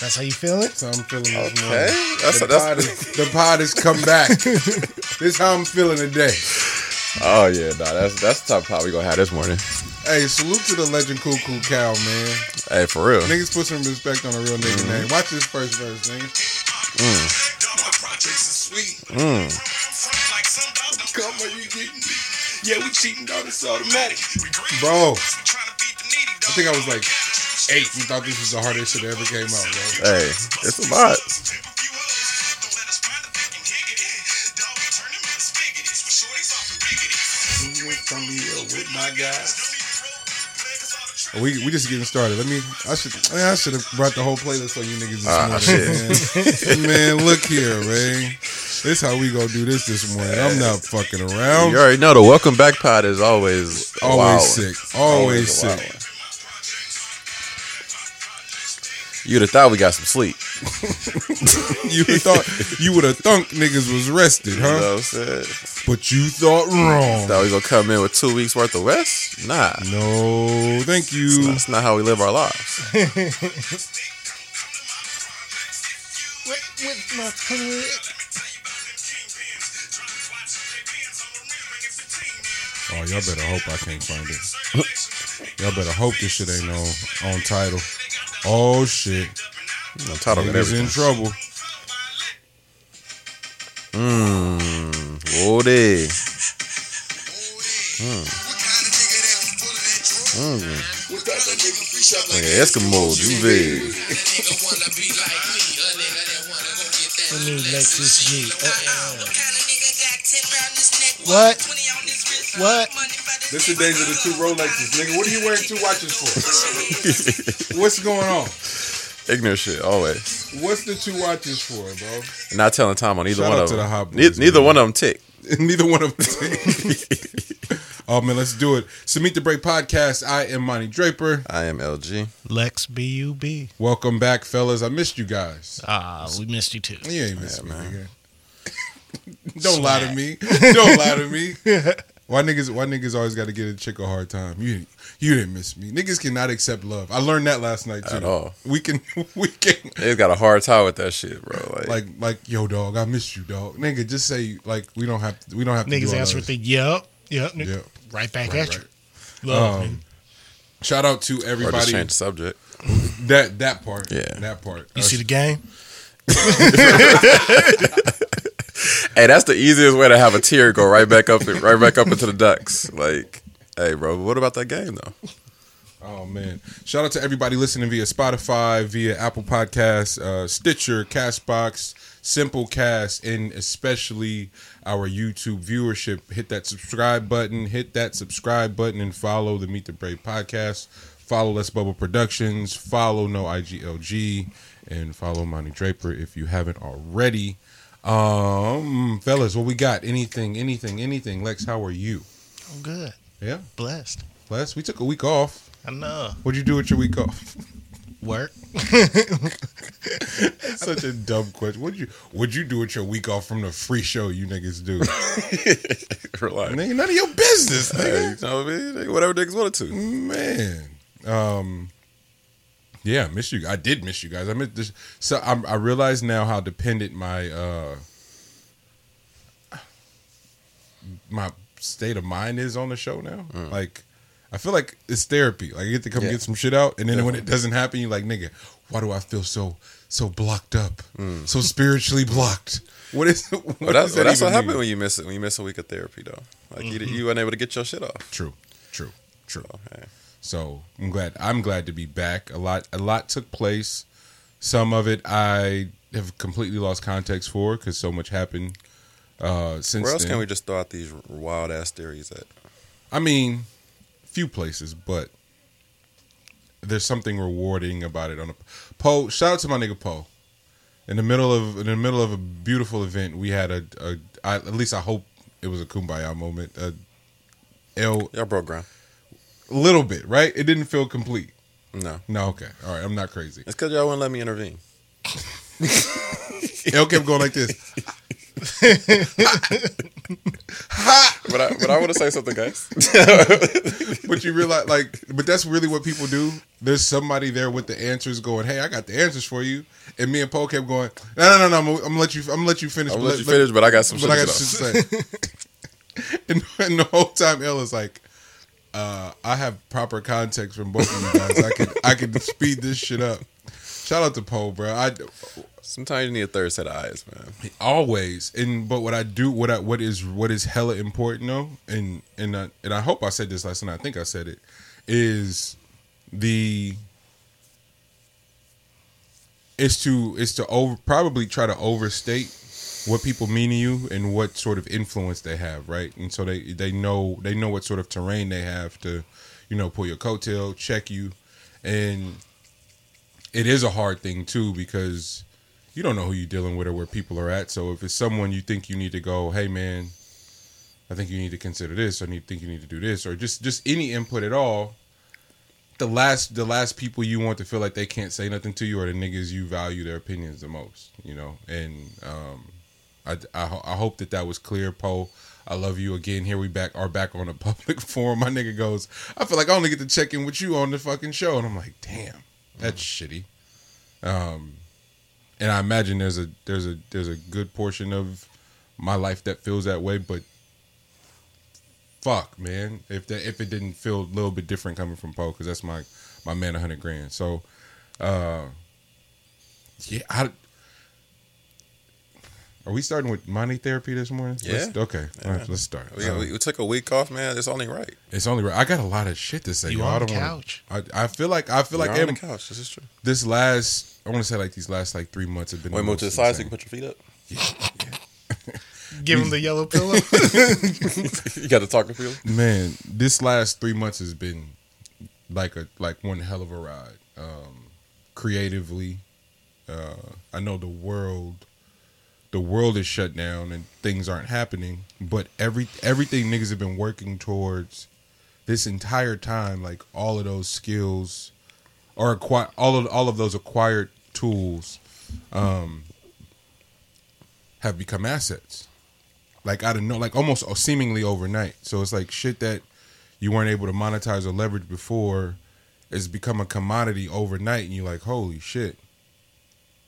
That's how you feeling? That's how I'm feeling this Okay, morning. that's the, that's. pod is, the pod has come back. this is how I'm feeling today. oh yeah, nah, that's that's the type of pod we gonna have this morning. Hey, salute to the legend Cool Cool Cow, man. Hey, for real. Niggas put some respect on a real nigga name. Watch this first verse, nigga. Mm. Come on, you getting? Yeah, we cheating, dog. It's automatic. Bro, I think I was like eight and thought this was the hardest shit that ever came out, bro. Hey, it's a lot. guys. We we just getting started. Let me. I should. Man, I should have brought the whole playlist on you niggas this Ah, morning. Man. man, look here, man. This how we gonna do this this morning. I'm not fucking around. You already know the welcome back pod is always Always sick. Always, a wild sick. You'd have thought we got some sleep. You would thought you would have thunk niggas was rested, You know huh? what I'm saying? But you thought wrong. Thought we gonna come in with two weeks worth of rest? Nah. No, thank you. That's not how we live our lives. With, my. Oh, y'all better hope I can't find it. y'all better hope this shit ain't on on title. Oh shit, No title got niggas in everything. trouble. Mmm. Whoa there. Nigga, Eskimo, Juve. The new Lexus G. Uh, uh. What? What? This the days of the two Rolexes, nigga. What are you wearing two watches for? What's going on? Ignorant shit, always. What's the two watches for, bro? Not telling time on either Shout one out of to them. the Hot Boys, neither, neither man. one of them tick. Neither one of them. oh man, let's do it. So meet the break podcast. I am Monty Draper. I am LG. Lex B U B. Welcome back, fellas. I missed you guys. Ah, we missed you too. You ain't missed Yeah, me, man. Don't lie to me. Don't lie to me. Why niggas? Why niggas always got to get a chick a hard time? You you didn't miss me. Niggas cannot accept love. I learned that last night too. At all. We can we can They got a hard time with that shit, bro. Like, like like yo dog. I missed you, dog. Nigga, just say like we don't have to, we don't have to. Niggas do answer that. with the yup, yup, Yep. right back Right, at right. you. Love, Um, Shout out to or just everybody. change the subject. That that part. Yeah. That part. You Uh, see the game? Hey, that's the easiest way to have a tear go right back up, right back up into the ducts. Like, hey, bro, what about that game though? Oh man! Shout out to everybody listening via Spotify, via Apple Podcasts, uh, Stitcher, Castbox, Simplecast, and especially our YouTube viewership. Hit that subscribe button. Hit that subscribe button and follow the Meet the Brave podcast. Follow Let's Bubble Productions. Follow No IGLG and follow Monty Draper if you haven't already. Um, fellas, what we got? Anything? Anything? Anything? Lex, how are you? I'm good. Yeah, Blessed. Les, we took a week off. I know. What'd you do with your week off? Work. Such a dumb question. What'd you What'd you do with your week off from the free show you niggas do? Relax. nigga, none of your business, Hey, nigga. you know what I mean? Whatever niggas wanted to. Man, um, yeah, I miss you. I did miss you guys. I miss this. So I'm, I realize now how dependent my uh my state of mind is on the show now. Mm. Like, I feel like it's therapy. Like, I get to come Yeah. get some shit out, and then when it doesn't happen, you're like, nigga, why do I feel so so blocked up, mm. so spiritually blocked? What is? What Well, that's, does well, that's what happened when you miss it. When you miss a week of therapy, though, like you, mm-hmm. you weren't able to get your shit off. True, true, true. Oh, okay. So I'm glad. I'm glad to be back. A lot. A lot took place. Some of it I have completely lost context for because so much happened uh, since Where else then. can we just throw out these wild ass theories at? I mean, few places, but there's something rewarding about it. On a Poe, shout out to my nigga Poe. In the middle of in the middle of a beautiful event, we had a, a I, at least I hope it was a kumbaya moment. A L, Y'all broke ground. Little bit, right? It didn't feel complete. No, No, okay, all right. I'm not crazy. it's because y'all wouldn't let me intervene. L kept going like this. but I, but I want to say something, guys. but you realize, like, but that's really what people do. There's somebody there with the answers, going, "Hey, I got the answers for you," and me and Poe kept going, "No, no, no, no, I'm, gonna- let you, I'm gonna let you finish." I'm but gonna let you finish, but I got some but I got to say. and, and the whole time, L is like, uh, "I have proper context from both of you guys. I could, I could speed this shit up." Shout out to Poe, bro. I Sometimes you need a third set of eyes, man. always and but what I do what I what is what is hella important though and and I, and I hope I said this last night I think I said it is the is to is to over probably try to overstate what people mean to you and what sort of influence they have right and so they they know they know what sort of terrain they have to you know pull your coattail check you and it is a hard thing too because you don't know who you're dealing with or where people are at. So if it's someone you think you need to go, hey man, I think you need to consider this, I you think you need to do this, or just just any input at all. The last the last people you want to feel like they can't say nothing to you are the niggas you value their opinions the most, you know. And um, I, I I hope that that was clear, Poe. I love you again. Here we back are back on a public forum. My nigga goes, I feel like I only get to check in with you on the fucking show, and I'm like, damn, that's shitty. Um, and I imagine there's a there's a there's a good portion of my life that feels that way, but fuck, man, if that if it didn't feel a little bit different coming from Poe, because that's my my man, a hundred grand. So, uh, yeah, I. Are we starting with money therapy this morning? Let's- Yeah. okay. All right, let's start. We, Uh, we, we took a week off, man. It's only right. it's only right. I got a lot of shit to say. You on I the don't wanna- couch. I, I feel like I feel You're like on the couch. This is true. this last. I want to say like these last like three months have been. Wait, the move to the most side so you can put your feet up. Yeah. Give him the yellow pillow. you got the talking feel. man this last three months has been like a like one hell of a ride um creatively uh i know the world the world is shut down and things aren't happening but every everything niggas have been working towards this entire time like all of those skills or all of all of those acquired tools um have become assets like I don't know, like almost seemingly overnight. So it's like shit that you weren't able to monetize or leverage before has become a commodity overnight, and you're like, holy shit!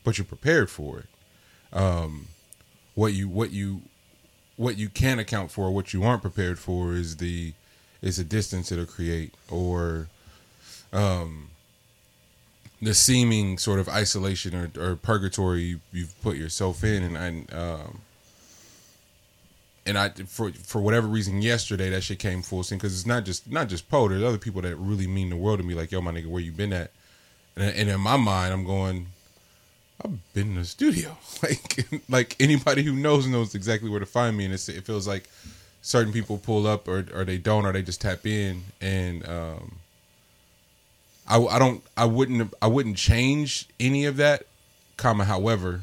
But you're prepared for it. Um, what you what you what you can account for, what you aren't prepared for, is the is the distance it'll create, or um, the seeming sort of isolation or, or purgatory you, you've put yourself in, and I. Um, and I for for whatever reason yesterday that shit came full scene because it's not just not just Poe. There's other people that really mean the world to me. Like yo, my nigga, where you been at? And, and in my mind, I'm going. I've been in the studio. Like like anybody who knows knows exactly where to find me. And it feels like certain people pull up or or they don't or they just tap in. And um, I I don't I wouldn't I wouldn't change any of that. Comma, however,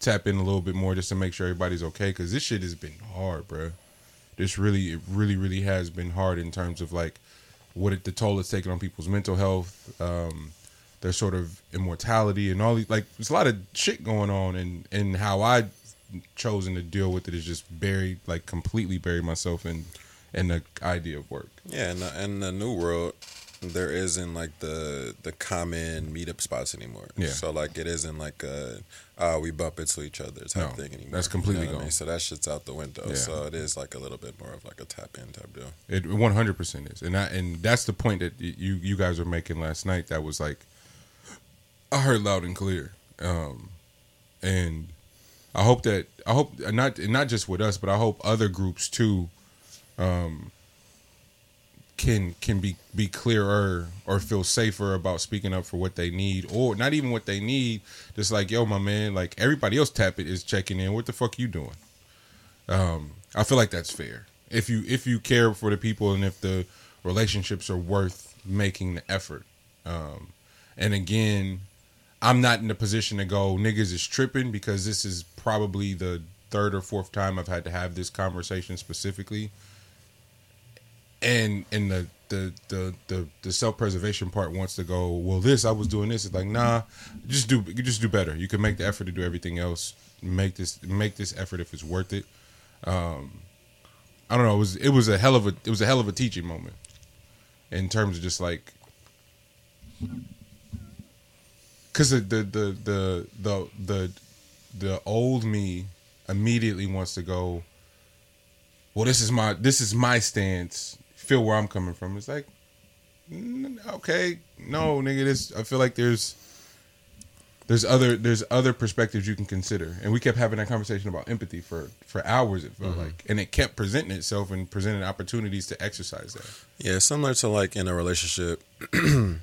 tap in a little bit more just to make sure everybody's okay because this shit has been hard, bro. This really, it really, really has been hard in terms of like what it, the toll it's taken on people's mental health, um, their sort of immortality, and all these. Like, there's a lot of shit going on, and and how I chosen to deal with it is just buried, like completely buried myself in in the idea of work. Yeah, in the, in the new world, there isn't like the the common meetup spots anymore. Yeah. So like it isn't like a uh, we bump into each other type No, thing anymore. that's completely You know what I gone. mean? So that shit's out the window. Yeah. So it is like a little bit more of like a tap in type deal. It one hundred percent is, and I, and that's the point that you you guys were making last night. That was like, I heard loud and clear, um, and I hope that I hope not not just with us, but I hope other groups too, um, can can be be clearer or feel safer about speaking up for what they need, or not even what they need. Just like yo, my man, like everybody else tap it is checking in. What the fuck you doing? Um, I feel like that's fair. If you if you care for the people and if the relationships are worth making the effort. Um, and again, I'm not in a position to go niggas is tripping because this is probably the third or fourth time I've had to have this conversation specifically. And and the the the the, the self preservation part wants to go. Well, this I was doing this. It's like nah, just do just do better. You can make the effort to do everything else. Make this make this effort if it's worth it. Um, I don't know. It was it was a hell of a it was a hell of a teaching moment in terms of just like because the the the the the the the old me immediately wants to go. Well, this is my this is my stance. Feel where I'm coming from. It's like, mm, okay, no, nigga. This I feel like there's there's other there's other perspectives you can consider, and we kept having that conversation about empathy for for hours. It felt like, and it kept presenting itself and presenting opportunities to exercise that. Yeah, similar to like in a relationship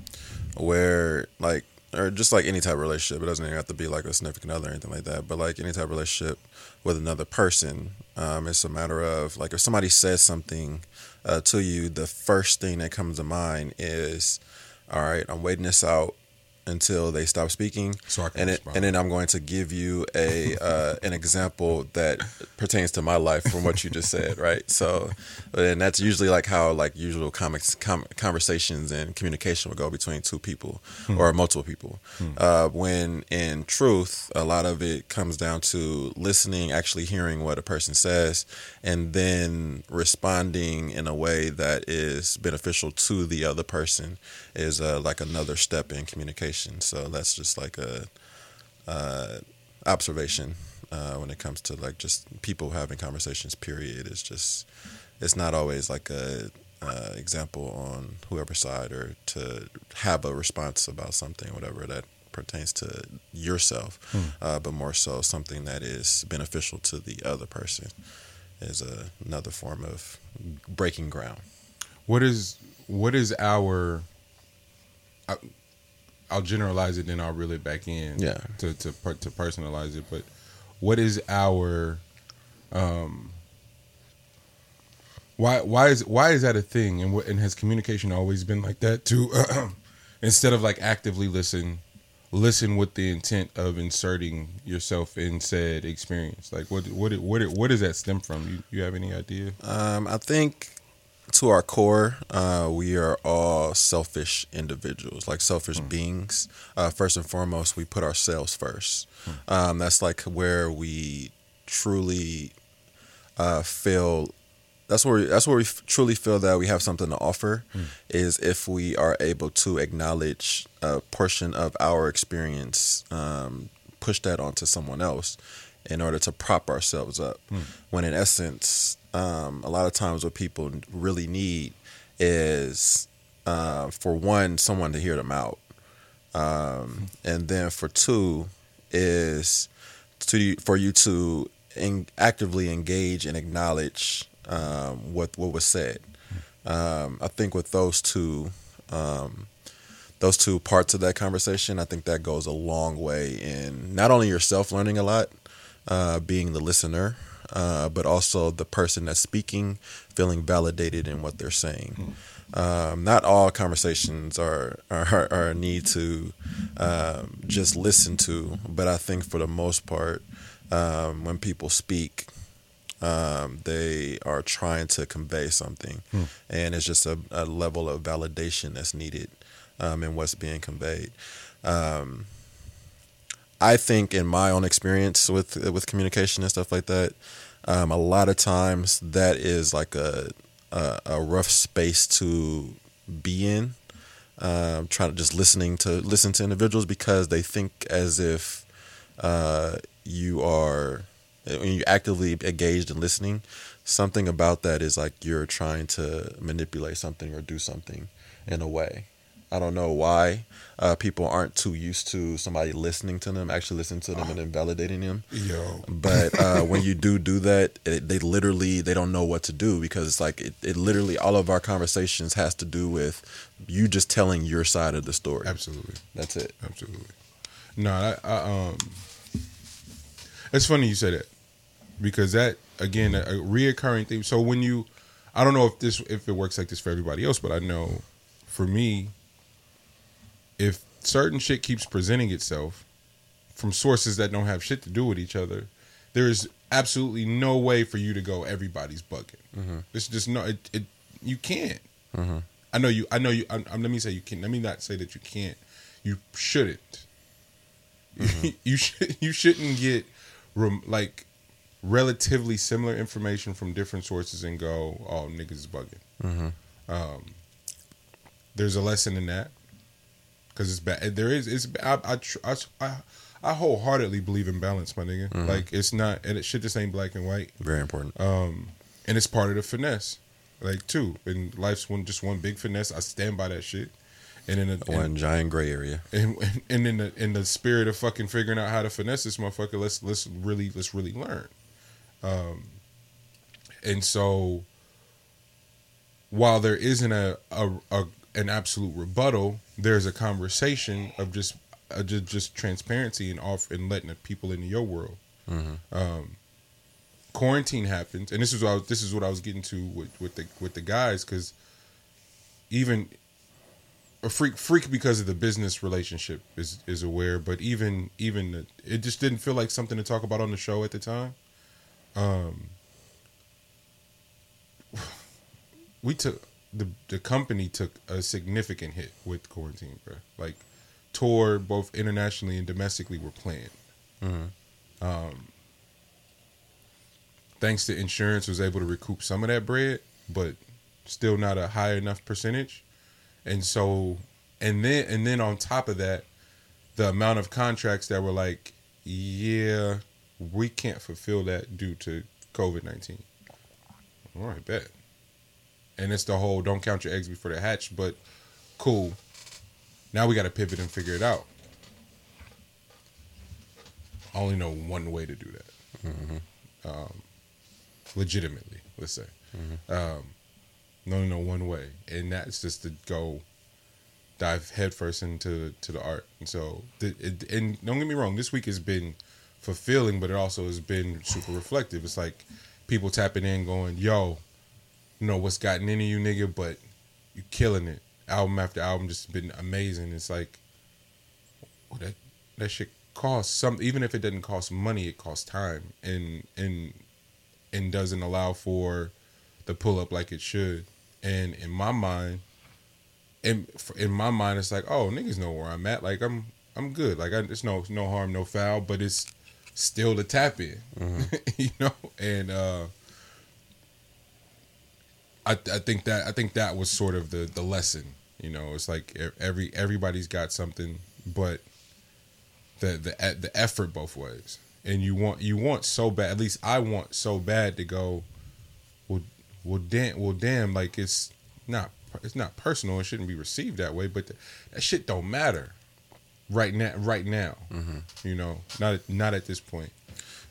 where like or just like any type of relationship, it doesn't even have to be like a significant other or anything like that. But like any type of relationship with another person, um, it's a matter of like if somebody says something uh, to you, the first thing that comes to mind is, all right, I'm waiting this out until they stop speaking, So I can and it, and then I'm going to give you a uh, an example that pertains to my life from what you just said, right? So, and that's usually like how like usual comics com- conversations and communication would go between two people or multiple people. Uh, when in truth, a lot of it comes down to listening, actually hearing what a person says, and then responding in a way that is beneficial to the other person is uh, like another step in communication. So that's just like a uh, observation uh, when it comes to like just people having conversations. Period. It's just it's not always like a uh, example on whoever's side or to have a response about something, whatever that pertains to yourself, uh, but more so something that is beneficial to the other person is a, another form of breaking ground. What is what is our? I, I'll generalize it, then I'll reel it back in. Yeah. To to to personalize it, but what is our? Um. Why why is why is that a thing? And what and has communication always been like that too? Instead of like actively listen, listen with the intent of inserting yourself in said experience. Like what what what what does that stem from? You you have any idea? Um, I think to our core, uh, we are all selfish individuals, like selfish beings. Uh, first and foremost, we put ourselves first. Um, that's like where we truly uh, feel. That's where that's where we f- truly feel that we have something to offer. Is if we are able to acknowledge a portion of our experience, um, push that onto someone else, in order to prop ourselves up. When in essence, um, a lot of times what people really need is, uh, for one, someone to hear them out, um, and then for two, is to for you to en- actively engage and acknowledge um, what what was said. Um, I think with those two. Um, those two parts of that conversation, I think that goes a long way in not only yourself learning a lot, uh, being the listener, uh, but also the person that's speaking feeling validated in what they're saying. Um, not all conversations are are, are a need to um, just listen to, but I think for the most part, um, when people speak, um, they are trying to convey something, and it's just a, a level of validation that's needed um, in what's being conveyed. Um, I think, in my own experience with with communication and stuff like that, um, a lot of times that is like a a, a rough space to be in. Um, trying to just listening to listen to individuals because they think as if uh, you are when you actively engaged in listening. Something about that is like you're trying to manipulate something or do something in a way. I don't know why uh, people aren't too used to somebody listening to them, actually listening to them and then validating them. Yo, But uh, when you do do that, it, they literally they don't know what to do because it's like it, it literally all of our conversations has to do with you just telling your side of the story. absolutely. That's it. Absolutely. No, I, I um it's funny you say that. Because that again a, a reoccurring thing. So when you I don't know if this if it works like this for everybody else, but I know for me if certain shit keeps presenting itself from sources that don't have shit to do with each other, there is absolutely no way for you to go everybody's bugging. It's just no it, it you can't. I know you. I know you. I'm, I'm- let me say you can. Let me not say that you can't. You shouldn't. you should. You shouldn't get rem, like relatively similar information from different sources and go, "Oh, niggas is bugging." Mm-hmm. Um, there's a lesson in that because it's bad. There is. It's. I. I. tr- I, I, I wholeheartedly believe in balance, my nigga. Mm-hmm. Like it's not, and it shit just ain't black and white. Very important. Um, and it's part of the finesse, like too. And life's one just one big finesse. I stand by that shit. And in the One giant gray area. and, and in the in the spirit of fucking figuring out how to finesse this motherfucker, let's let's really let's really learn. Um, and so while there isn't a, a, a an absolute rebuttal, there's a conversation of just uh, just, just transparency and off and letting the people into your world. Um, quarantine happens, and this is what I was, this is what I was getting to with, with the with the guys because even a freak freak because of the business relationship is is aware, but even even the, it just didn't feel like something to talk about on the show at the time. Um, we took the the company took a significant hit with quarantine, bro. Like tour both internationally and domestically were planned. Um, thanks to insurance, was able to recoup some of that bread, but still not a high enough percentage. And so, and then and then on top of that, the amount of contracts that were like, yeah, we can't fulfill that due to COVID nineteen. All right, bet. And it's the whole don't count your eggs before they hatch, but cool. Now we got to pivot and figure it out. I only know one way to do that. Um, legitimately, let's say. Um, I only know one way, and that's just to go dive headfirst into to the art. And so, the, it, and don't get me wrong, this week has been fulfilling, but it also has been super reflective. It's like people tapping in, going, "Yo, you know what's gotten into you, nigga, but you killing it." Album after album, just been amazing. It's like, well, that that shit costs some. Even if it doesn't cost money, it costs time, and and and doesn't allow for the pull up like it should. And in my mind, in in my mind, it's like, oh, niggas know where I'm at. Like I'm I'm good. Like I, it's no no harm, no foul. But it's still the tap in, you know. And uh, I I think that I think that was sort of the the lesson. You know, it's like every everybody's got something, but the the the effort both ways. And you want you want so bad. At least I want so bad to go. Well, well, damn, well, damn. Like it's not it's not personal. It shouldn't be received that way. But th- that shit don't matter right now. Right now, mm-hmm. you know, not at, not at this point.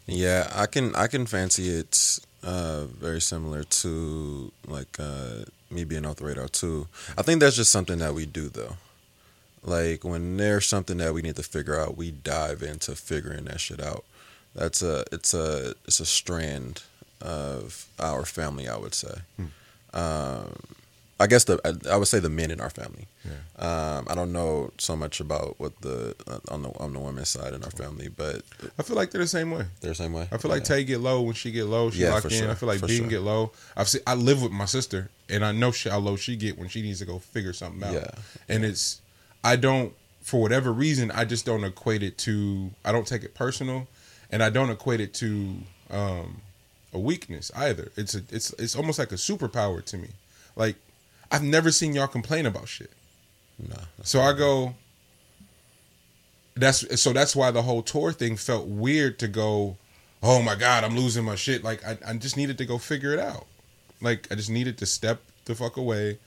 Yeah, I can I can fancy it uh, very similar to like uh, me being off the radar too. I think that's just something that we do though. Like when there's something that we need to figure out, we dive into figuring that shit out. That's a it's a it's a strand of our family, I would say. Um, I guess the I, I would say the men in our family. Um, I don't know so much about what the uh, on the on the women's side in our family, but I feel like they're the same way. they're the same way. I feel like Yeah. Tay get low when she get low. She Yeah, lock in. sure, I feel like for Bean sure. get low. I've seen, I live with my sister, and I know she, how low she get when she needs to go figure something out. Yeah. And it's I don't for whatever reason I just don't equate it to. I don't take it personal, and I don't equate it to um, a weakness either. It's a it's it's almost like a superpower to me. Like I've never seen y'all complain about shit. No, So I go. That's so. That's why the whole tour thing felt weird to go. Oh my god, I'm losing my shit. Like I, I just needed to go figure it out. Like I just needed to step the fuck away,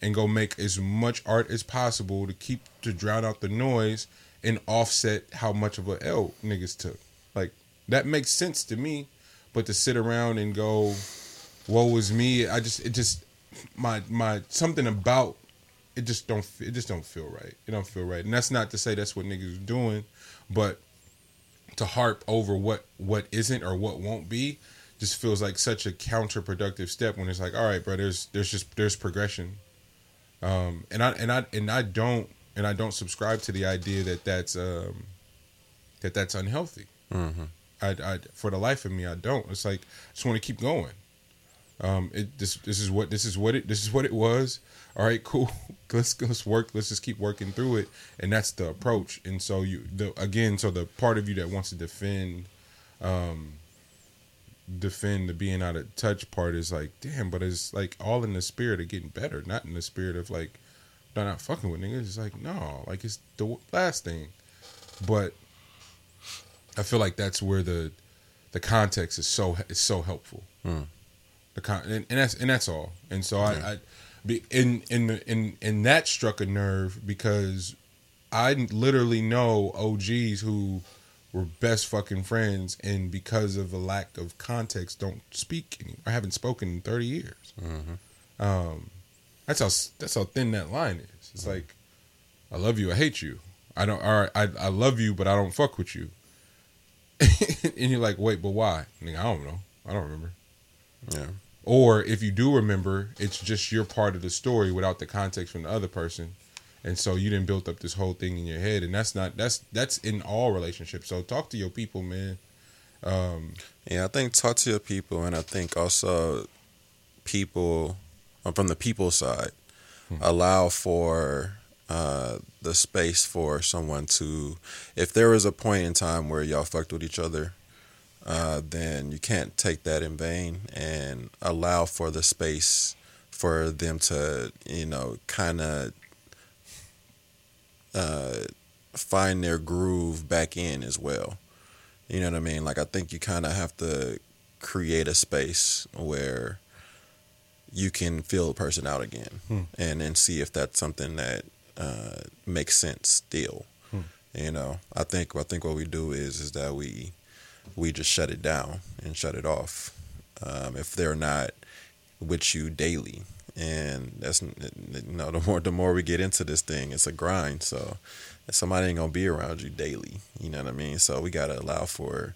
and go make as much art as possible to keep to drown out the noise and offset how much of a L niggas took. Like that makes sense to me, but to sit around and go, "Woe is me," I just it just my my something about it just don't it just don't feel right. It don't feel right, and that's not to say that's what niggas are doing, but to harp over what what isn't or what won't be just feels like such a counterproductive step when it's like, all right, bro, there's there's just there's progression, um, and I and I and I don't and I don't subscribe to the idea that that's um, that that's unhealthy. I, I for the life of me, I don't. It's like I just want to keep going. Um, it this this is what this is what it this is what it was. All right, cool. Let's let's work. Let's just keep working through it, and that's the approach. And so you the again, so the part of you that wants to defend, um, defend the being out of touch part is like, damn, but it's like all in the spirit of getting better, not in the spirit of like not not fucking with niggas. It's like no, like it's the last thing. But I feel like that's where the the context is so is so helpful. Hmm. The con and, and that's and that's all. And so I, I be in in the, in and that struck a nerve because I literally know OGs who were best fucking friends and because of a lack of context don't speak any I haven't spoken in 30 years. Um that's how that's how thin that line is. It's like I love you, I hate you. I don't all right, I I love you but I don't fuck with you. and you're like, "Wait, but why?" Nigga, I don't know. I don't remember. Yeah. Or if you do remember, it's just your part of the story without the context from the other person. And so you didn't build up this whole thing in your head. And that's not that's that's in all relationships. So talk to your people, man. Um Yeah, I think talk to your people, and I think also people uh, from the people side allow for uh, the space for someone to, if there was a point in time where y'all fucked with each other, uh, then you can't take that in vain and allow for the space for them to, you know, kind of uh, find their groove back in as well. You know what I mean? Like I think you kind of have to create a space where you can feel a person out again, and then see if that's something that uh, makes sense still. You know, I think I think what we do is is that we we just shut it down and shut it off um, if they're not with you daily. And that's you know the more the more we get into this thing, it's a grind. So somebody ain't gonna be around you daily. You know what I mean? So we gotta allow for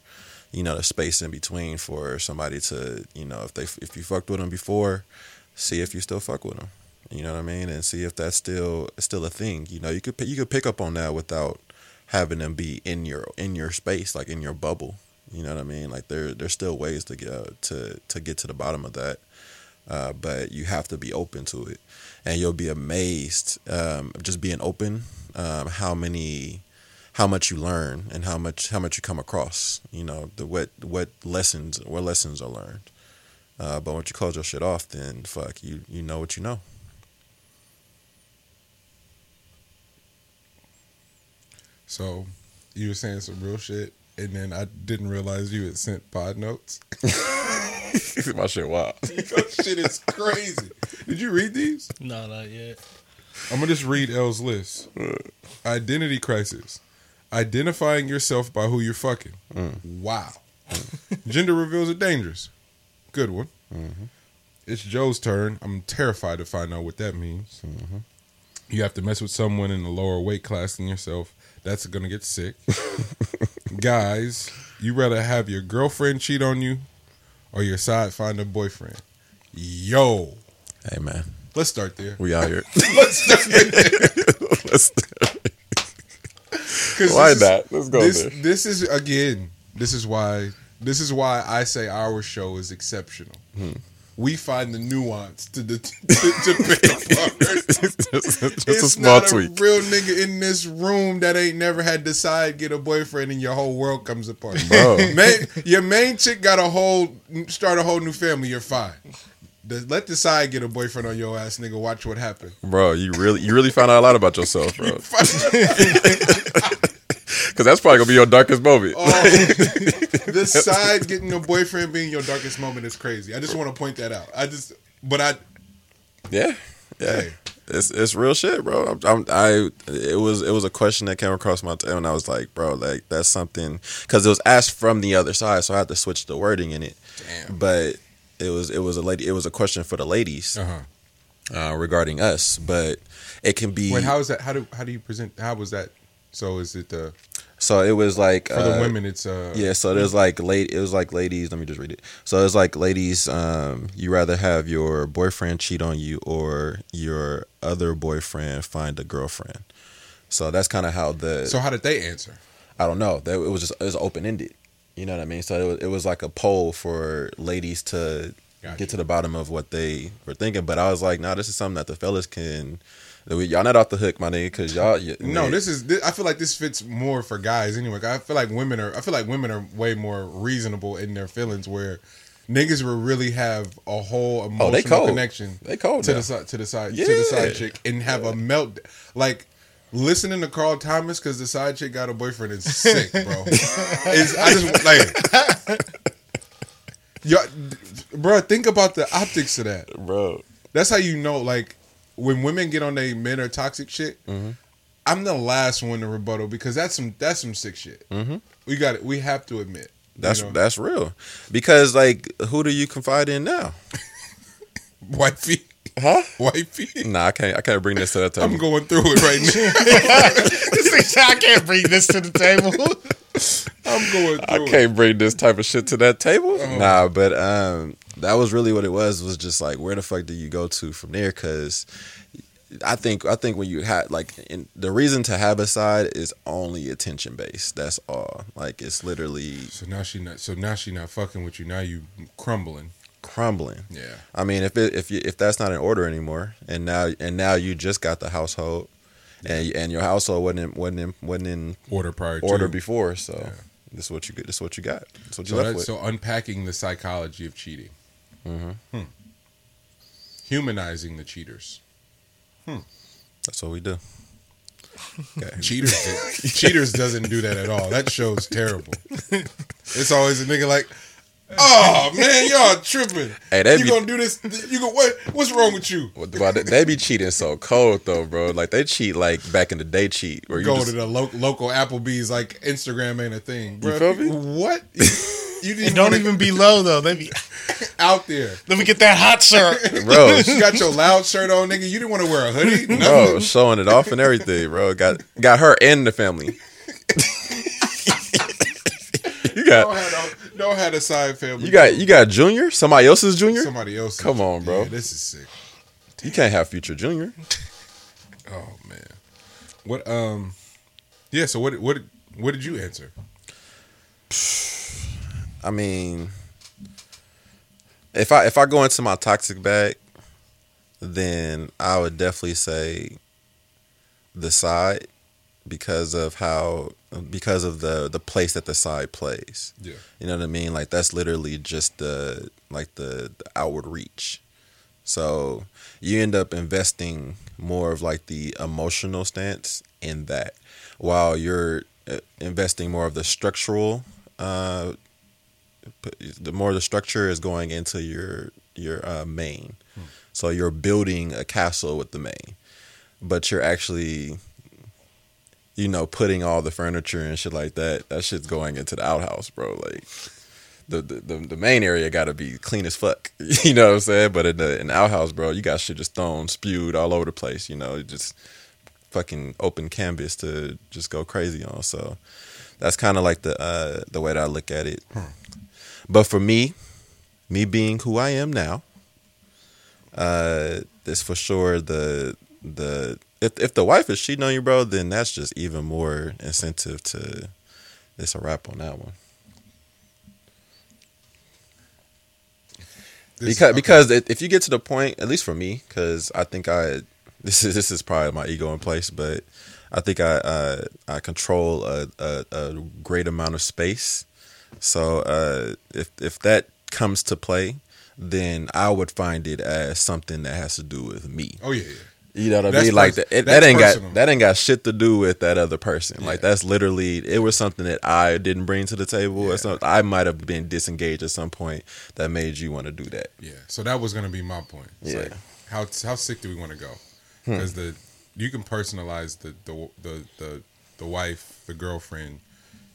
you know the space in between for somebody to you know if they if you fucked with them before, see if you still fuck with them. You know what I mean? And see if that's still still a thing. You know you could you could pick up on that without having them be in your in your space like in your bubble. You know what I mean? Like there there's still ways to get to to get to the bottom of that. Uh, but you have to be open to it, and you'll be amazed um, just being open um, how many how much you learn and how much how much you come across. You know the what what lessons what lessons are learned. Uh, but once you close your shit off, then fuck you you know what you know. so you were saying some real shit and then I didn't realize you had sent pod notes. My shit wild. Your shit is crazy. Did you read these? No, not yet. I'm gonna just read L's list. Uh. Identity crisis. Identifying yourself by who you're fucking. Mm. Wow. Mm. Gender reveals are dangerous. Good one. Mm-hmm. It's Joe's turn. I'm terrified to find out what that means. Mm-hmm. You have to mess with someone in a lower weight class than yourself. That's gonna get sick. Guys, you rather have your girlfriend cheat on you or your side find a boyfriend. Yo, Hey man, let's start there. we out here. Let's start there. Let's- 'Cause Why this is- not? Let's go this, there. This is again. This is why. This is why I say our show is exceptional. Hmm. We find the nuance to the to, to pick just, just a it's small not tweak. a real nigga in this room that ain't never had to side get a boyfriend and your whole world comes apart. Bro. main, your main chick got a whole start a whole new family. You're fine. Let the side get a boyfriend on your ass, nigga. Watch what happens. Bro, you really you really found out a lot about yourself, bro. Because that's probably gonna be your darkest moment. Oh, the side getting a boyfriend being your darkest moment is crazy. I just want to point that out. I just, but I, Yeah, yeah. Hey. It's it's real shit, bro. I'm, I'm, I it was it was a question that came across my tail, and I was like, bro, like that's something because it was asked from the other side, so I had to switch the wording in it. Damn. But it was it was a lady. It was a question for the ladies uh huh. uh, regarding us, but it can be Wait, how is that? How do how do you present? How was that? So is it the so it was like for the uh, women? It's uh Yeah, so there's like late. It was like ladies. Let me just read it. So it's like ladies. Um, you rather have your boyfriend cheat on you or your other boyfriend find a girlfriend. So that's kind of how the. So how did they answer? I don't know. That it was just it was open ended. You know what I mean? So it was, it was like a poll for ladies to Gotcha. get to the bottom of what they were thinking. But I was like, nah, this is something that the fellas can. Y'all not off the hook, my nigga, because y'all. y- No, man, this is. This, I feel like this fits more for guys anyway. I feel like women are. I feel like women are way more reasonable in their feelings. Where niggas will really have a whole emotional Oh, they cold. connection. They cold to now. the side to the side to the side chick and have a melt like. Listening to Carl Thomas because the side chick got a boyfriend is sick, bro. It's, I just like, yo, bro. Think about the optics of that. bro. That's how you know, like, when women get on they men are toxic shit. Mm-hmm. I'm the last one to rebuttal because that's some that's some sick shit. Mm-hmm. We got it. We have to admit you That's know? that's real. Because like, who do you confide in now? wifey, Huh? wifey. Nah, I can't. I can't bring this to that table. I'm going through it right now. This nigga said, I can't bring this to the table. I'm going I through it. can't bring this type of shit to that table. Nah, but um, that was really what it was. Was just like, where the fuck do you go to from there? Because I think I think when you had like in, the reason to have a side is only attention based. That's all. Like it's literally So now she not. So now she not fucking with you. Now you crumbling. crumbling. Yeah. I mean, if it, if you, if that's not in order anymore, and now and now you just got the household, and and your household wasn't in, wasn't in, wasn't in Order prior order to. before, so Yeah. this is what you get. This is what you got. This is what you So, left that, with. so unpacking the psychology of cheating. Mhm. Hmm. Humanizing the cheaters. Hmm. That's what we do. Okay. Cheaters, cheaters doesn't do that at all. That show's terrible. It's always a nigga like, oh man, y'all tripping. Hey, that you be- gonna do this? You go what? What's wrong with you? What- But they- they be cheating so cold though, bro. Like they cheat like back in the day cheat where you Go just, to the lo- local Applebee's. Like Instagram ain't a thing, bro. feel me? What? You didn't don't even be low though. They be, out there. let me get that hot shirt. bro, You got your loud shirt on, nigga. You didn't want to wear a hoodie. no. bro, Nothing. showing it off and everything, bro. Got got her and the family. you Don't got have, a, don't have a side family. you got you got Junior, somebody else's Junior. somebody else. Come on, bro. Yeah, this is sick. You can't have future Junior. Oh man. What? Um. Yeah. So what? What? What did you answer? I mean, if I if I go into my toxic bag, then I would definitely say the side because of how because of the the place that the side plays. Yeah. You know what I mean? Like that's literally just the like the, the outward reach. So you end up investing more of like the emotional stance in that, while you're uh, investing more of the structural. Uh, the more the structure is going into your your uh, main. So you're building a castle with the main, but you're actually, you know, putting all the furniture and shit like that. That shit's going into the outhouse, bro. Like the the, the, main area got to be clean as fuck. You know what I'm saying? But in the in the outhouse, bro, you got shit just thrown, spewed all over the place. You know, just fucking open canvas to just go crazy on. So that's kind of like the uh, the way that I look at it. But for me, me being who I am now, uh, it's for sure the the if if the wife is cheating on you, bro, then that's just even more incentive to. It's a wrap on that one. This- because okay. because if you get to the point, at least for me, because I think I this is this is probably my ego in place, but I think I uh, I control a, a, a great amount of space. So uh, if if that comes to play, then I would find it as something that has to do with me. Oh yeah. yeah. You know what I That's mean? Like pers- that, that ain't personal. got that ain't got shit to do with that other person. Like that's literally it was something that I didn't bring to the table, or something I might have been disengaged at some point that made you want to do that. Yeah. So that was gonna be my point. It's Yeah. like how how sick do we want to go? Because the you can personalize the, the the the the wife, the girlfriend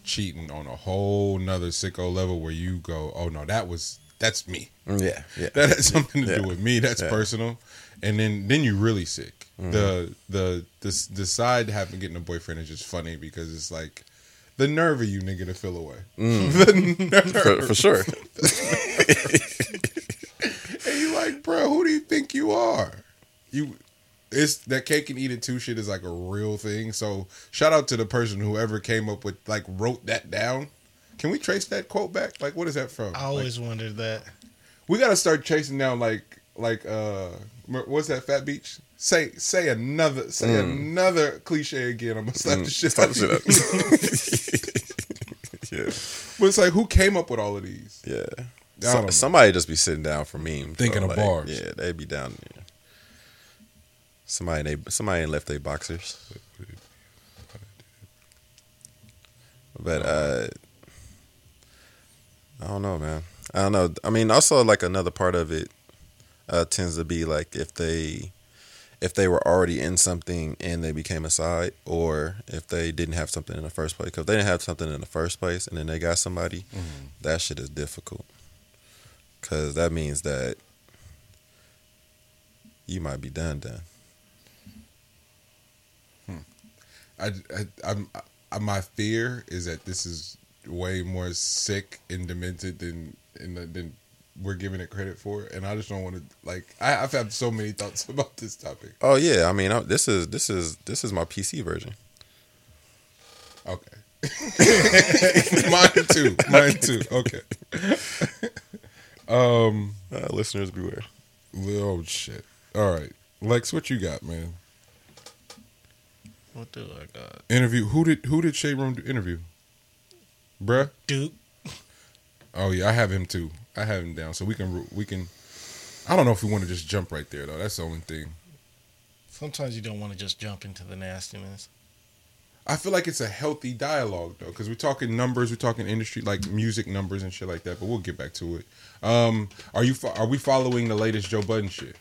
cheating on a whole nother sicko level where you go, oh no, that was that's me. Yeah, yeah. That has something to Yeah. do with me. That's Yeah. personal. And then then you really sick. Mm-hmm. The the the the side having getting a boyfriend is just funny because it's like the nerve of you nigga to feel away. the nerve. for, for sure. And you like, bro, who do you think you are? You it's that cake and eat it too shit is like a real thing. So shout out to the person whoever came up with like wrote that down. Can we trace that quote back? Like what is that from? I always wondered that. we gotta start chasing down like like uh what's that fat beach? Say say another say another cliche again. I'm gonna slap the shit out of you. Mm. Up. yeah, But it's like who came up with all of these? yeah. I don't So, know. somebody just be sitting down for memes, bro. Thinking of Like, bars. Yeah, they'd be down there. Somebody they somebody ain't left their boxers. But uh I don't know, man. I don't know. I mean, also like another part of it uh tends to be like if they if they were already in something and they became a side, or if they didn't have something in the first place. Because they didn't have something in the first place, and then they got somebody, that shit is difficult. Because that means that you might be done done. I, I, I'm, I, my fear is that this is way more sick and demented than in the, than we're giving it credit for, and I just don't want to like. I, I've had so many thoughts about this topic. Oh yeah, I mean, I, this is this is this is my PC version. Okay, mine too. Mine too. Okay. um. Uh, listeners beware. Oh shit. All right, Lex, what you got, man? What do I got? Interview. Who did who did Shade Room interview? Bruh. Duke. Oh yeah, I have him too. I have him down, so we can we can. I don't know if we want to just jump right there though. That's the only thing. Sometimes you don't want to just jump into the nastiness. I feel like it's a healthy dialogue though, because we're talking numbers, we're talking industry, like music numbers and shit like that. But we'll get back to it. Um, are you are we following the latest Joe Budden shit?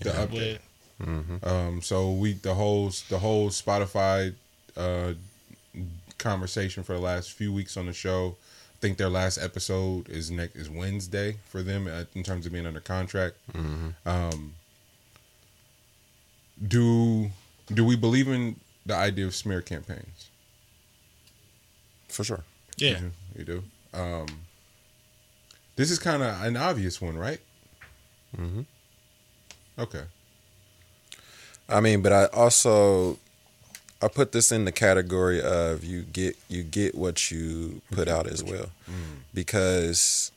The update. But Um, so we the whole the whole Spotify uh, conversation for the last few weeks on the show. I think their last episode is next is Wednesday for them uh, in terms of being under contract. Um, do do we believe in the idea of smear campaigns? For sure. yeah, Mhm, you do. Um, this is kind of an obvious one, right? Mm-hmm. Okay. I mean, but I also I put this in the category of you get you get what you put out as well, because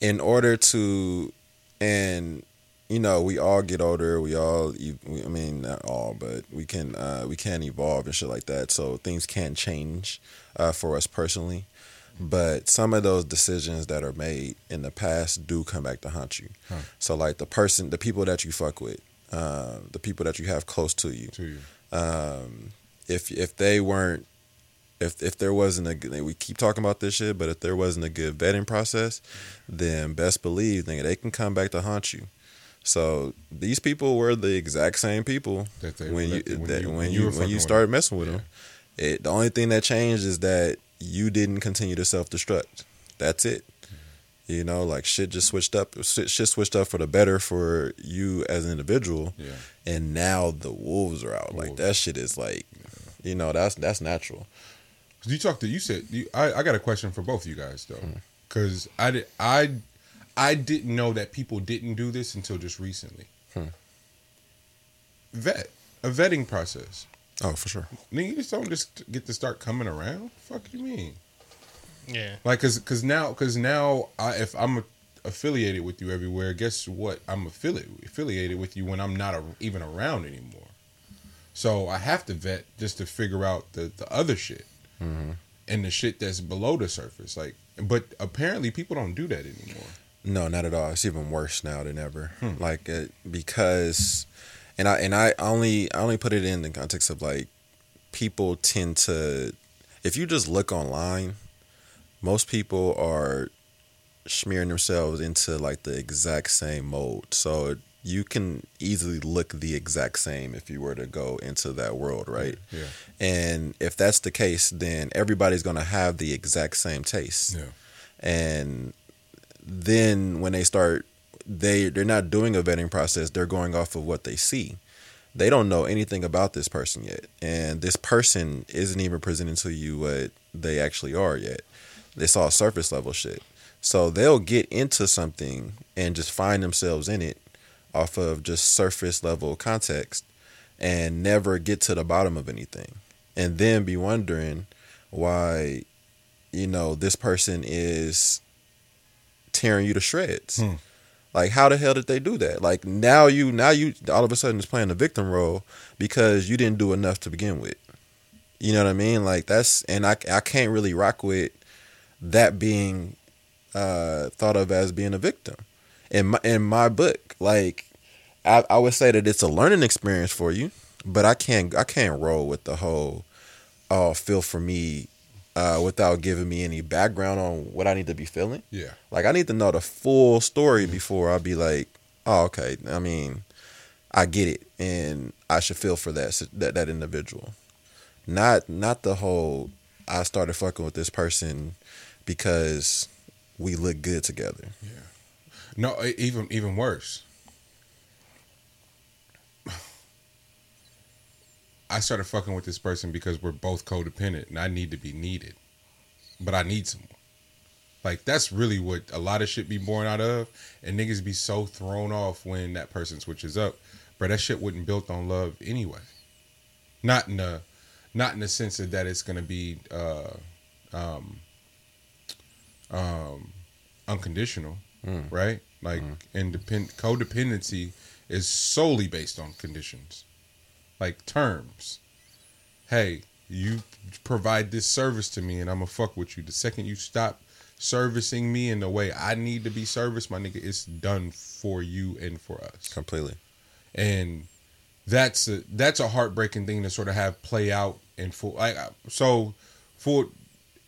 in order to and you know we all get older. We all we- i mean not all but we can uh we can evolve and shit like that. So things can change uh for us personally. But some of those decisions that are made in the past do come back to haunt you. Huh. so like the person the people that you fuck with uh, the people that you have close to you To you. um, if if they weren't if if there wasn't a we keep talking about this shit, but if there wasn't a good vetting process, then best believe nigga, they can come back to haunt you. So these people were the exact same people That they- when you when that you- when when you you when you started messing with Yeah. them. It the only thing that changed is that you didn't continue to self destruct. That's it. You know, like shit just switched up. Shit, shit switched up for the better for you as an individual Yeah. and now the wolves are out. Like that shit is like, you know, that's that's natural. You talked to you said you, I, I got a question for both of you guys though, because I did I I didn't know that people didn't do this until just recently. Hmm. Vet a vetting process. Oh, for sure. Nigga, you just don't just get to start coming around. Fuck you mean? Yeah. Like, cause, cause now, cause now, I, if I'm a, affiliated with you everywhere, guess what? I'm affiliated affiliated with you when I'm not a, even around anymore. So I have to vet just to figure out the the other shit and the shit that's below the surface. Like, but apparently people don't do that anymore. No, not at all. It's even worse now than ever. Hmm. Like it, because, and I and I only I only put it in the context of like people tend to, if you just look online, most people are smearing themselves into like the exact same mold. So you can easily look the exact same if you were to go into that world, right? Yeah. And if that's the case, then everybody's gonna have the exact same taste Yeah. and then when they start they they're not doing a vetting process they're going off of what they see they don't know anything about this person yet and this person isn't even presenting to you what they actually are yet it's all surface level shit so they'll get into something and just find themselves in it off of just surface level context and never get to the bottom of anything and then be wondering why you know this person is tearing you to shreds. Hmm. Like how the hell did they do that? Like now you now you all of a sudden is playing the victim role because you didn't do enough to begin with. You know what I mean? Like that's and I I can't really rock with that being uh, thought of as being a victim. In my in my book, like I, I would say that it's a learning experience for you, but I can't I can't roll with the whole oh feel for me uh, without giving me any background on what I need to be feeling. Yeah. Like I need to know the full story before I be like, oh okay. I mean, I get it, and I should feel for that that that individual. Not not the whole. I started fucking with this person because we look good together. Yeah. No, even even worse. I started fucking with this person because we're both codependent and I need to be needed. But I need someone. Like that's really what a lot of shit be born out of. And niggas be so thrown off when that person switches up. But that shit wasn't built on love anyway. Not in the not in the sense of that it's gonna be uh um um unconditional hmm. right? Like hmm. independent codependency is solely based on conditions, like terms. Hey, you provide this service to me, and I'm gonna fuck with you. The second you stop servicing me in the way I need to be serviced, my nigga, it's done for you and for us Completely. and that's a that's a heartbreaking thing to sort of have play out in full. Like uh, so, for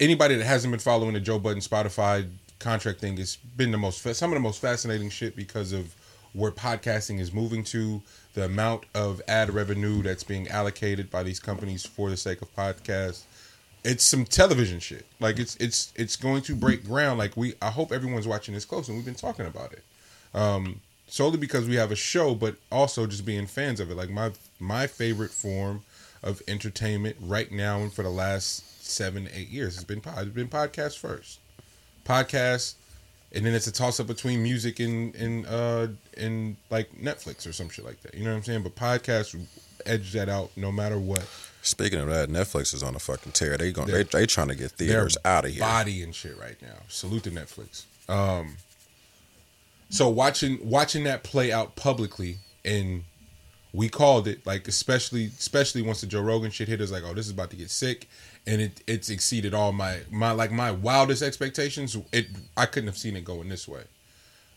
anybody that hasn't been following the Joe Budden Spotify contract thing, it's been the most some of the most fascinating shit because of where podcasting is moving to, the amount of ad revenue that's being allocated by these companies for the sake of podcasts. It's some television shit. Like it's it's it's going to break ground. Like we, I hope everyone's watching this close, and we've been talking about it Um, solely because we have a show, but also just being fans of it. Like my my favorite form of entertainment right now and for the last seven eight years It's been pod- it's been podcast first, podcast, and then it's a toss up between music and and uh and like Netflix or some shit like that. You know what I'm saying? But podcast edge that out no matter what. Speaking of that, Netflix is on a fucking tear. They going They're- they they trying to get theaters out of here. Body and shit right now. Salute to Netflix. Um, so watching watching that play out publicly, and we called it like especially especially once the Joe Rogan shit hit us like oh this is about to get sick, and it it's exceeded all my my like my wildest expectations. It I couldn't have seen it going this way.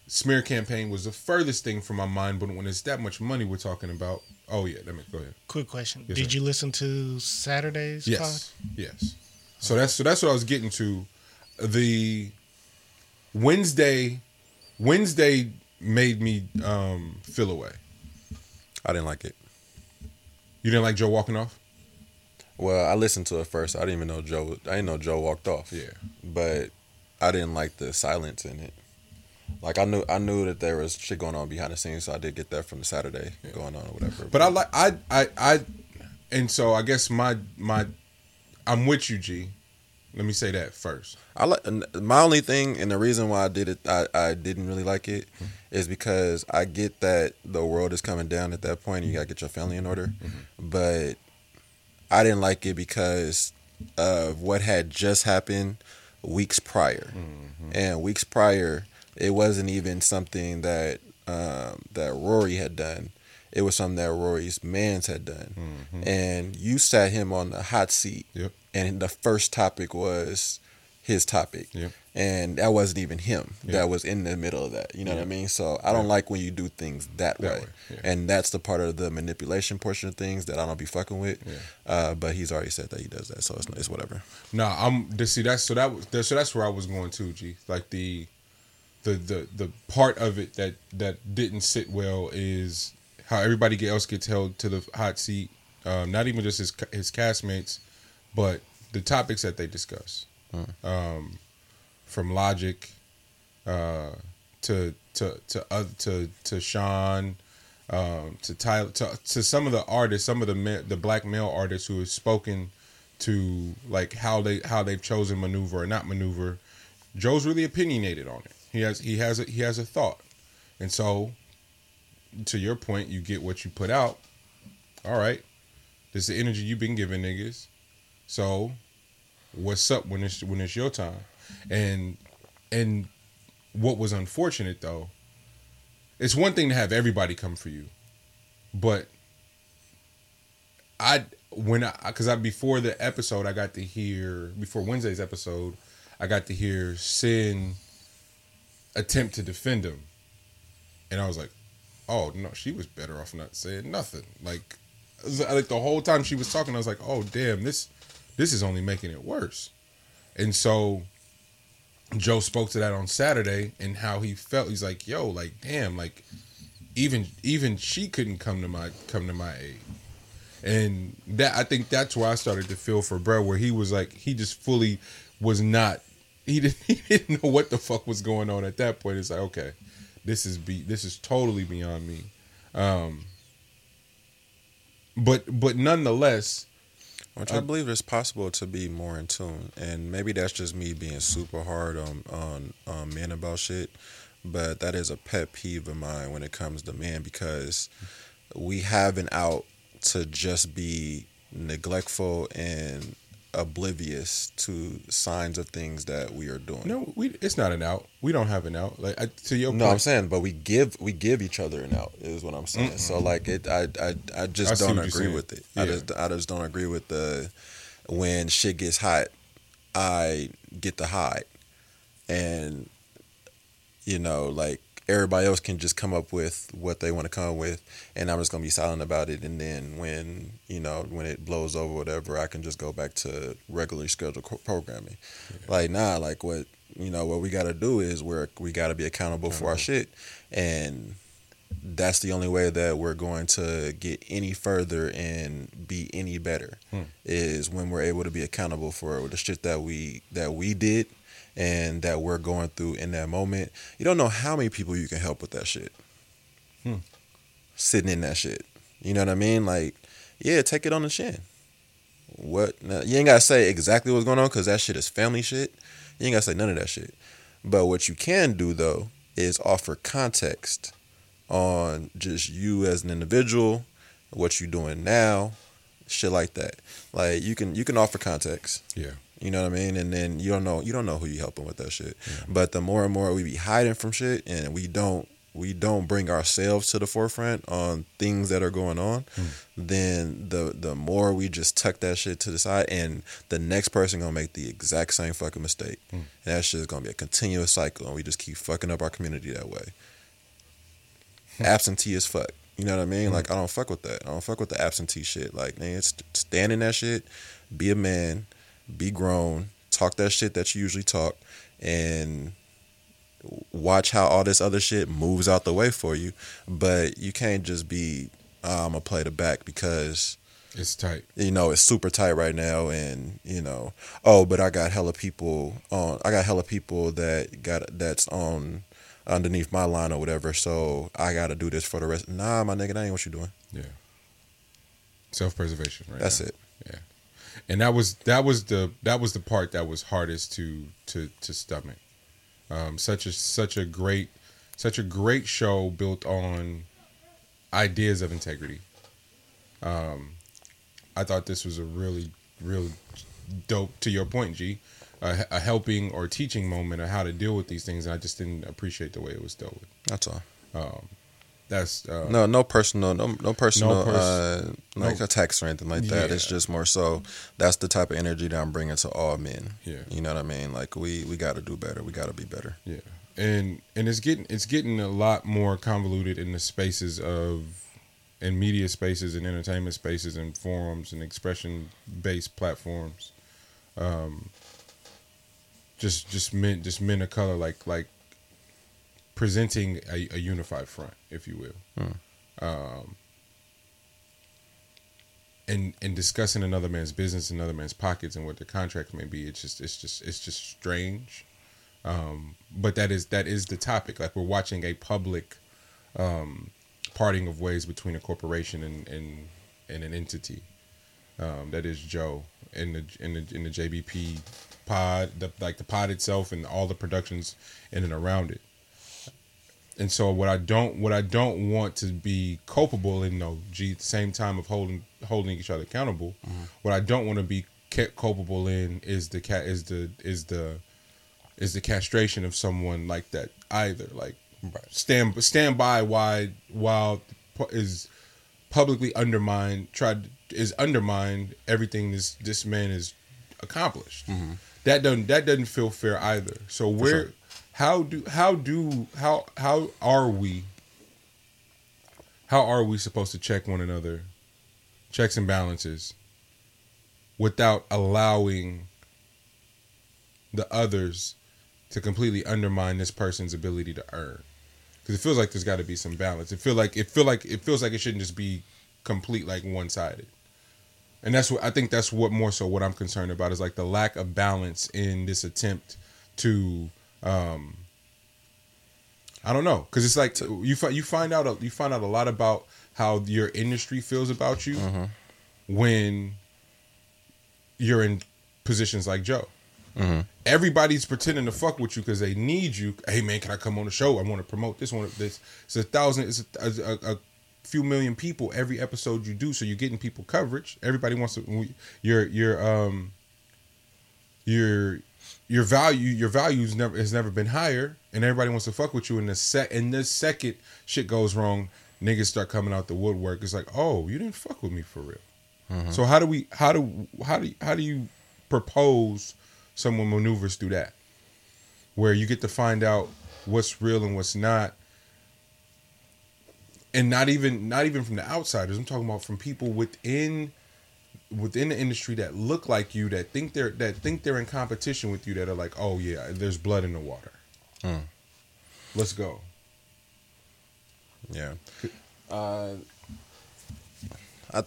Smear campaign was the furthest thing from my mind, but when it's that much money we're talking about, oh yeah, let me go ahead. Quick question: Yes, Did sir. you listen to Saturday's pod? Yes, yes. So that's so that's what I was getting to. The Wednesday, Wednesday made me um, feel away. I didn't like it. You didn't like Joe walking off? Well, I listened to it first. I didn't even know Joe. I didn't know Joe walked off. Yeah. but I didn't like the silence in it. Like I knew, I knew that there was shit going on behind the scenes, so I did get that from the Saturday going on or whatever. But I like I I I, and so I guess my my I'm with you, G. Let me say that first. I like my only thing, and the reason why I did it, I, I didn't really like it, mm-hmm. is because I get that the world is coming down at that point. And you gotta get your family in order, mm-hmm. but I didn't like it because of what had just happened weeks prior, and weeks prior, it wasn't even something that um, that Rory had done. It was something that Rory's man's had done, and you sat him on the hot seat Yep. and the first topic was his topic. Yep. And that wasn't even him. Yeah. That was in the middle of that. You know what I mean? So I don't like when you do things that, That way. way, yeah. And that's the part of the manipulation portion of things that I don't be fucking with. Yeah. Uh, but he's already said that he does that, so it's, it's whatever. No, I'm to see that's so that was so that's where I was going to, G. Like the the the the part of it that that didn't sit well is how everybody else gets held to the hot seat. Um, not even just his his castmates, but the topics that they discuss. Um, from Logic uh, to to to to to Sean, um, to Tyler, to, to some of the artists, some of the ma- the black male artists who have spoken to like how they how they've chosen maneuver or not maneuver. Joe's really opinionated on it. He has he has a, he has a thought, and so to your point, you get what you put out. All right, this is the energy you've been giving niggas. So, what's up when it's when it's your time? And and what was unfortunate though, it's one thing to have everybody come for you, but I when I because I before the episode I got to hear before Wednesday's episode I got to hear Cyn attempt to defend him, and I was like, oh no, she was better off not saying nothing. Like, like the whole time she was talking, I was like, oh damn, this this is only making it worse. And so Joe spoke to that on Saturday and how he felt. He's like, yo, like damn, like even even she couldn't come to my come to my aid. And that I think that's why I started to feel for bro, where he was like he just fully was not he didn't he didn't know what the fuck was going on at that point. It's like, okay, this is be this is totally beyond me. Um but but nonetheless, Which I believe it's possible to be more in tune, and maybe that's just me being super hard on on, on men about shit. But that is a pet peeve of mine when it comes to men because we have an out to just be neglectful and oblivious to signs of things that we are doing. no, we it's not an out. We don't have an out. Like I, to your No, point, I'm saying, but we give we give each other an out is what I'm saying. So like it, I I I just I don't agree with it. I just I just don't agree with the when shit gets hot, I get the hide, and you know like everybody else can just come up with what they want to come with, and I'm just gonna be silent about it. And then when you know when it blows over, whatever, I can just go back to regularly scheduled programming. Like nah, like what you know what we got to do is we're we got to be accountable for our shit, and that's the only way that we're going to get any further and be any better Hmm. is when we're able to be accountable for the shit that we that we did and that we're going through in that moment. You don't know how many people you can help with that shit. Hmm. Sitting in that shit. You know what I mean? Like, yeah, take it on the chin. What? Now, you ain't gotta say exactly what's going on because that shit is family shit. You ain't gotta say none of that shit. But what you can do though is offer context on just you as an individual, what you're doing now, shit like that. Like you can you can offer context. yeah, You know what I mean? And then you don't know you don't know who you helping with that shit. But the more and more we be hiding from shit and we don't we don't bring ourselves to the forefront on things that are going on, hmm. then the the more we just tuck that shit to the side and the next person gonna make the exact same fucking mistake. Hmm. And that shit is gonna be a continuous cycle and we just keep fucking up our community that way. Hmm. Absentee as fuck. You know what I mean? Like I don't fuck with that. I don't fuck with the absentee shit. Like man, st- stand in that shit, be a man, be grown, talk that shit that you usually talk, and watch how all this other shit moves out the way for you. But you can't just be um, oh, I'm gonna play the back because it's tight. you know it's super tight right now, and you know oh, but I got hella people on. I got hella people that got that's on underneath my line or whatever. So I got to do this for the rest. Nah, my nigga, that ain't what you doing. Yeah, self preservation. Right. That's now. it. And that was that was the that was the part that was hardest to to to stomach. Um, such a such a great such a great show built on ideas of integrity. Um, I thought this was a really really dope. To your point, G, a, a helping or teaching moment of how to deal with these things, and I just didn't appreciate the way it was dealt with. That's all. That's uh, No, no personal, no, no personal, pers- uh, like no- attacks or anything like that. It's just more so that's the type of energy that I'm bringing to all men. Yeah. you know what I mean. Like we we got to do better. We got to be better. Yeah, and and it's getting it's getting a lot more convoluted in the spaces of in media spaces and entertainment spaces and forums and expression based platforms. Um, just just men just men of color like like presenting a, a unified front, if you will. Um, and and discussing another man's business, another man's pockets, and what their contract may be. It's just it's just it's just strange um, but that is that is the topic. Like we're watching a public um, parting of ways between a corporation and and, and an entity. Um, that is Joe in the in the in the JBP pod, the, like the pod itself, and all the productions in and around it. And so what I don't what I don't want to be culpable in no G at the same time of holding holding each other accountable. Mm-hmm. What I don't want to be kept culpable in is the cat is the is the is the castration of someone like that either. Like stand stand by why while is publicly undermined tried is undermined everything this this man has accomplished. Mm-hmm. That doesn't that doesn't feel fair either. So where how do how do how how are we? How are we supposed to check one another? Checks and balances without allowing the others to completely undermine this person's ability to earn because it feels like there's got to be some balance. It feel like it feel like it feels like it shouldn't just be complete like one-sided. And that's what i think that's what more so what i'm concerned about is like the lack of balance in this attempt to um i don't know because it's like you find you find out a, you find out a lot about how your industry feels about you when you're in positions like joe. Everybody's pretending to fuck with you because they need you. Hey man can i come on the show? I want to promote this one this. It's a thousand it's a, a, a few million people every episode you do so you're getting people coverage. Everybody wants to You're you're um your your value your values never has never been higher and everybody wants to fuck with you in the sec in this second shit goes wrong niggas start coming out the woodwork. It's like oh you didn't fuck with me for real. Mm-hmm. So how do we how do how do how do you propose someone maneuvers through that? Where you get to find out what's real and what's not and not even not even from the outsiders. I'm talking about from people within within the industry that look like you that think they're that think they're in competition with you that are like oh yeah there's blood in the water let's go Yeah. Uh, I,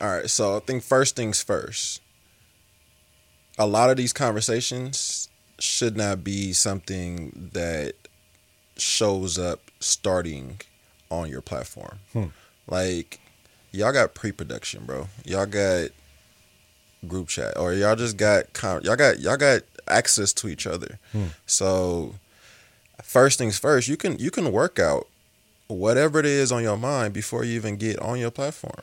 all right. So I think first things first. A lot of these conversations should not be something that shows up starting on your platform. Like, y'all got pre-production, bro. Y'all got group chat, or y'all just got con- y'all got y'all got access to each other. Hmm. So first things first, you can you can work out whatever it is on your mind before you even get on your platform.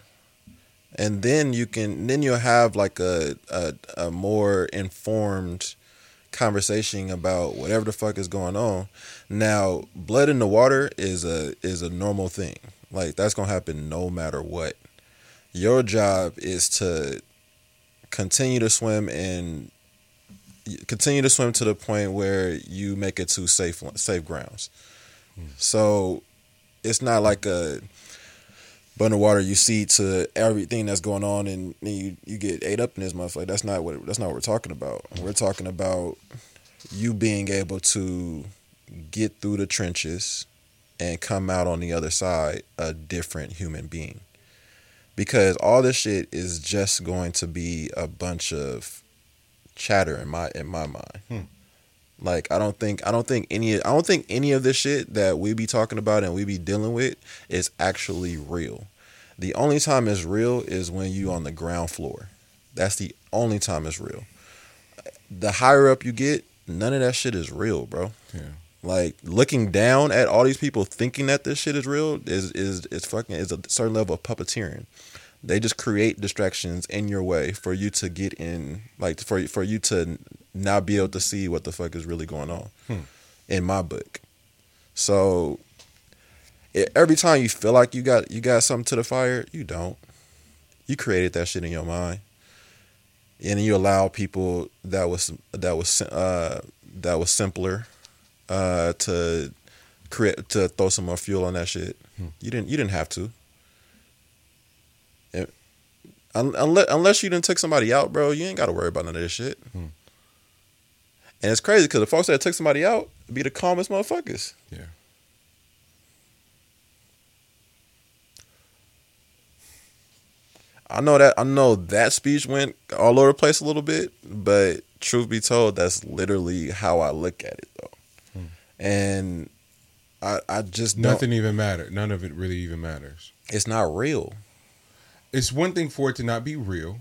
And then you can then you'll have like a a, a more informed conversation about whatever the fuck is going on. Now, blood in the water is a is a normal thing. Like that's going to happen no matter what. Your job is to continue to swim and continue to swim to the point where you make it to safe safe grounds. Hmm. So it's not like a bun of water you see to everything that's going on and then you, you get ate up in this motherfucker. That's not what that's not what we're talking about. We're talking about you being able to get through the trenches and come out on the other side a different human being. Because all this shit is just going to be a bunch of chatter in my in my mind. Hmm. Like I don't think I don't think any I don't think any of this shit that we be talking about and we be dealing with is actually real. The only time it's real is when you on the ground floor. That's the only time it's real. The higher up you get, none of that shit is real, bro. yeah Like looking down at all these people thinking that this shit is real is is is fucking is a certain level of puppeteering. They just create distractions in your way for you to get in, like for for you to not be able to see what the fuck is really going on. In my book, so e- every time you feel like you got you got something to the fire, you don't. You created that shit in your mind, and you allow people that was that was uh, that was simpler uh, to create to throw some more fuel on that shit. You didn't you didn't have to. It- unless unless you didn't took somebody out, bro, you ain't got to worry about none of this shit. And it's crazy because the folks that took somebody out be the calmest motherfuckers. yeah I know that I know that speech went all over the place a little bit, but truth be told, that's literally how I look at it. And I I just don't, nothing even matter none of it really even matters it's not real. it's one thing for it to not be real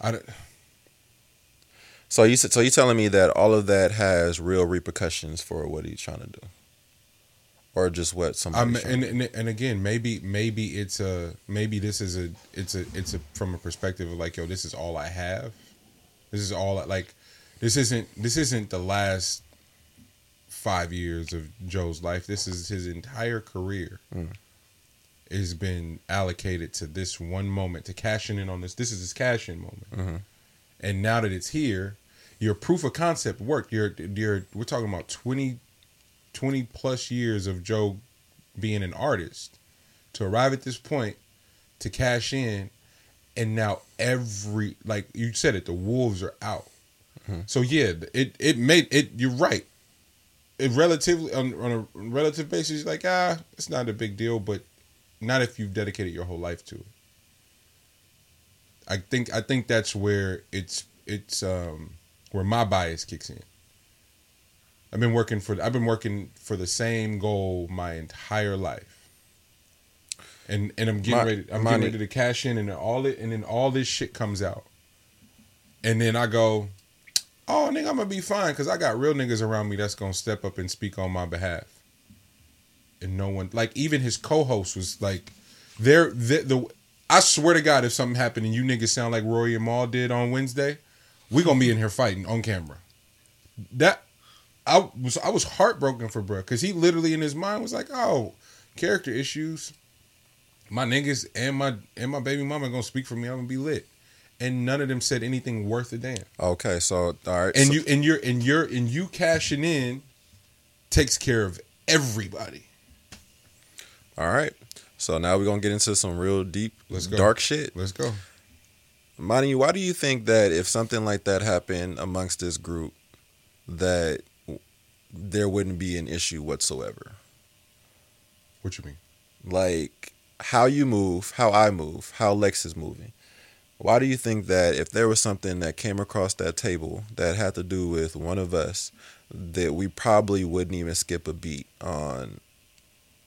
I don't, So you said- so you telling me that all of that has real repercussions for what he's trying to do, or just what somebody? And, and and again, maybe maybe it's a maybe this is a it's a it's a from a perspective of like yo, this is all I have. This is all I, like. This isn't this isn't the last five years of Joe's life. This is his entire career. Mm. Has been allocated to this one moment to cashing in on this. This is his cash in moment, mm-hmm. and now that it's here, your proof of concept worked. You're you're we're talking about 20, 20 plus years of Joe being an artist to arrive at this point to cash in, and now every like you said it, the wolves are out. So yeah, it it made it. You're right. It relatively on, on a relative basis, like ah, it's not a big deal, but not if you've dedicated your whole life to it. I think I think that's where it's it's um where my bias kicks in. I've been working for I've been working for the same goal my entire life. And and I'm getting My- ready I'm mine- getting ready to cash in and then all it and then all this shit comes out. And then I go, Oh nigga, I'm gonna be fine because I got real niggas around me that's gonna step up and speak on my behalf. And no one like even his co-host was like there the, the I swear to God, if something happened and you niggas sound like Rory and Mal did on Wednesday, we gonna be in here fighting on camera. That I was I was heartbroken for bruh because he literally in his mind was like, oh, character issues. My niggas and my and my baby mama gonna speak for me. I'm gonna be lit, and none of them said anything worth a damn. Okay, so all right, And so- you and you're and you're and you cashing in takes care of everybody. all right. So now we're gonna get into some real deep, Let's go. dark shit. Let's go. Monty, why do you think that if something like that happened amongst this group, that there wouldn't be an issue whatsoever? What you mean? Like how you move, how I move, how Lex is moving. Why do you think that if there was something that came across that table that had to do with one of us, that we probably wouldn't even skip a beat on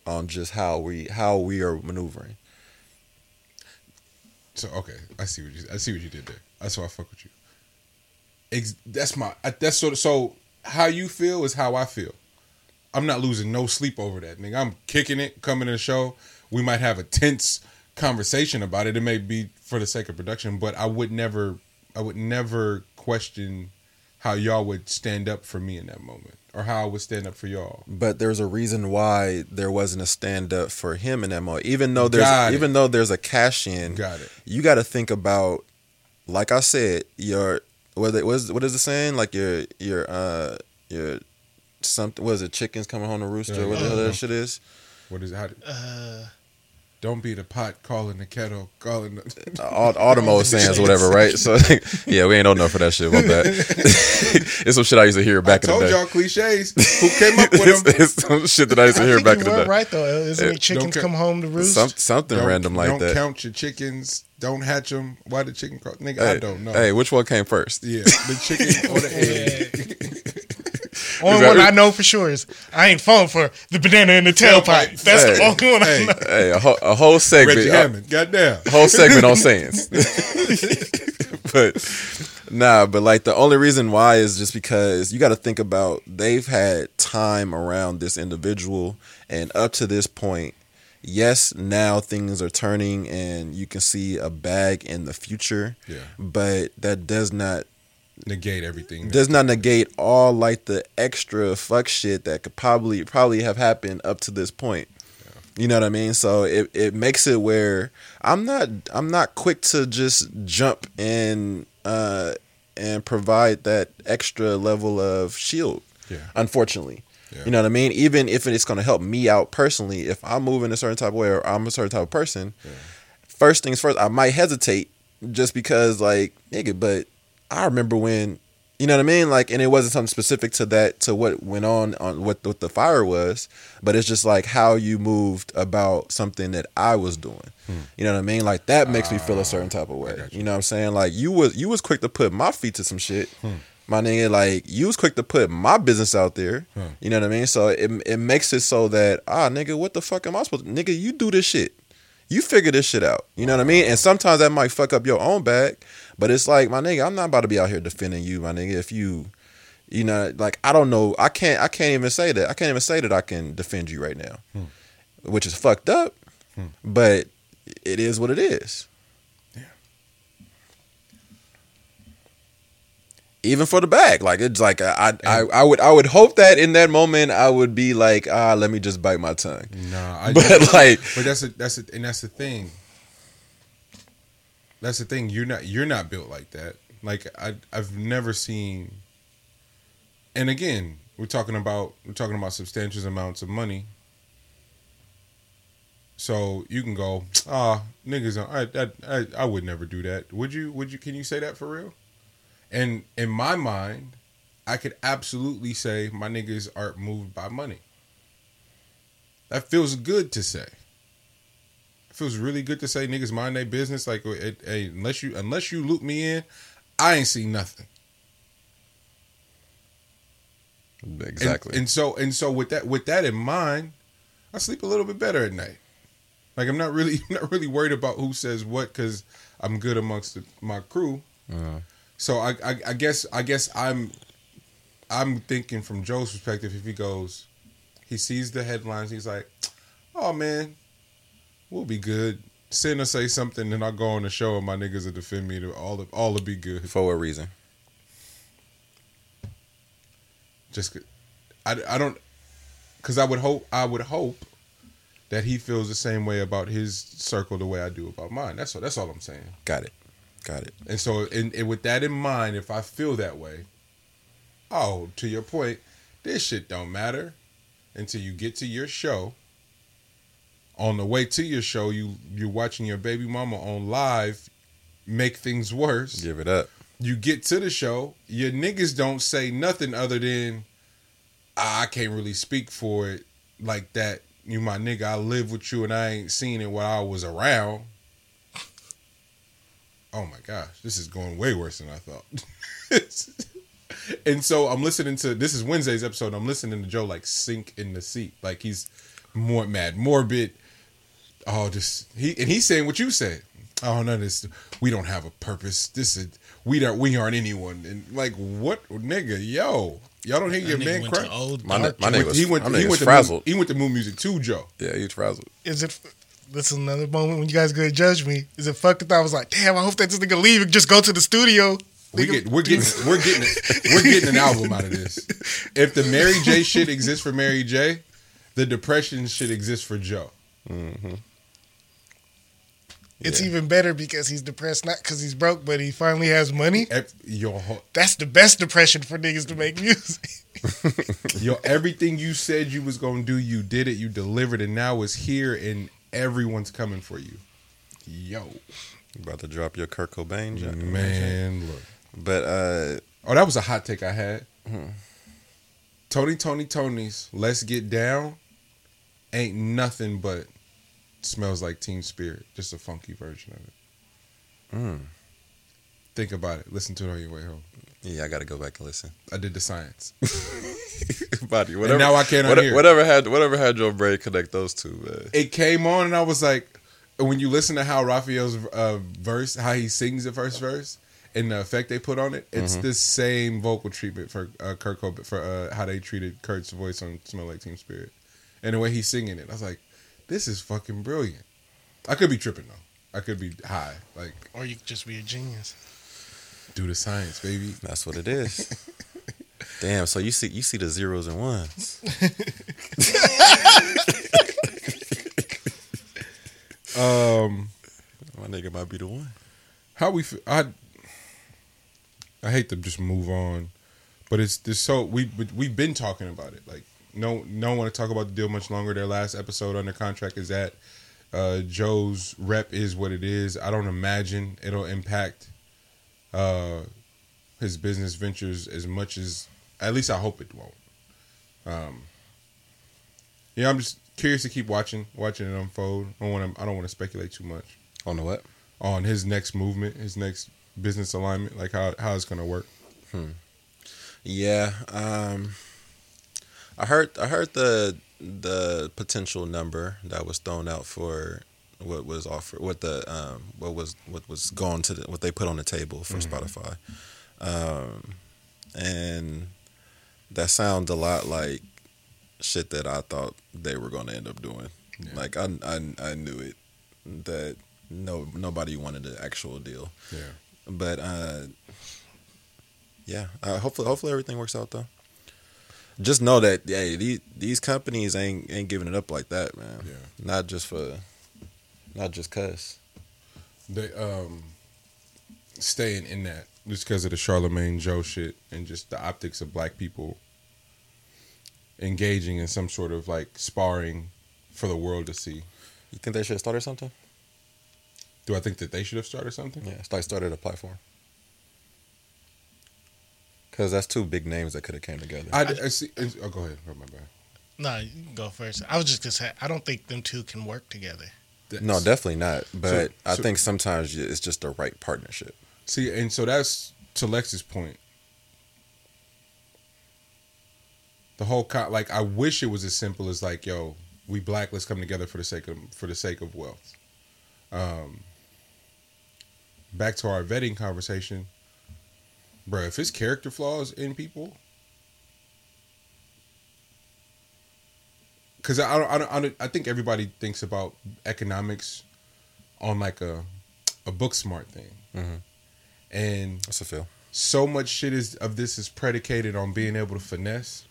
on just how we how we are maneuvering? So okay, I see what you I see what you did there. That's why I fuck with you. Ex- that's my that's sort of so how you feel is how I feel. I'm not losing no sleep over that nigga. I'm kicking it, coming to the show. We might have a tense conversation about it. It may be for the sake of production, but I would never I would never question how y'all would stand up for me in that moment or how I would stand up for y'all. But there's a reason why there wasn't a stand up for him in that moment. Even though there's Got it. even though there's a cash in, Got it. you got to think about, like I said, your what is, what is what is it saying? Like your your uh your something. was it? Chickens coming home to rooster. Yeah, what the hell that shit is? What is it? How do, Uh, don't be the pot calling the kettle, calling the All, all the most sayings, whatever, right? So yeah, we ain't old enough for that shit. My bad. it's some shit I used to hear back I in told the day. y'all cliches. Who came up with it's, them? it's some shit that I used to I hear back in the day. right though. Isn't Yeah. it chickens Don't come home to roost? Some, something Don't- random like don't that. count your chickens. Don't hatch them. Why the chicken? Call? Nigga, I don't know. Hey, which one came first? Yeah, the chicken or the egg. Only that- one I know for sure is I ain't falling for the banana in the tailpipe. That's the only one I hey. know. Hey, a, whole a whole segment. Reggie uh, Hammond. Goddamn. whole segment on sayings. but nah, but like the only reason why is just because you got to think about they've had time around this individual, and up to this point, yes, now things are turning, and you can see a bag in the future. Yeah. but that does not Negate everything. does not negate all like the extra fuck shit that could probably probably have happened up to this point. You know what I mean? So it, it makes it where I'm not I'm not quick to just jump and uh and provide that extra level of shield. Yeah. Unfortunately. Yeah. You know what I mean? Even if it's gonna help me out personally, if I'm moving a certain type of way or I'm a certain type of person, first things first, I might hesitate just because like, nigga, but I remember when you know what I mean? Like, and it wasn't something specific to that, to what went on on what what the fire was, but it's just like how you moved about something that I was doing. Hmm. You know what I mean? Like that makes me feel a ah, certain type of way. got You know what I'm saying? Like you was you was quick to put my feet to some shit. Hmm. My nigga, like you was quick to put my business out there. Hmm. You know what I mean? So it it makes it so that ah nigga, what the fuck am I supposed to nigga, you do this shit. You figure this shit out. You know what I mean? And sometimes that might fuck up your own bag. But it's like, my nigga, I'm not about to be out here defending you, my nigga. If you you know, like I don't know, I can't I can't even say that. I can't even say that I can defend you right now. Which is fucked up. But it is what it is. Yeah. Even for the bag, like it's like I, I I would I would hope that in that moment I would be like ah let me just bite my tongue, Nah, I but like But that's a, that's a, and that's the thing. That's the thing. You're not you're not built like that. Like I I've never seen. And again, we're talking about we're talking about substantial amounts of money. So you can go, ah, niggas, I, I I I would never do that. Would you? Would you? Can you say that for real? And in my mind, I could absolutely say my niggas aren't moved by money. That feels good to say. It feels really good to say niggas mind their business. Like, hey, unless you unless you loop me in, I ain't see nothing. Exactly. And, so and so with that with that in mind, I sleep a little bit better at night. Like I'm not really I'm not really worried about who says what because I'm good amongst the, my crew. Uh, So I, I I guess I guess I'm I'm thinking from Joe's perspective. If he goes, he sees the headlines. He's like, "Oh man, we'll be good." Send or say something, and I'll go on the show, and my niggas will defend me. To all of all will be good. for what reason? Just, I, I don't, because I would hope I would hope that he feels the same way about his circle the way I do about mine. That's all. That's all I'm saying. Got it. Got it. And so, and, and with that in mind, if I feel that way, oh, to your point, this shit don't matter until you get to your show. On the way to your show, you you're watching your baby mama on live make things worse. Give it up. You get to the show, your niggas don't say nothing other than "Ah, I can't really speak for it like that. You my nigga, I live with you and I ain't seen it while I was around. Oh my gosh, this is going way worse than I thought. and so I'm listening to this is Wednesday's episode. I'm listening to Joe like sink in the seat, like he's more mad, morbid. Oh, just he and he's saying what you said. Oh no, this we don't have a purpose. This is we don't we aren't anyone. And like what nigga, yo, y'all don't hear your That nigga man went cry. to My, dark. my He nigga went, was, he went, my he went was to frazzled. Moon, he went to moon music too, Joe. Yeah, he was frazzled. Is it? This is another moment when you guys gonna judge me. Is it fucked up? I was like, damn. I hope that this nigga leave and just go to the studio. We get, we're getting we're getting we're getting an album out of this. If the Mary J shit exists for Mary J, the depression should exist for Joe. Mm-hmm. It's even better because he's depressed, not because he's broke, but he finally has money. Ev- Your whole- That's the best depression for niggas to make music. Yo, everything you said you was gonna do, you did it, you delivered, and now it's here, and everyone's coming for you. Yo, You about to drop your Kurt Cobain, Jack. man, look. But uh, Oh, that was a hot take I had. Tony, Tony, Tony's "Let's Get Down" ain't nothing but smells like Teen Spirit, just a funky version of it. mm, Think about it. Listen to it on your way home. yeah, I got to go back and listen. I did the science. Buddy, whatever. now I cannot whatever, hear. Whatever had whatever had your brain connect those two, man. It came on, and I was like, when you listen to how Raphael's uh, verse, how he sings the first verse, and the effect they put on it, it's the same vocal treatment for uh, Kurt Cobain for uh, how they treated Kurt's voice on "Smell Like Teen Spirit," and the way he's singing it. I was like, this is fucking brilliant. I could be tripping though. I could be high. Like, or you could just be a genius. do the science, baby. That's what it is. Damn. So you see you see the zeros and ones. Um, My nigga might be the one. how we? f- I I hate to just move on, but it's this so we we've been talking about it. Like no no want to talk about the deal much longer. Their last episode under contract is that uh, Joe's rep is what it is. I don't imagine it'll impact uh, his business ventures as much as at least I hope it won't. Um, yeah, I'm just curious to keep watching watching it unfold. I don't want to I don't want to speculate too much On the what? on his next movement, his next business alignment, like how how it's gonna work. Yeah. Um. I heard I heard the the potential number that was thrown out for what was offered, what the um what was what was going to the, what they put on the table for Spotify, um, and that sounds a lot like shit that I thought they were going to end up doing. Yeah. Like I, I I knew it that no nobody wanted the actual deal, Yeah. but uh, yeah, uh, hopefully hopefully everything works out though. Just know that hey, these these companies ain't ain't giving it up like that, man. Yeah. Not just for, not just cause. They um staying in that just because of the Charlemagne Joe shit and just the optics of black people engaging in some sort of like sparring for the world to see. You think they should have started something? Do I think that they should have started something? Yeah, like started a platform. Because that's two big names that could have came together. I, I see. Oh, go ahead. Oh, my bad. No, you can go first. I was just gonna say I don't think them two can work together. no, definitely not. But I so- think sometimes it's just the right partnership. See, and so that's to Lex's point. The whole co- like, I wish it was as simple as like, yo, we black, let's come together for the sake of for the sake of wealth. Um, back to our vetting conversation, bro. If his character flaws in people, because I don't, I don't, I don't, I think everybody thinks about economics on like a a book smart thing, Mhm. and That's a feel. so much shit is of this is predicated on being able to finesse.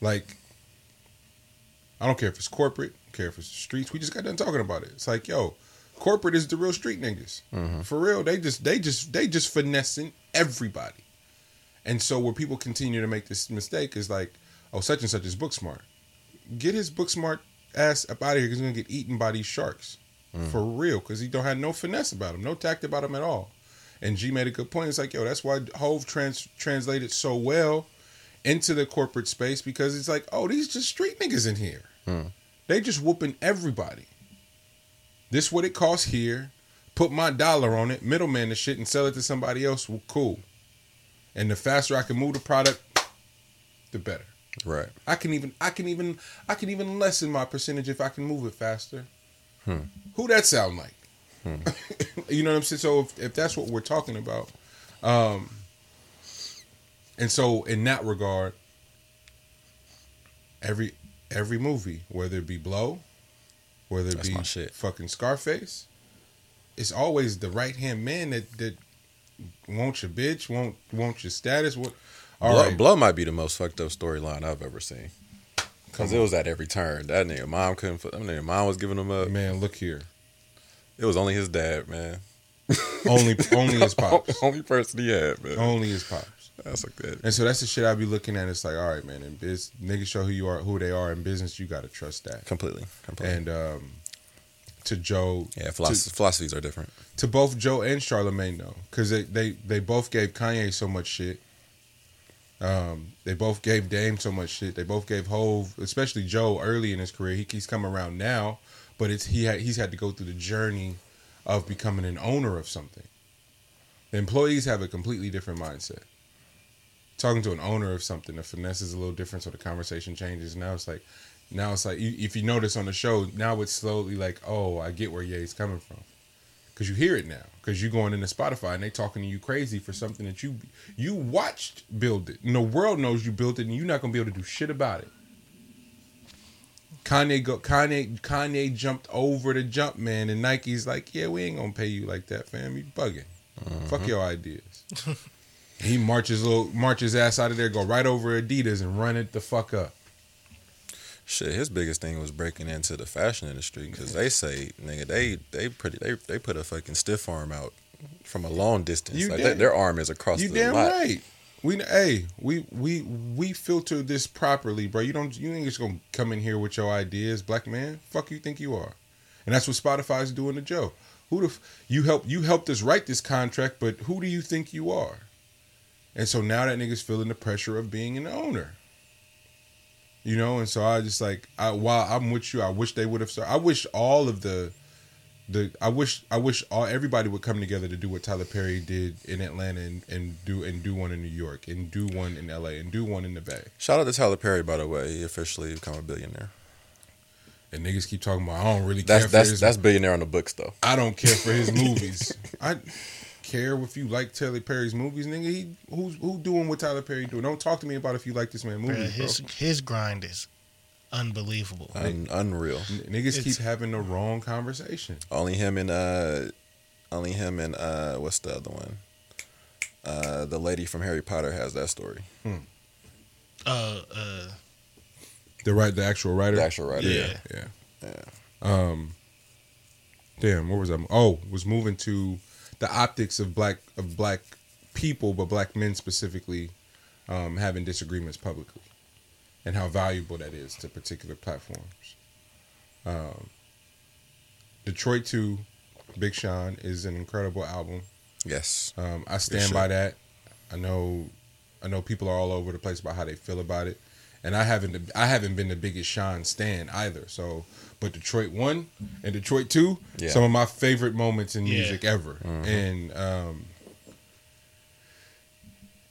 Like, I don't care if it's corporate, I don't care if it's the streets. We just got done talking about it. It's like, yo, corporate is the real street niggas. For real, they just they just they just finessing everybody. And so where people continue to make this mistake is like, oh, such and such is book smart. Get his book smart ass up out of here because he's gonna get eaten by these sharks. Mm. For real, because he don't have no finesse about him, no tact about him at all. And G made a good point. It's like, yo, that's why Hove trans- translated so well into the corporate space because it's like, oh, these just street niggas in here. Hmm. They just whooping everybody. This what it costs here. Put my dollar on it, middleman the shit, and sell it to somebody else. Well, cool. And the faster I can move the product, the better. Right. I can even I can even I can even lessen my percentage if I can move it faster. Who that sound like? you know what I'm saying? So if, if that's what we're talking about, um, and so in that regard, every every movie, whether it be Blow, whether it That's be fucking Scarface, it's always the right hand man that that wants your bitch, want want your status. What? All Blow, right, Blow might be the most fucked up storyline I've ever seen. Because it was at every turn. That nigga mom couldn't. That nigga mom was giving him up. man, look here. It was only his dad, man. Only only his pops. only person he had, man. Only his pops. That's like that. And so that's the shit I be looking at. It's like, all right, man, in biz, niggas show who you are, who they are in business. You gotta trust that. Completely. Completely. And um, to Joe, yeah, philosoph- philosophies are different. to both Joe and Charlemagne though, because they, they they both gave Kanye so much shit. Um, they both gave Dame so much shit. They both gave Hove, especially Joe, early in his career. He, he's come around now, but it's he had he's had to go through the journey of becoming an owner of something. The employees have a completely different mindset. Talking to an owner of something, the finesse is a little different, so the conversation changes. Now it's like, now it's like, if you notice on the show, now it's slowly like, oh, I get where Ye's coming from. Because you hear it now. Because you're going into spotify and they talking to you crazy for something that you you watched build it. And the world knows you built it and you're not gonna be able to do shit about it. Kanye go kanye kanye jumped over the jump man. And nike's like yeah we ain't gonna pay you like that fam. You bugging. Fuck uh-huh. your ideas. He marches little marches ass out of there go right over adidas and run it the fuck up Shit, his biggest thing was breaking into the fashion industry because they say, nigga, they they pretty they they put a fucking stiff arm out from a long distance. You like damn- their, their arm is across You the damn lot. right. We hey, we we we filter this properly, bro. You don't you ain't just gonna come in here with your ideas, black man. Fuck you think you are, and that's what Spotify's doing to Joe. Who the you help you helped us write this contract, but who do you think you are? And so now that nigga's feeling the pressure of being an owner. You know, and so I just like I while I'm with you, I wish they would have. I wish all of the the I wish I wish all everybody would come together to do what Tyler Perry did in Atlanta and, and do and do one in New York and do one in LA and do one in the Bay. Shout out to Tyler Perry, by the way. He officially become a billionaire. And niggas keep talking about I don't really care That's for that's his that's billionaire on the books though. I don't care for his movies. I care if you like Tyler Perry's movies, nigga. He who's who doing what Tyler Perry doing? Don't talk to me about if you like this man Bruh, movies, bro. his his grind is unbelievable. Un, unreal. N- Niggas It's- keep having the wrong conversation. Only him and uh, only him and uh, what's the other one? Uh, the lady from Harry Potter has that story. Uh, uh, The right, the actual writer. The actual writer. Yeah. yeah. Yeah. Um, damn, where was I? Oh, was moving to the optics of black of black people, but black men specifically, um, having disagreements publicly, and how valuable that is to particular platforms. Um, Detroit Two, Big Sean is an incredible album. Yes. Um, I stand by that. I know, I know people are all over the place about how they feel about it, and I haven't. I haven't been the biggest Sean stan either. So, but Detroit one and Detroit two, Yeah. some of my favorite moments in Yeah. music ever, and um,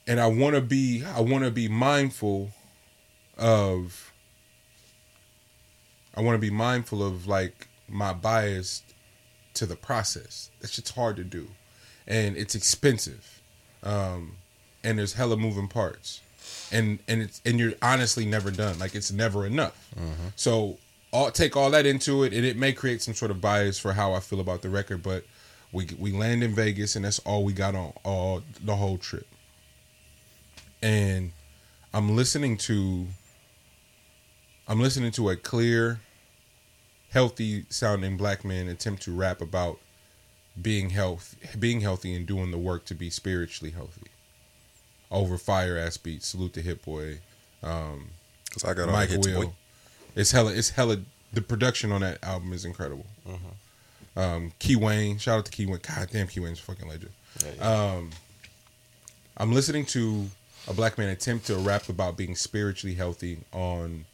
and I want to be. I want to be mindful of. I want to be mindful of like my bias to the process. That shit's hard to do, and it's expensive, um, and there's hella moving parts, and and it's and you're honestly never done. Like it's never enough. So all take all that into it, and it may create some sort of bias for how I feel about the record. But we we land in Vegas, and that's all we got on all the whole trip. And I'm listening to. I'm listening to a clear, healthy sounding black man attempt to rap about being health being healthy and doing the work to be spiritually healthy. Over fire ass beats. Salute to Hit Boy. Um Because I got all Mike the hits, Will. boy. It's hella it's hella the production on that album is incredible. Mm-hmm. Um Key Wane, shout out to Key Wane. God damn Key Wane's a fucking legend. Yeah, yeah. Um I'm listening to a black man attempt to rap about being spiritually healthy on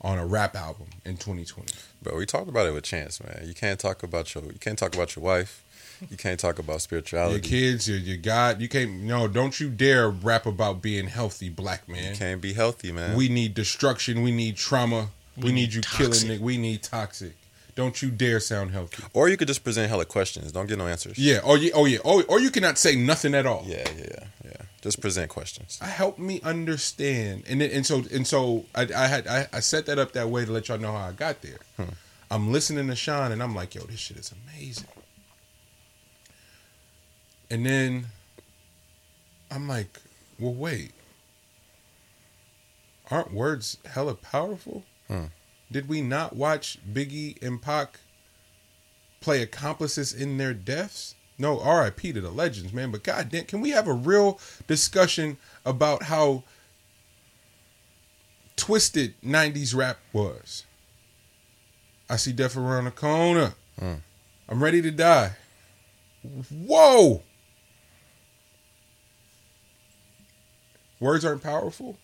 on a rap album in 2020. Bro, we talked about it with Chance, man. You can't talk about your you can't talk about your wife. You can't talk about spirituality. Your kids, your, your God, you can't. No, don't you dare rap about being healthy, black man. You can't be healthy, man. We need destruction. We need trauma. We, need, need you toxic. killing it. We need toxic. Don't you dare sound healthy. or you could just present hella questions. Don't get no answers. Yeah. Oh yeah. Oh yeah. Oh, or you cannot say nothing at all. Yeah, yeah, yeah, yeah. Just present questions. Help me understand. And then, and so and so I, I had I, I set that up that way to let y'all know how I got there. Hmm. I'm listening to Sean and I'm like, yo, this shit is amazing. And then I'm like, well, wait. Aren't words hella powerful? Hmm. Did we not watch Biggie and Pac play accomplices in their deaths? No, RIP to the legends, man. But goddamn, can we have a real discussion about how twisted '90s rap was? I see death around the corner. Hmm. I'm ready to die. Whoa! Words aren't powerful.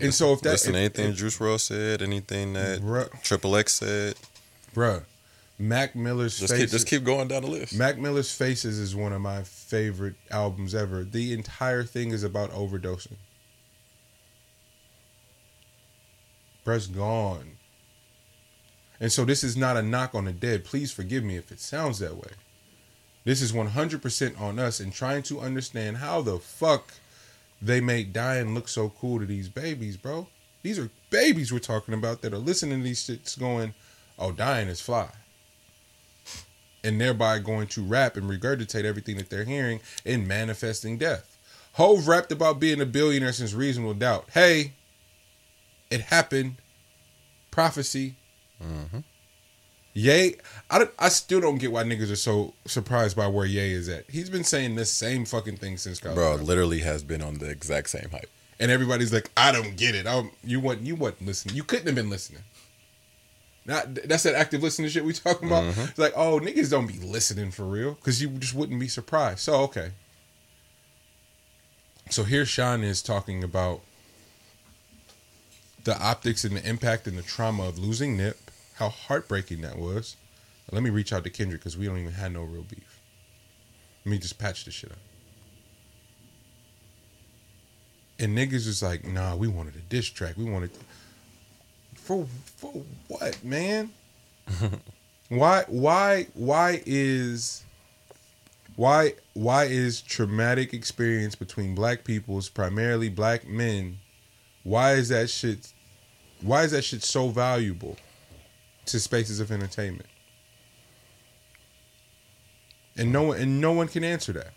And so if that's Listen if- anything if- Juice WRLD said, anything that Bruh. Triple X said, bruh, Mac Miller's just faces, keep just keep going down the list. Mac Miller's Faces is one of my favorite albums ever. The entire thing is about overdosing. Bruh's gone. And so this is not a knock on the dead. Please forgive me if it sounds that way. This is 100% on us and trying to understand how the fuck they make dying look so cool to these babies, bro. These are babies we're talking about that are listening to these shits going, oh, dying is fly and thereby going to rap and regurgitate everything that they're hearing and manifesting death. Hove rapped about being a billionaire since reasonable doubt. Hey, it happened. Prophecy. Mm-hmm. Ye, I, I still don't get why niggas are so surprised by where Ye is at. He's been saying this same fucking thing since college. Bro, literally has been on the exact same hype. And everybody's like, I don't get it. I, you want you wasn't listening. You couldn't have been listening. Not that's that active listening shit we talking about. Mm-hmm. It's like, oh, niggas don't be listening for real because you just wouldn't be surprised. So okay. So here Sean is talking about the optics and the impact and the trauma of losing Nip, how heartbreaking that was. Let me reach out to Kendrick because we don't even have no real beef. Let me just patch this shit up. And niggas was like, nah, we wanted a diss track. We wanted for for what, man? why why why is why why is traumatic experience between black peoples, primarily black men, why is that shit why is that shit so valuable to spaces of entertainment? And no one and no one can answer that.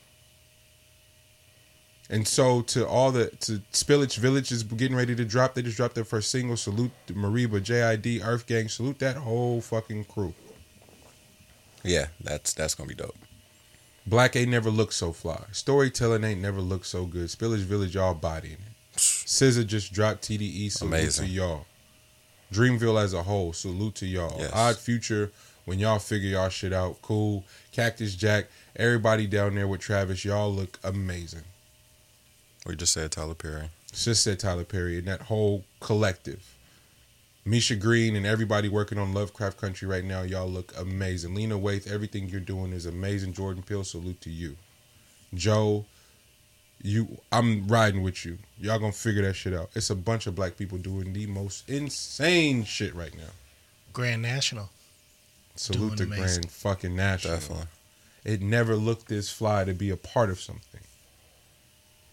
And so to all the to Spillage Village is getting ready to drop. They just dropped their first single. Salute Mereba, JID, Earth Gang. Salute that whole fucking crew. Yeah, that's that's gonna be dope. Black ain't never looked so fly. Storytelling ain't never looked so good. Spillage Village, y'all bodying it. SZA just dropped TDE. Salute Amazing. to y'all. Dreamville as a whole, salute to y'all. Yes. Odd Future, when y'all figure y'all shit out, cool. Cactus Jack, everybody down there with Travis, y'all look amazing. We just said Tyler Perry. Just said Tyler Perry and that whole collective. Misha Green and everybody working on Lovecraft Country right now, y'all look amazing. Lena Waithe, everything you're doing is amazing. Jordan Peele, salute to you. Joe, you I'm riding with you. Y'all gonna figure that shit out. It's a bunch of black people doing the most insane shit right now. Grand National. Salute Doing to amazing. Grand fucking National. Definitely. It never looked this fly to be a part of something.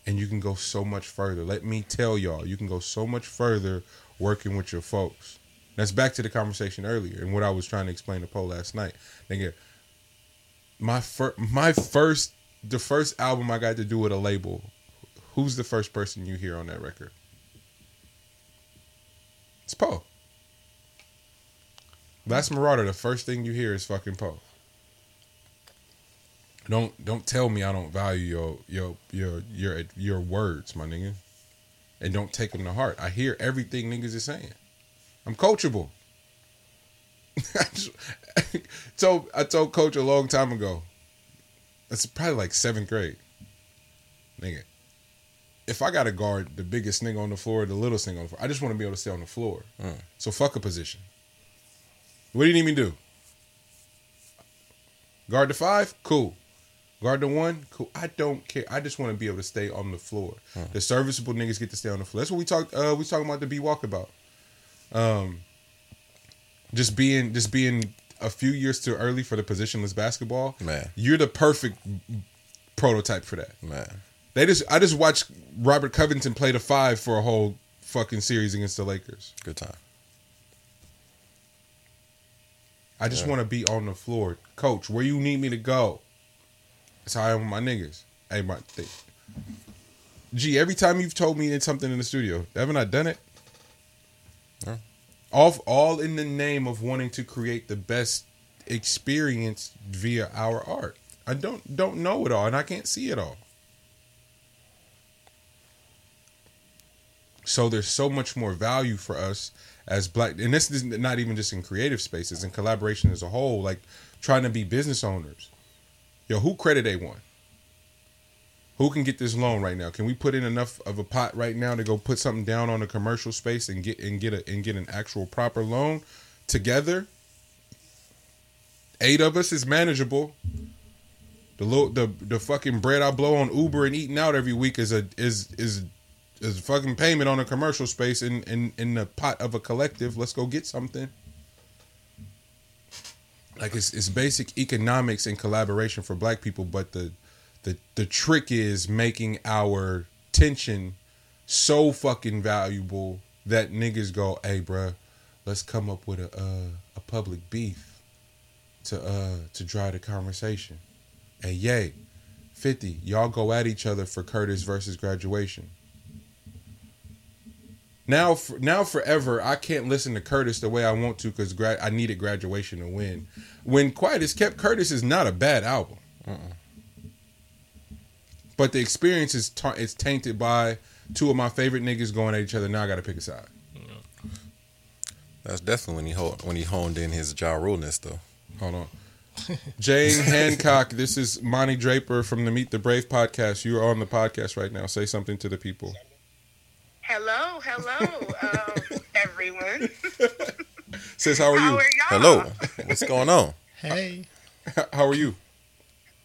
And you can go so much further. Let me tell y'all, you can go so much further working with your folks. That's back to the conversation earlier and what I was trying to explain to Poe last night. Nigga, my first, my first, the first album I got to do with a label. Who's the first person you hear on that record? It's Poe. Last Marauder, the first thing you hear is fucking Poe. Don't don't tell me I don't value your your your your your words, my nigga, and don't take them to heart. I hear everything niggas is saying. I'm coachable. I told I told coach a long time ago. It's probably like seventh grade, nigga. If I got to guard the biggest nigga on the floor, the littlest nigga on the floor, I just want to be able to stay on the floor. Mm. So fuck a position. What do you need me to do? Guard the five? Cool. Guard the one? Cool. I don't care. I just want to be able to stay on the floor. The serviceable niggas get to stay on the floor. That's what we talked uh we talking about the B walk about. Um just being just being a few years too early for the positionless basketball. Man. You're the perfect prototype for that. Man. They just I just watched Robert Covington play the five for a whole fucking series against the Lakers. Good time. I just Yeah. want to be on the floor. Coach, where you need me to go? That's how I am with my niggas. Hey, my Gee, every time you've told me it's something in the studio, haven't I done it? Yeah. All, all in the name of wanting to create the best experience via our art. I don't don't know it all, and I can't see it all. So there's so much more value for us as black, and this is not even just in creative spaces, and collaboration as a whole. Like trying to be business owners. Yo, who credit A one? Who can get this loan right now? Can we put in enough of a pot right now to go put something down on a commercial space and get and get a and get an actual proper loan together? Eight of us is manageable. The little the the fucking bread I blow on Uber and eating out every week is a is is is a fucking payment on a commercial space in in in the pot of a collective. Let's go get something. Like it's it's basic economics and collaboration for black people, but the the the trick is making our tension so fucking valuable that niggas go, "Hey, bruh, let's come up with a uh, a public beef to uh to drive the conversation." Hey, yay, fifty, y'all go at each other for Curtis versus graduation. Now, for, now forever, I can't listen to Curtis the way I want to because gra- I needed graduation to win. When Quiet is Kept, Curtis is not a bad album, but the experience is ta- is tainted by two of my favorite niggas going at each other. Now I got to pick a side. That's definitely when he ho- when he honed in his jaw Ruleness though. Hold on. Jane Hancock, this is Monty Draper from the Meet the Brave podcast. You are on the podcast right now. Say something to the people. Hello, hello, um, everyone. Says, how are How you? are y'all? Hello. What's going on? Hey. How are you?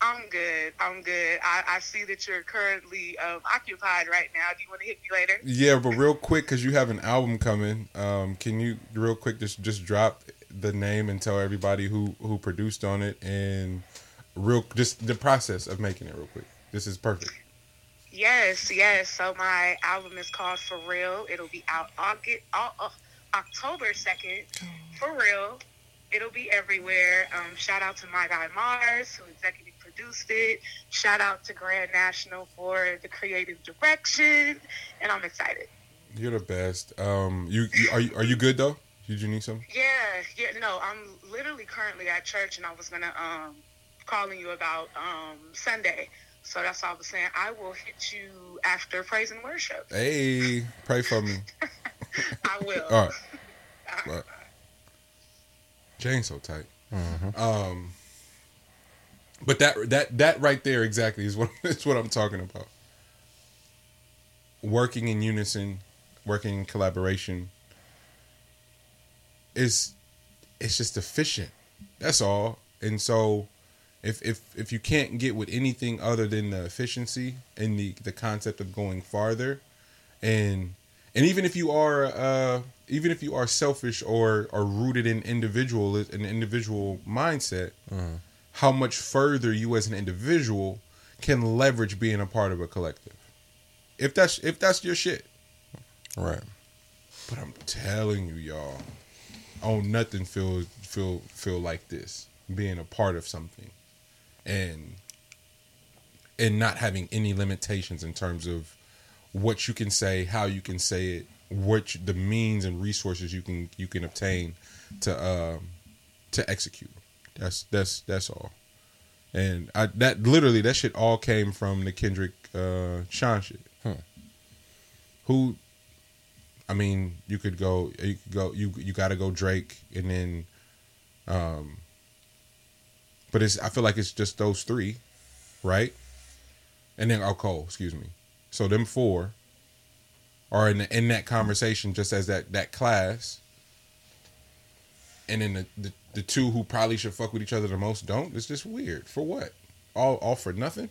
I'm good. I'm good. I, I see that you're currently um, occupied right now. Do you want to hit me later? Yeah, but real quick, because you have an album coming. Um, can you real quick just just drop the name and tell everybody who who produced on it and real just the process of making it real quick. This is perfect. Yes, yes. So my album is called For Real. It'll be out August, uh, uh, October 2nd. For Real. It'll be everywhere. Um, shout out to my guy Mars, who executive produced it. Shout out to Grand National for the creative direction. And I'm excited. You're the best. Um, you, you are you are you good though? Did you need something? Yeah, yeah, no, I'm literally currently at church and I was gonna um calling you about um, Sunday. So that's all I was saying. I will hit you after praise and worship. Hey, pray for me. I will. All right. Right. Jane's so tight. Um, but that that that right there exactly is what is what I'm talking about. Working in unison, working in collaboration is it's just efficient. That's all. And so if if if you can't get with anything other than the efficiency and the the concept of going farther and and even if you are uh even if you are selfish or are rooted in individual an individual mindset how much further you as an individual can leverage being a part of a collective if that's if that's your shit Right. but i'm telling you y'all oh nothing feel feel feel like this being a part of something and and not having any limitations in terms of what you can say, how you can say it, what you- the means and resources you can you can obtain to um to execute. That's that's that's all. And I that literally that shit all came from the Kendrick uh Sean shit. Who I mean, you could go you could go you you got to go Drake and then um but it's I feel like it's just those three, right? And then oh Cole, excuse me. So them four are in the, in that conversation just as that that class. And then the, the the two who probably should fuck with each other the most don't. It's just weird. For what? All all for nothing?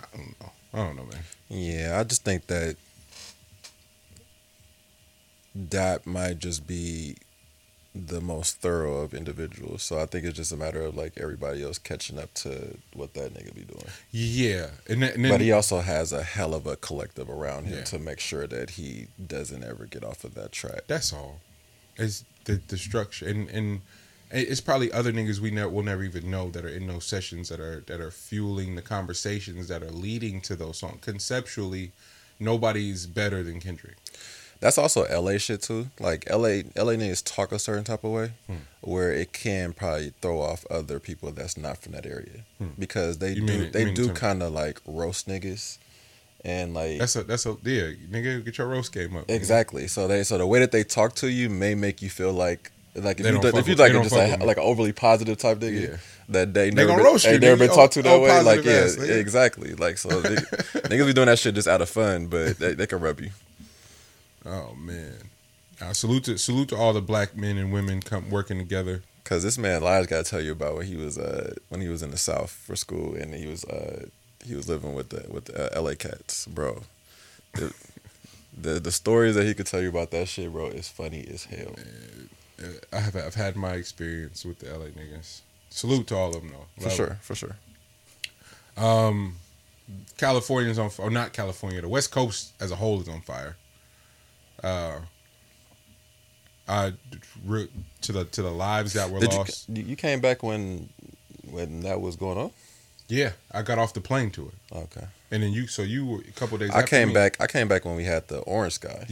I don't know. I don't know, man. Yeah, I just think that that might just be the most thorough of individuals. So I think it's just a matter of like everybody else catching up to what that nigga be doing. Yeah, and then, and then But he also has a hell of a collective around him Yeah. to make sure that he doesn't ever get off of that track. That's all. It's the the structure, and and it's probably other niggas we never will never even know that are in those sessions that are that are fueling the conversations that are leading to those songs. Conceptually, nobody's better than Kendrick. That's also LA shit too. Like LA LA niggas talk a certain type of way Hmm. where it can probably throw off other people that's not from that area. Because they Hmm. You do it- they do kind of like roast niggas. And like That's a that's a yeah, nigga, get your roast game up. nigga. Exactly. So they so the way that they talk to you may make you feel like like if They you don't do- if you like just like, like an overly positive type nigga Yeah. that they never been, roast you, never been talked to that way. Like yeah, ass, exactly. Like so they, niggas be doing that shit just out of fun, but they, they can rub you. Oh man, uh, salute to salute to all the black men and women come working together. Cause this man Lige got to tell you about when he was uh when he was in the South for school and he was uh he was living with the with the uh, L.A. cats, bro. The, the the stories that he could tell you about that shit, bro, is funny as hell. Uh, I have I've had my experience with the LA niggas. Salute to all of them though. For Love sure, for sure. Um, California's on, or not California, the West Coast as a whole is on fire. Uh, I to the to the lives that were Did lost. you you came back when when that was going on? Yeah, I got off the plane to it, Okay. and then you. So you were a couple days. I after came me. back. I came back when we had the orange sky.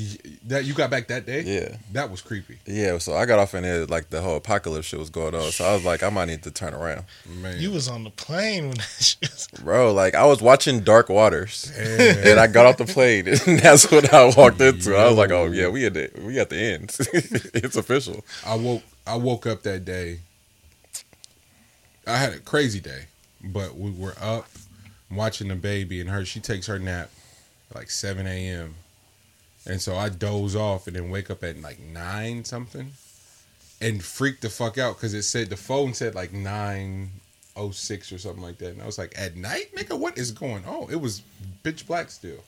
That you got back that day. Yeah, that was creepy, yeah. So I got off in there like the whole apocalypse shit was going on. So I was like, I might need to turn around, man. You was on the plane when that shit was bro. Like I was watching Dark Waters, Damn. and I got off the plane, and that's what I walked into. I was like, oh yeah, we at the we at the end. it's official. I woke I woke up that day. I had a crazy day, but we were up watching the baby and her. She takes her nap like seven a.m. and so I doze off and then wake up at like nine something, and freak the fuck out because it said the phone said like nine oh six or something like that, and I was like, at night, nigga, what is going on? It was bitch black still,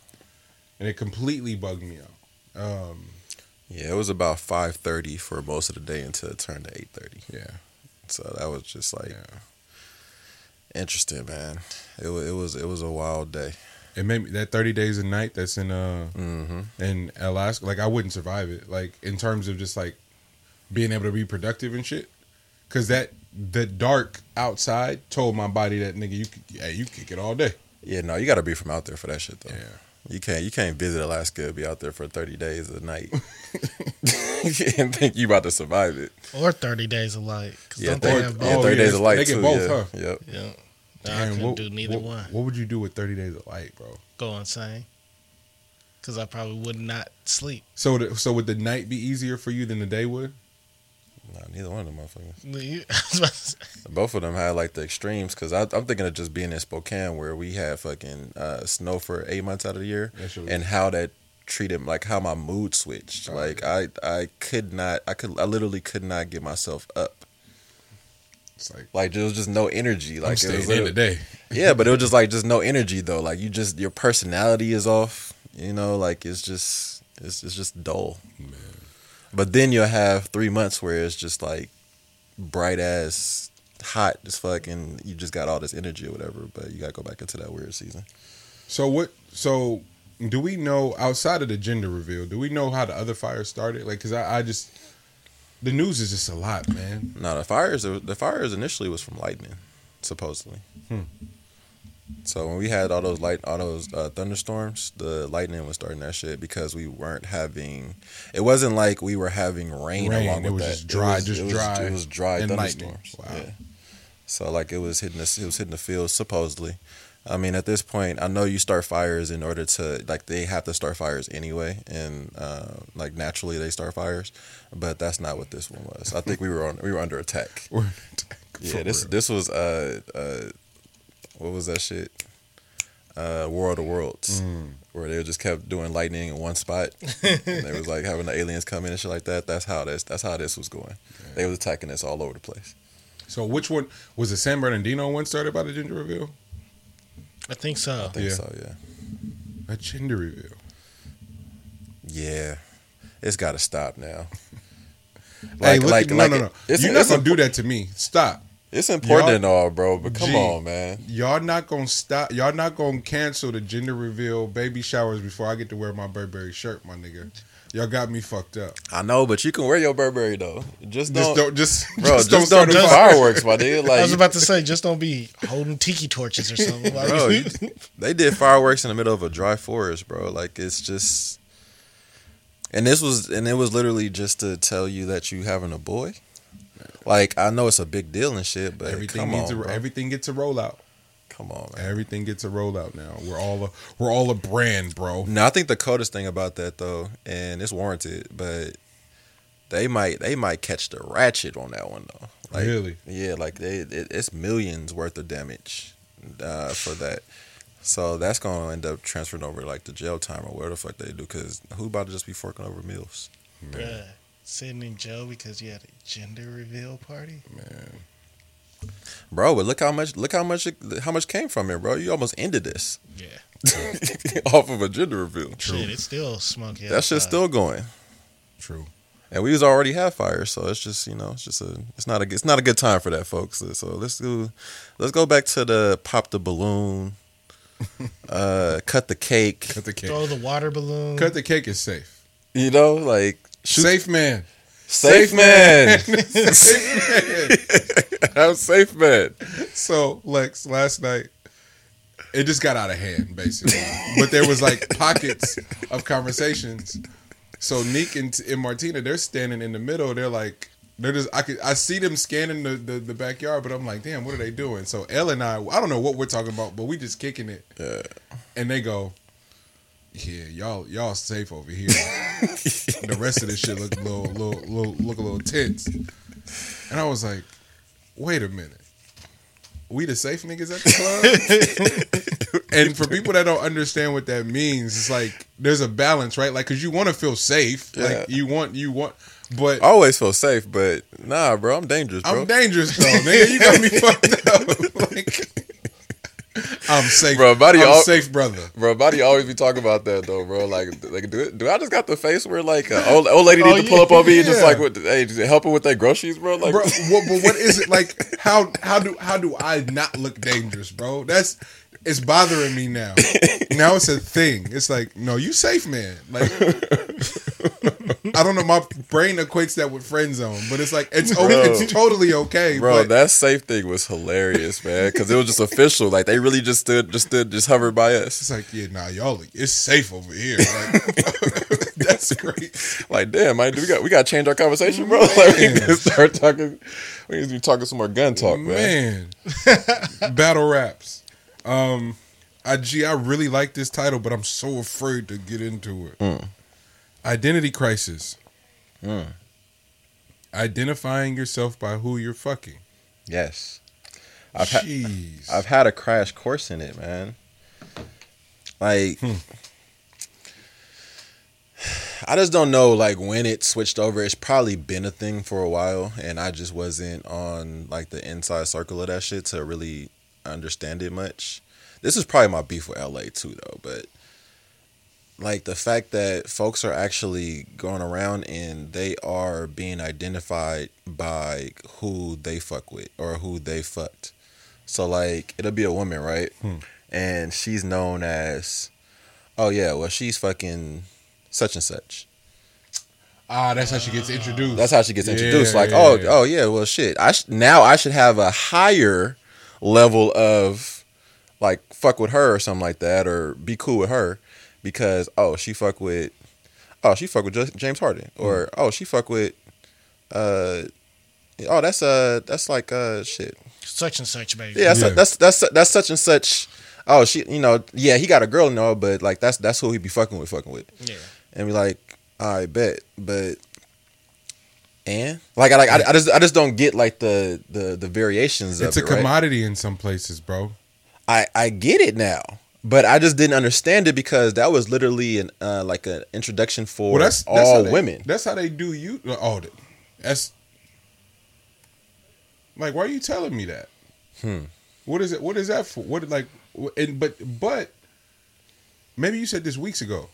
and it completely bugged me out. Um, Yeah, it was about five thirty for most of the day until it turned to eight thirty. yeah, So that was just like yeah. Interesting, man. It was it was it was a wild day. It made me that thirty days a night that's in uh hmm in Alaska. Like I wouldn't survive it. Like in terms of just like being able to be productive and shit. Cause that the dark outside told my body that nigga you could yeah you kick it all day. Yeah, no, you got to be from out there for that shit though. Yeah. You can't you can't visit Alaska and be out there for thirty days a night and think you about to survive it. Or 30 Days of Light. Because Yeah, don't they thirty, have yeah, both? Oh, thirty yeah, days of light they get too. both, yeah. huh? Yep. Yeah. I Damn, couldn't what, do neither what, one. What would you do with 30 days of light, bro? Go insane. Because I probably would not sleep. So, the, so would the night be easier for you than the day would? Nah, neither one of them motherfuckers. You- I was about to say, Both of them had like the extremes because I'm thinking of just being in Spokane where we had fucking uh, snow for eight months out of the year, That and how that treated like how my mood switched. Oh, like I I could not I could I literally could not get myself up. It's like, Like there was just no energy. Like I'm it was in literally- today. yeah, but it was just like just no energy though. Like you just your personality is off. You know, like it's just it's it's just dull. Man. But then you'll have three months where it's just like bright ass hot as fuck and you just got all this energy or whatever, but you gotta go back into that weird season. So what? So do we know outside of the gender reveal? Do we know how the other fire started? Like, cause I, I just the news is just a lot, man. No, the fires the fires initially was from lightning, supposedly. Hmm. So when we had all those light all those uh, thunderstorms, the lightning was starting that shit because we weren't having. It wasn't like we were having rain, Rain, along it with was that. just dry, it was, just it was, dry It was dry and lightning. thunderstorms. Wow. Yeah. So like it was hitting the, it was hitting the field supposedly. I mean, at this point, I know you start fires in order to like they have to start fires anyway, and uh, like naturally they start fires, but that's not what this one was. I think we were on we were under attack. We're- Yeah, this real. this was uh uh what was that shit? Uh World of Worlds. Mm. Where they just kept doing lightning in one spot. and they was like having the aliens come in and shit like that. That's how this that's how this was going. They was attacking us all over the place. So which one was the San Bernardino one started by the ginger reveal? I think so. I think Yeah. so, yeah. A gender reveal. Yeah. It's gotta stop now. hey, look, no, no, no. It's, You're not gonna imp- do that to me. Stop. it's important Y'all- and all, bro, but come Gee. on, man. Y'all not gonna stop. Y'all not gonna cancel the gender reveal baby showers before I get to wear my Burberry shirt, my nigga. Y'all got me fucked up. I know, but you can wear your Burberry though. Just Just don't, don't, just, bro, just, don't, do a fire. fireworks, my nigga. Like I was about to say, just don't be holding tiki torches or something. Like, Bro, you- they did fireworks in the middle of a dry forest, bro. Like it's just, and this was, and it was literally just to tell you that you having a boy. Like I know it's a big deal and shit, but Everything come needs on, a, bro. everything gets a rollout. Come on, man. Everything gets a rollout now. We're all a we're all a brand, bro. No, I think the coldest thing about that though, and it's warranted, but they might they might catch the ratchet on that one though. Like, really? Yeah, like they, it, it's millions worth of damage uh, for that. So that's gonna end up transferring over like the jail time or whatever the fuck they do. Because who about to just be forking over meals? Bruh, sitting in jail because you had a gender reveal party. Man. Bro, but look how much look how much how much came from it, bro. You almost ended this Yeah, off of a gender reveal. shit, it's still smoky. That shit's outside. still going. True. And we was already have fire, so it's just you know it's just a it's not a it's not a good time for that, folks. So let's do let's go back to the pop the balloon, uh, cut the cake. Cut the cake. throw the water balloon. Cut the cake is safe. You know, like shoot, Safe man. Safe man. safe man. I'm safe man. So Lex, last night, it just got out of hand, basically. but there was like pockets of conversations. So Neek and, and Martina, they're standing in the middle. They're like, they're just. I could, I see them scanning the, the, the backyard, but I'm like, damn, what are they doing? So Elle and I, I don't know what we're talking about, but we just kicking it. Yeah. And they go, yeah, y'all y'all safe over here. the rest of this shit look a little, little, little look a little tense. And I was like, wait a minute. We the safe niggas at the club? and for people that don't understand what that means, it's like there's a balance, right? Like cuz you want to feel safe. Yeah. Like you want you want but I always feel safe, but nah, bro, I'm dangerous, bro. I'm dangerous though, nigga. You got me fucked up. like I'm safe. Bro, buddy, I'm all- safe, brother. Bro, body always be talking about that though, bro. Like, like do, do I just got the face where like an old, old lady Oh, need to pull up on me and just like, with, hey, just help her with their groceries, bro? Like, bro. What, but what is it like? How how do how do I not look dangerous, bro? That's it's bothering me now. Now it's a thing. It's like no, you safe, man. Like I don't know. My brain equates that with friend zone, but it's like it's Bro. it's totally okay. Bro, but that safe thing was hilarious, man. Because it was just official. Like they really just stood, just stood, just hovered by us. it's like, yeah, nah, y'all, it's safe over here. Like, that's great. Like, damn, man, do we got we got to change our conversation, bro. Like, we need to start talking. We need to be talking some more gun talk, man. Man, battle raps. Um, I gee, I really like this title, but I'm so afraid to get into it. Mm. Identity crisis. Mm. Identifying yourself by who you're fucking. Yes, I've had Jeez. I've had a crash course in it, man. Like, I just don't know, like when it switched over. It's probably been a thing for a while, and I just wasn't on like the inside circle of that shit to really understand it much. This is probably my beef with LA too, though. But like the fact that folks are actually going around and they are being identified by who they fuck with or who they fucked. So like it'll be a woman, right? And she's known as oh yeah, well she's fucking such and such. ah, that's how she gets introduced. That's how she gets Yeah, introduced. like, yeah, oh, yeah. oh yeah, well shit. I sh- now I should have a higher level of like fuck with her or something like that, or be cool with her because oh she fuck with oh she fuck with J- James Harden or Mm. oh she fuck with uh oh that's uh that's like uh shit Such and such, baby. yeah that's Yeah. that's that's that's such and such oh she you know yeah he got a girl no but like that's that's who he be fucking with fucking with Yeah. and be like, I bet, but and like I like I, I just I just don't get like the the the variations it's of a it. right? commodity in some places, bro. I I get it now, but I just didn't understand it because that was literally an uh, like an introduction for Well, that's, that's all they- women. That's how they do you. Oh, that's like why are you telling me that? Hmm. What is it? What is that for? What like? And but but maybe you said this weeks ago.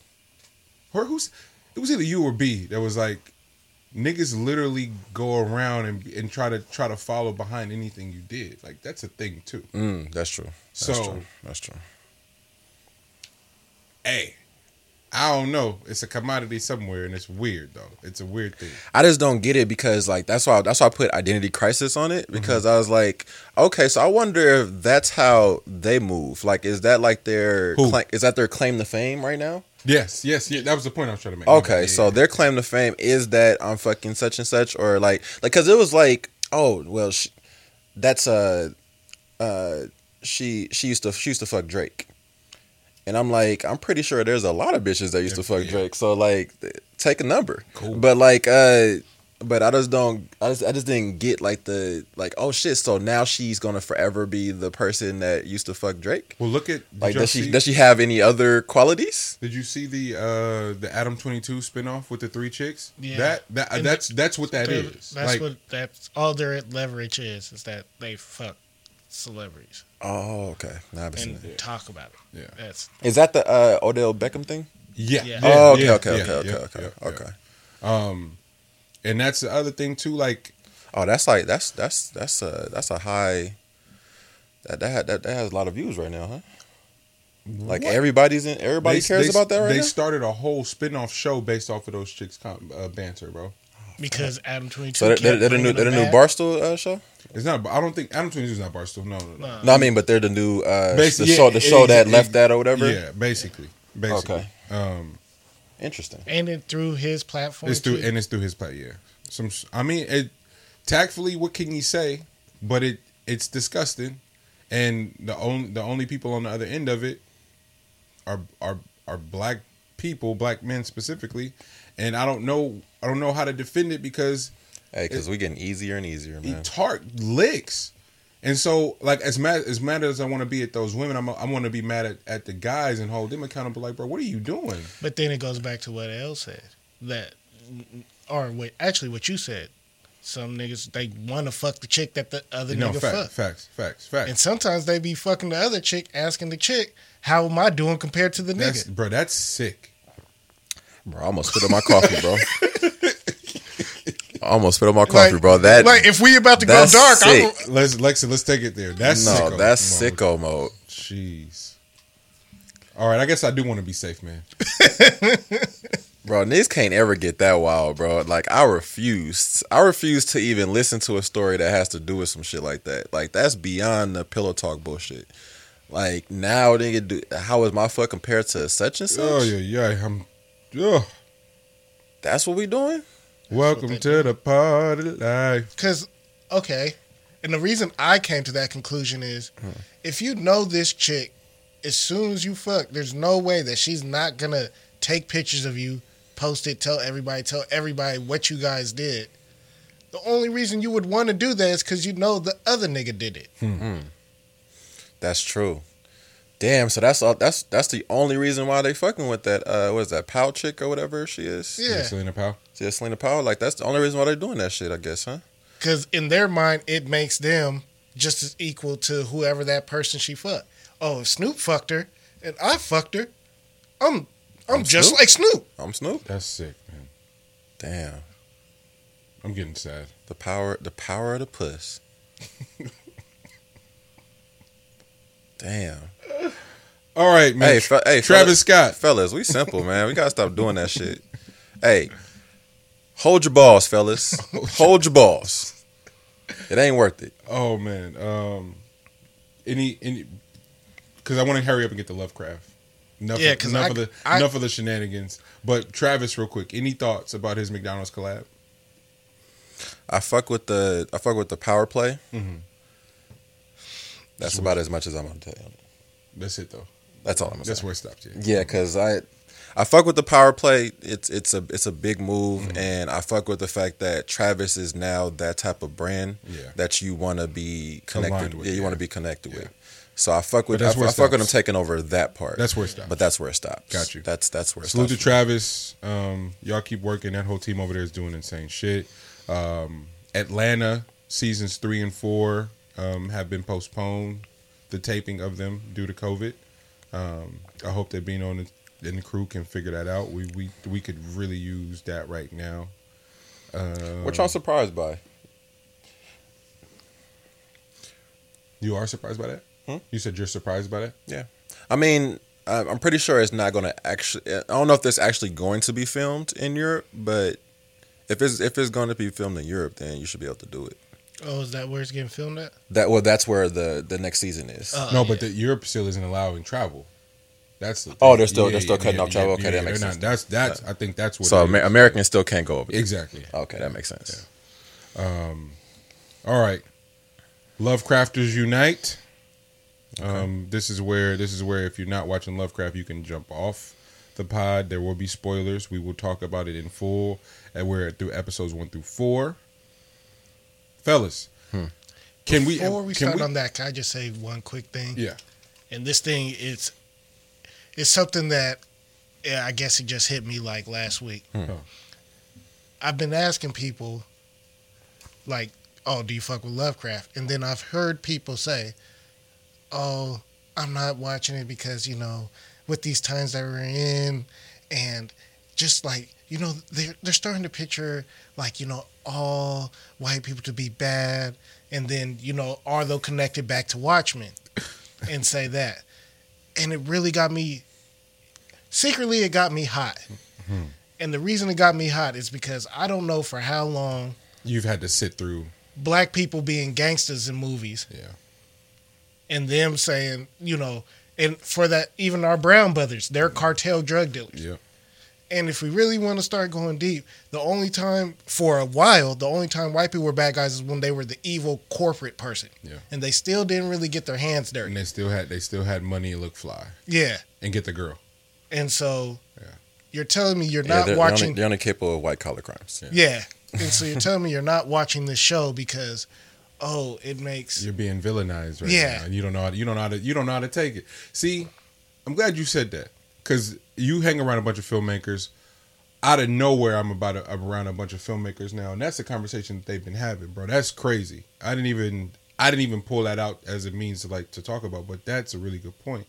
Or who's? It was either you or B that was like niggas literally go around and and try to try to follow behind anything you did. Like that's a thing too. Mm, that's true. That's So- true. That's true. Hey, I don't know. It's a commodity somewhere, and it's weird though. It's a weird thing. I just don't get it because like that's why that's why I put identity crisis on it because I was like, okay, so I wonder if that's how they move. Like, is that like their is that their claim to fame right now? Yes, yes, yeah. That was the point I was trying to make. Okay, Yeah, so yeah. their claim to fame is that I'm fucking such and such, or like, like, cause it was like, oh, well, that's uh, uh, she she used to she used to fuck Drake, and I'm like, I'm pretty sure there's a lot of bitches that used to fuck Yeah. Drake. So like, th- take a number. Cool. But like, uh, but I just don't, I just I just didn't get like the like, oh shit. So now she's gonna forever be the person that used to fuck Drake. Well, look at Like, y'all does she see, does she have any other qualities? Did you see the uh the Adam Twenty Two spinoff with the three chicks? Yeah. That that And that's that's what that They're- is. That's like, what that's all their leverage is. Is that they fuck celebrities Oh, okay. Now I haven't seen and it. talk about it. Yeah. That's Is that the uh, Odell Beckham thing? yeah. Yeah. yeah, oh, okay, yeah, okay, yeah, okay, okay, yeah, okay, yeah, yeah. okay. Um, and that's the other thing too. Like, Oh, that's like that's that's that's a that's a high. That that that, that has a lot of views right now, huh? Like what? everybody's in everybody They- cares they- about that right They now. started a whole spin-off show based off of those chicks' com- uh, banter, bro. Because Adam Twenty Two. so they're, they're, they're the new they're the new Barstool uh, show. It's not. I don't think Adam Twenty Two is not Barstool. No, no, no. No, I mean, but they're the new uh, Basi- the show the show that ex- left that or whatever. Yeah, basically, basically. Okay. Um, Interesting. and then through his platform. It's through too. and it's through his play. Yeah. Some. I mean, it. Tactfully, what can you say? But it it's disgusting, and the only the only people on the other end of it are are are black people, black men specifically, and I don't know I don't know how to defend it because Hey, because we getting easier and easier, he man. tart licks. And so, like as mad as mad as I want to be at those women, I'm I want to be mad at, at the guys and hold them accountable. Like, bro, what are you doing? But then it goes back to what El said that, or what actually what you said. Some niggas they want to fuck the chick that the other No, nigga facts, fuck, facts, facts, facts. and sometimes they be fucking the other chick, asking the chick, "How am I doing compared to the That's, nigga?" bro, that's sick. Bro, I almost spit on my coffee, bro. I almost spit on my coffee, bro. That like if we about to go that's dark, I'm. Let's Lexa, let's take it there. That's no, sicko that's mode. sicko mode. Jeez. All right, I guess I do want to be safe, man. Bro, niggas can't ever get that wild, bro. Like I refuse. I refuse to even listen to a story that has to do with some shit like that. Like that's beyond the pillow talk bullshit. Like now, nigga, do, how is my fuck compared to such and such? Oh yeah, yeah. I'm. Oh, That's what we doing. welcome they to the party life. Because, okay. And the reason I came to that conclusion is if you know this chick, as soon as you fuck, there's no way that she's not going to take pictures of you, post it, tell everybody, tell everybody what you guys did. The only reason you would want to do that is because you know the other nigga did it. Hmm. Hmm. That's true. Damn. So that's all. That's that's the only reason why they fucking with that. Uh, what is that? Pow chick or whatever she is. Yeah. Celina Powell. Yeah, Celina Powell. Like that's the only reason why they're doing that shit. I guess, huh? Because in their mind, it makes them just as equal to whoever that person she fucked. Oh, if Snoop fucked her and I fucked her, I'm I'm, I'm just Snoop? like Snoop. I'm Snoop. That's sick, man. Damn. I'm getting sad. The power. The power of the puss. Damn. All right, man. Hey, fe- hey, Travis Scott. fellas, we simple, man. We gotta stop doing that shit. Hey, hold your balls, fellas. Hold your balls. It ain't worth it. Oh man. Um. Any any. Because I want to hurry up and get the Lovecraft. Enough, Yeah, of- 'cause enough I- of the I- enough of the shenanigans. But Travis, real quick, any thoughts about his McDonald's collab? I fuck with the I fuck with the power play. Mhm. That's about as much as I'm gonna tell you. That's it though. That's all I'm gonna say. That's say. where it stopped. Yeah. Yeah, because I I fuck with the power play. It's it's a it's a big move, Mm-hmm. and I fuck with the fact that Travis is now that type of brand Yeah. that you want to be connected. with, yeah, you yeah. want to be connected Yeah. with. So I fuck with I, I fuck with him taking over that part. That's where it stops. But that's where it stops. Got you. That's that's where it Salute to. Travis. Um, y'all keep working. That whole team over there is doing insane shit. Um, Atlanta seasons three and four um, have been postponed. The taping of them due to COVID. Um, I hope that being on the, in the crew can figure that out. We we we could really use that right now. Um, What y'all surprised by? You are surprised by that? Hmm? You said you're surprised by that? Yeah. I mean, I'm pretty sure it's not going to actually. I don't know if it's actually going to be filmed in Europe, but if it's if it's going to be filmed in Europe, then you should be able to do it. Oh, is that where it's getting filmed at? That well, that's where the the next season is. Uh, no, but the, Europe still isn't allowing travel. That's the Oh, they're still- they're still cutting off travel? Okay, that they're makes not- sense. That's that's. I think that's what. so Amer- Americans still can't go over. there. Exactly. Okay, that makes sense. Um, All right. Lovecrafters unite. Um, this is where this is where if you're not watching Lovecraft, you can jump off the pod. There will be spoilers. We will talk about it in full, and we're through episodes one through four. Fellas, hmm. can we? Before we can start on that, can I just say one quick thing? Yeah. And this thing is it's something that yeah, I guess it just hit me like last week. Hmm. Oh. I've been asking people like, "Oh, do you fuck with Lovecraft?" And then I've heard people say, "Oh, I'm not watching it because, you know, with these times that we're in and just like, you know, they're they're starting to picture like, you know, all white people to be bad and then, you know, are they connected back to Watchmen and say that. And it really got me secretly it got me hot. Hmm. And the reason it got me hot is because I don't know for how long You've had to sit through. black people being gangsters in movies Yeah. and them saying, you know, and for that, even our Brown brothers, they're cartel drug dealers. Yeah. And if we really want to start going deep, the only time for a while, the only time white people were bad guys is when they were the evil corporate person. Yeah. And they still didn't really get their hands dirty. And they still had they still had money and look fly Yeah. and get the girl. And so Yeah. you're telling me you're Yeah, not they're, watching. They're only, they're only capable of white collar crimes. yeah. And so you're telling me you're not watching this show because, oh, it makes. You're being villainized right Yeah. now, and you don't know how to, you don't know how to you don't know how to take it. See, I'm glad you said that because you hang around a bunch of filmmakers. Out of nowhere, I'm about to, I'm around a bunch of filmmakers now, and that's the conversation that they've been having, bro. That's crazy. I didn't even I didn't even pull that out as a means to like to talk about, but that's a really good point.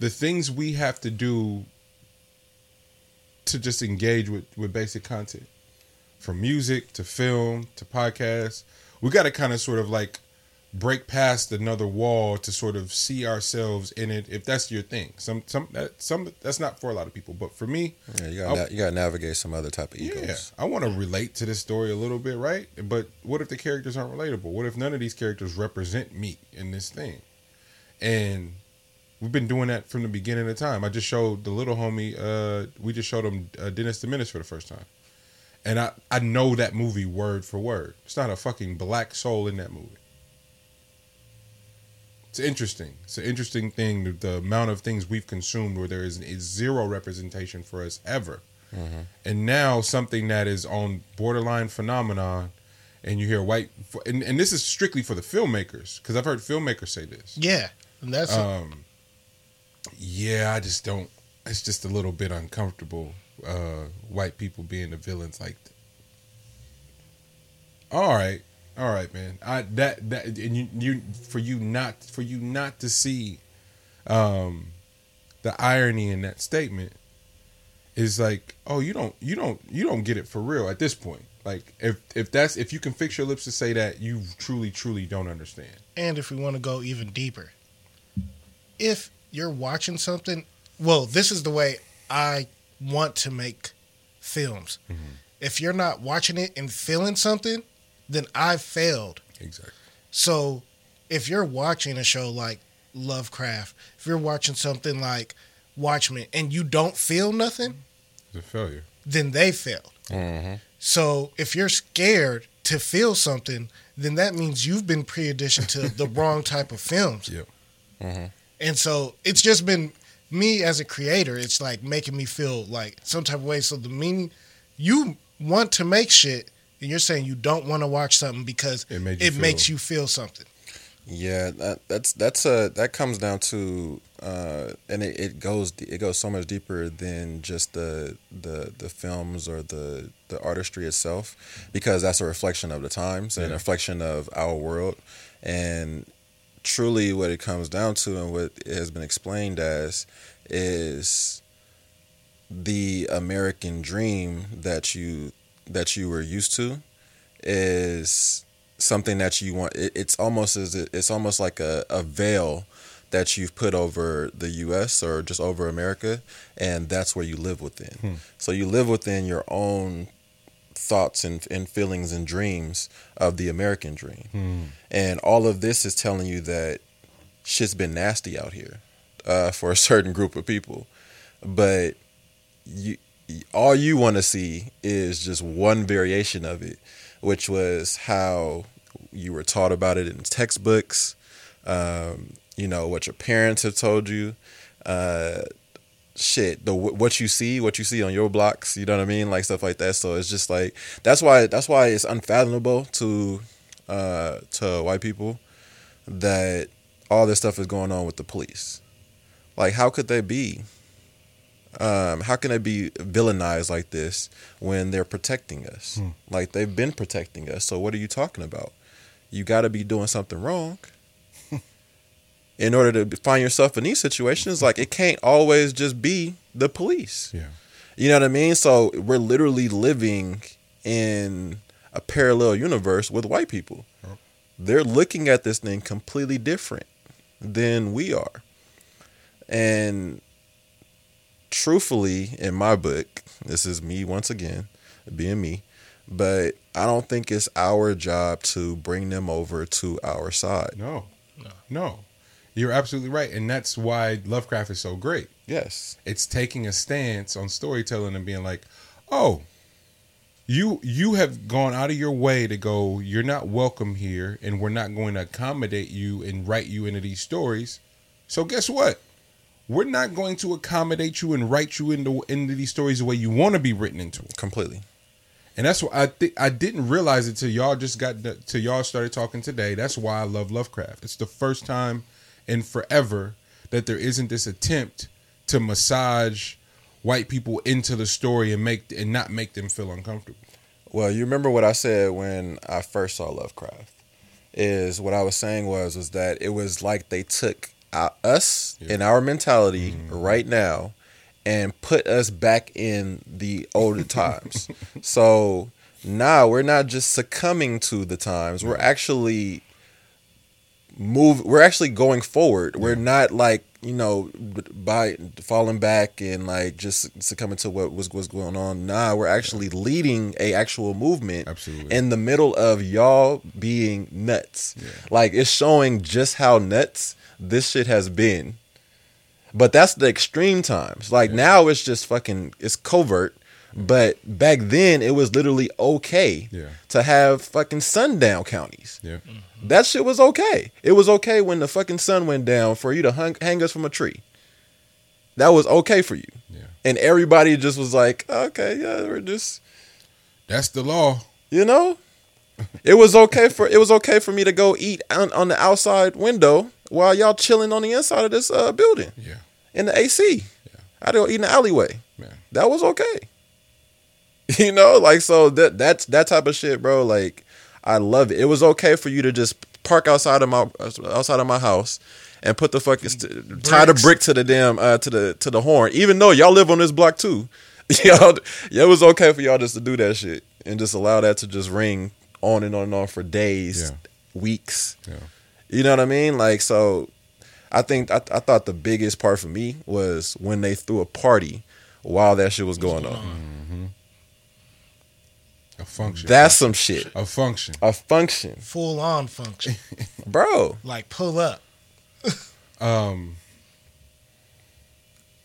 The things we have to do to just engage with with basic content, from music to film to podcasts, we got to kind of sort of like break past another wall to sort of see ourselves in it. If that's your thing, some some that some that's not for a lot of people, but for me, Yeah, you got I'll- to you got to navigate some other type of egos yeah. I want to relate to this story a little bit, right? But what if the characters aren't relatable? What if none of these characters represent me in this thing? And we've been doing that from the beginning of time. I just showed the little homie. Uh, we just showed him uh, Dennis the Menace for the first time, and I I know that movie word for word. It's not a fucking black soul in that movie. It's interesting. It's an interesting thing. The, the amount of things we've consumed where there is, is zero representation for us ever and now something that is on borderline phenomenon and you hear white and, and this is strictly for the filmmakers because i've heard filmmakers say this Yeah, and that's um yeah i just don't it's just a little bit uncomfortable uh white people being the villains like that all right all right man. I that that and you you for you not for you not to see um the irony in that statement is like oh you don't you don't you don't get it for real at this point. Like if if that's if you can fix your lips to say that you truly truly don't understand. And if we want to go even deeper, if you're watching something, well, this is the way I want to make films. If you're not watching it and feeling something, then I've failed. exactly So if you're watching a show like Lovecraft, if you're watching something like Watchmen and you don't feel nothing, it's a failure then they failed. Mm-hmm. So if you're scared to feel something, then that means you've been pre-auditioned to the wrong type of films. Yep. And so it's just been me as a creator. It's like making me feel like some type of way. So the meaning you want to make shit, and you're saying you don't want to watch something because It it, made you feel- makes you feel something. Yeah, that, that's that's a that comes down to uh, and it, it goes it goes so much deeper than just the the the films or the the artistry itself because that's a reflection of the times and a reflection of our world and truly what it comes down to and what it has been explained as is the American dream that you that you were used to is something that you want it, it's almost as it's almost like a, a veil that you've put over the US or just over America and that's where you live within. So you live within your own thoughts and, and feelings and dreams of the American dream. And all of this is telling you that shit's been nasty out here uh, for a certain group of people. But you all you want to see is just one variation of it, which was how you were taught about it in textbooks. Um, you know what your parents have told you. Uh, shit, the what you see, what you see on your blocks. You know what I mean, like stuff like that. So it's just like that's why that's why it's unfathomable to uh, to white people that all this stuff is going on with the police. Like, how could they be? Um, how can they be villainized like this when they're protecting us? Like they've been protecting us. So what are you talking about? You got to be doing something wrong in order to find yourself in these situations. Like it can't always just be the police. Yeah. You know what I mean? So we're literally living in a parallel universe with white people. They're looking at this thing completely different than we are. And truthfully, in my book, this is me once again, being me, but I don't think it's our job to bring them over to our side. No. No. You're absolutely right. And that's why Lovecraft is so great. Yes. It's taking a stance on storytelling and being like, oh, you you have gone out of your way to go, you're not welcome here, and we're not going to accommodate you and write you into these stories. So guess what? We're not going to accommodate you and write you into into these stories the way you want to be written into them. Completely. And that's why I think I didn't realize it till y'all just got till y'all started talking today. That's why I love Lovecraft. It's the first time in forever that there isn't this attempt to massage white people into the story and make and not make them feel uncomfortable. Well, you remember what I said when I first saw Lovecraft? Is what I was saying was was that it was like they took our, us and our mentality mm-hmm. right now and put us back in the older times. so now we're not just succumbing to the times; we're actually move. We're actually going forward. We're not like you know by falling back and like just succumbing to what was was going on. Nah, we're actually leading a actual movement. Absolutely. In the middle of y'all being nuts. Like it's showing just how nuts this shit has been. But that's the extreme times. Like now it's just fucking it's covert. But back then it was literally okay Yeah. to have fucking sundown counties. Yeah. Mm-hmm. That shit was okay. It was okay when the fucking sun went down for you to hung, hang us from a tree. That was okay for you. Yeah. And everybody just was like, okay, yeah, we're just, That's the law. you know, it was okay for it was okay for me to go eat on, on the outside window while y'all chilling on the inside of this uh, building Yeah. in the AC. I had to go eat in the alleyway. Man. That was okay. You know, like so that that's that type of shit, bro. Like I love it. It was okay for you to just park outside of my outside of my house and put the fucking st- tie the brick to the damn uh, to the to the horn. Even though y'all live on this block too, y'all yeah, it was okay for y'all just to do that shit and just allow that to just ring on and on and on for days, Yeah. weeks. Yeah. You know what I mean? Like so I think I, I thought the biggest part for me was when they threw a party while that shit was going on. A function. That's some shit. a function. A function, Full on function. bro. like pull up. Um.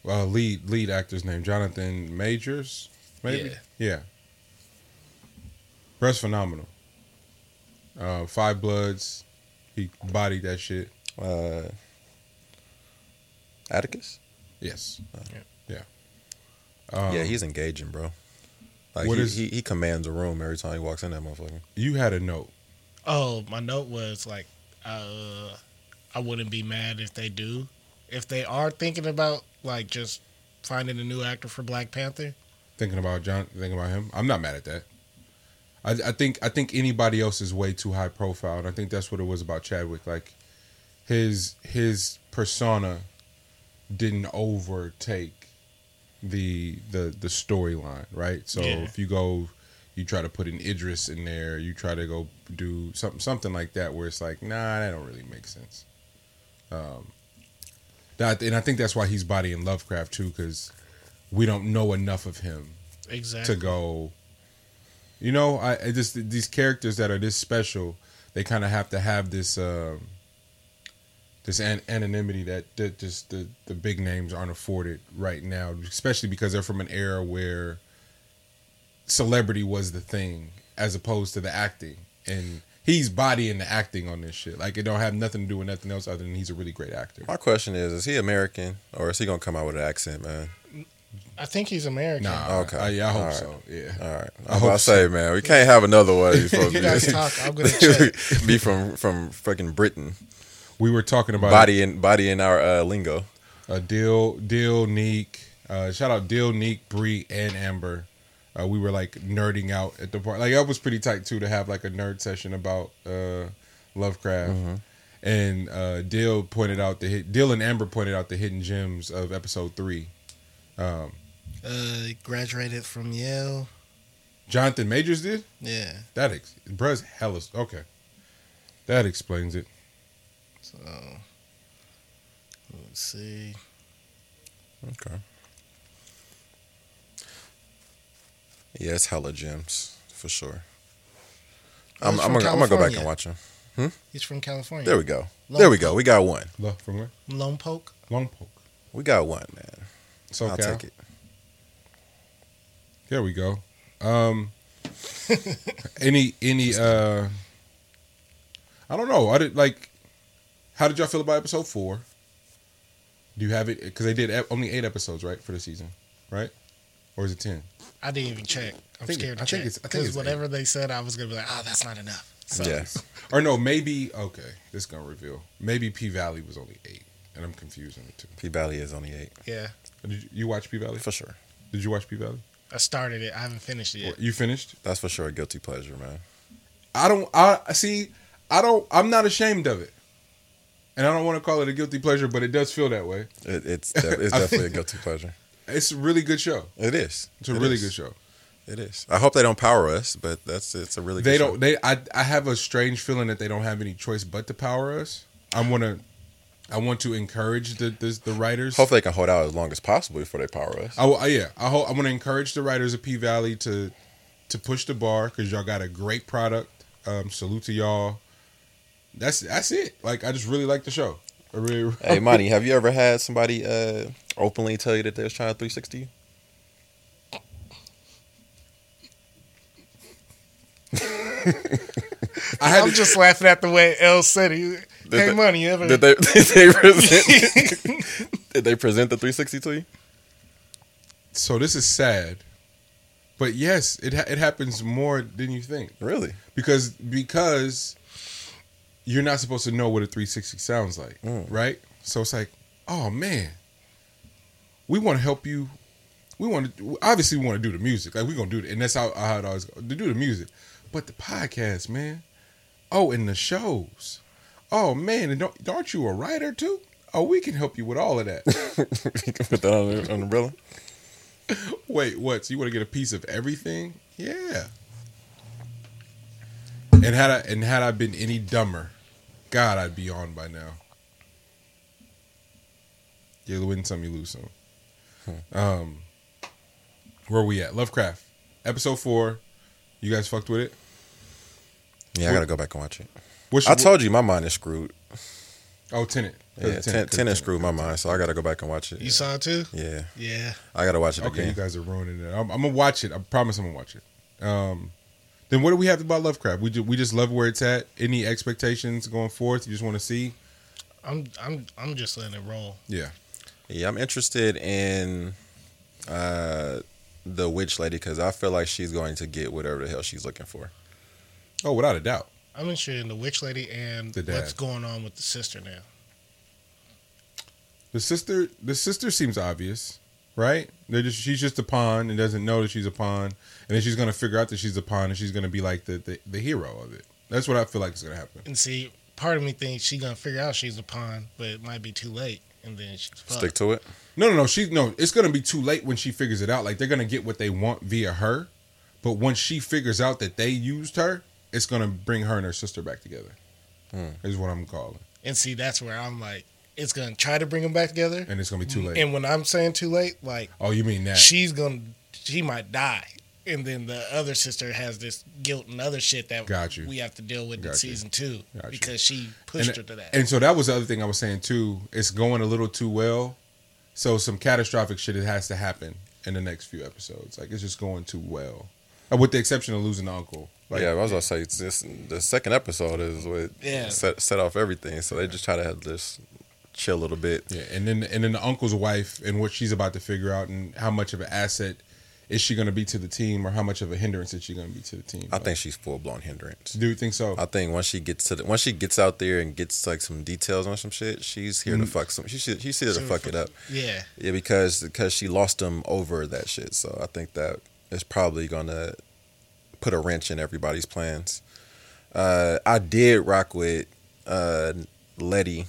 Well, lead lead actor's name Jonathan Majors, maybe. Yeah. Breast phenomenal. Uh, Five Bloods, he bodied that shit. Uh, Atticus. Yes. Yeah. Yeah. Um, yeah, he's engaging, bro. Like what he, is- he he commands a room every time he walks in that motherfucker. You had a note. Oh, my note was like, uh, I wouldn't be mad if they do. If they are thinking about like just finding a new actor for Black Panther, thinking about John, thinking about him. I'm not mad at that. I, I think I think anybody else is way too high profile, and I think that's what it was about Chadwick. Like his his persona didn't overtake the the the storyline, right? So Yeah. if you go, you try to put an Idris in there, you try to go do something something like that, where it's like, nah, that don't really make sense. Um, that and I think that's why he's bodying Lovecraft too, because we don't know enough of him exactly. to go. You know, I, I just these characters that are this special, they kind of have to have this um, this an- anonymity that, that just the the big names aren't afforded right now, especially because they're from an era where celebrity was the thing as opposed to the acting, and he's bodying the acting on this shit. Like it don't have nothing to do with nothing else other than he's a really great actor. My question is: Is he American or is he gonna come out with an accent, man? I think he's American. Nah, Okay. okay, yeah, I hope All right. so. Yeah, All right, I I hope about to say, man, we can't have another one. Of You guys be- talk. I'm gonna check. be from from fucking Britain, we were talking about body in body in our uh, lingo. uh, Dill, Dill, Neek. Uh, shout out Dill, Neek, Bree, and Amber. Uh, we were like nerding out at the part. Like that was pretty tight too to have like a nerd session about uh, Lovecraft. And uh, Dill pointed out the hit. Dill and Amber pointed out the hidden gems of episode three. Um, Uh, graduated from Yale. Jonathan Majors did Yeah. that. Ex- bruh's hella okay. That explains it. So let's see. Okay. Yeah, it's hella gems for sure. Oh, I'm, I'm, gonna, I'm gonna go back and watch them. He's from California. There we go. There we go. We got one. Love from where? Lompoc. Long poke. We got one, man. So I'll take it. There we go. Um, any any uh, I don't know. I did like. How did y'all feel about episode four? Do you have it? Because they did only eight episodes, right, for the season, right? Or is it ten? I didn't even check. I'm think- scared to I think check it's- because it's whatever they said, I was gonna be like, "Oh, that's not enough." So, Yes. Or no, maybe okay. This gonna reveal. Maybe P Valley was only eight, and I'm confusing the two. P Valley is only eight yeah. Did you, you watch P Valley? for sure. Did you watch P Valley? I started it. I haven't finished it yet. You finished? That's for sure a guilty pleasure, man. I don't. I I see. I don't. I'm not ashamed of it, and I don't want to call it a guilty pleasure, but it does feel that way. It, it's de- it's definitely a guilty pleasure. It's a really good show. It is. It's a It really is. good show. It is. I hope they don't power us, but that's it's a really They good don't. They. I. I have a strange feeling that they don't have any choice but to power us. I want to. I want to encourage the the, the writers. Hopefully, they can hold out as long as possible before they power us. I, will- yeah, I hope I want to encourage the writers of P Valley to to push the bar because y'all got a great product. Um, salute to y'all. That's that's it. Like I just really like the show. I really, Hey, Monty, have you ever had somebody uh, openly tell you that they was trying to 360 you? I had I'm to, just laughing at the way L said it. Hey, they- money, you ever? Did they, did they present? did they present the 360 to you? so this is sad, but yes, it ha- it happens more than you think Really? because because you're not supposed to know what a 360 sounds like, Mm. right? So it's like, oh man, we want to help you. We want to obviously we want to do the music, like we're gonna do it, and that's how, how it always go, to do the music. But the podcast, man. Oh, and the shows. Oh man, and don't, aren't you a writer too? Oh, we can help you with all of that. you can put that on the, umbrella. Wait, what? So you want to get a piece of everything? Yeah. And had I and had I been any dumber, God, I'd be on by now. You win some, you lose some. Um, where we at? Lovecraft, episode four. You guys fucked with it. Yeah, I gotta go back and watch it. What's I your- told you my mind is screwed. Oh, Tenet. Yeah, Tenet screwed my mind, so I gotta go back and watch it. you saw it too? Yeah, Yeah. I gotta watch it Okay, you again. guys are ruining it. I'm, I'm gonna watch it. I promise I'm gonna watch it. Um, then what do we have about Lovecraft? We just, we just love where it's at. Any expectations going forth? You just want to see? I'm I'm I'm just letting it roll. Yeah. Yeah, I'm interested in uh, the witch lady because I feel like she's going to get whatever the hell she's looking for. Oh, without a doubt. I'm interested in the witch lady and The what's going on with the sister now. The sister, the sister seems obvious, right? They're just she's just a pawn and doesn't know that she's a pawn, and then she's gonna figure out that she's a pawn, and she's gonna be like the the, the hero of it. That's what I feel like is gonna happen. And see, part of me thinks she's gonna figure out she's a pawn, but it might be too late, and then she's fucked. Stick to it. No, no, no. She no. It's gonna be too late when she figures it out. Like they're gonna get what they want via her, but once she figures out that they used her, it's gonna bring her and her sister back together. Hmm. Is what I'm calling, And see, that's where I'm like, it's gonna try to bring them back together. and it's gonna be too late. And when I'm saying too late, like oh, you mean that? she's gonna, she might die, and then the other sister has this guilt and other shit that Got you. we have to deal with in you. season two Got you. because she pushed and, her to that. and so that was the other thing I was saying too. It's going a little too well, so some catastrophic shit has to happen in the next few episodes. Like it's just going too well, Uh, with the exception of losing the uncle. Like, yeah, I was gonna say it's this, the second episode is what Yeah. set set off everything. So they just try to have this chill a little bit. Yeah, and then and then the uncle's wife and what she's about to figure out and how much of an asset is she going to be to the team or how much of a hindrance is she going to be to the team. I think she's full blown hindrance. Do you think so? I think once she gets to the once she gets out there and gets like some details on some shit, she's here Mm. to fuck some. She should she's here to She'll fuck it up. yeah, Yeah, because because she lost him over that shit. So I think that is probably gonna put a wrench in everybody's plans. Uh, I did rock with uh, Leti,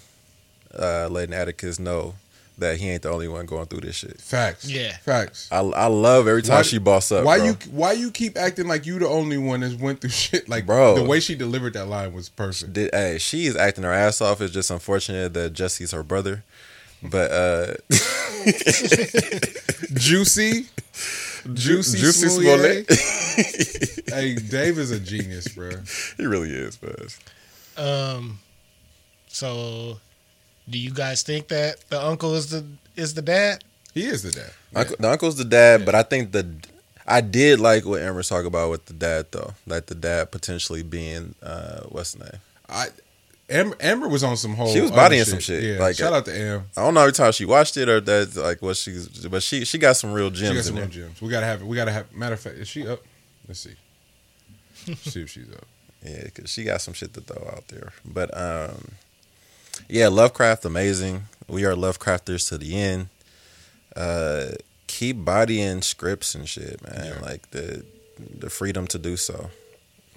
uh, letting Atticus know that he ain't the only one going through this shit. Facts. Yeah. Facts. I, I love every time Why- she boss up. why bro. you why you keep acting like you the only one that's went through shit like Bro. the way she delivered that line was perfect. did? Hey, she is acting her ass off. It's just unfortunate that Jussie's her brother. But uh, Juicy, juicy, Juicy Smollett. Smollett. hey, Dave is a genius, bro. he really is, man. Um, so do you guys think that the uncle is the is the dad? He is the dad. Uncle, the uncle's the dad, but I think the I did like what Amber's talking about with the dad though, like the dad potentially being uh, what's the name? I Amber, Amber was on some whole. She was other bodying some shit, Yeah, like- shout out to Am. I don't know every time she watched it or that like what she's, but she she got some real gems. She got some in real there. gems. We gotta have it. We gotta have. Matter of fact, is she up? Let's see. see if she's up. Yeah, because she got some shit to throw out there. But um, yeah, Lovecraft amazing. We are Lovecrafters to the end. Uh, keep bodying scripts and shit, man. Yeah. Like the the freedom to do so.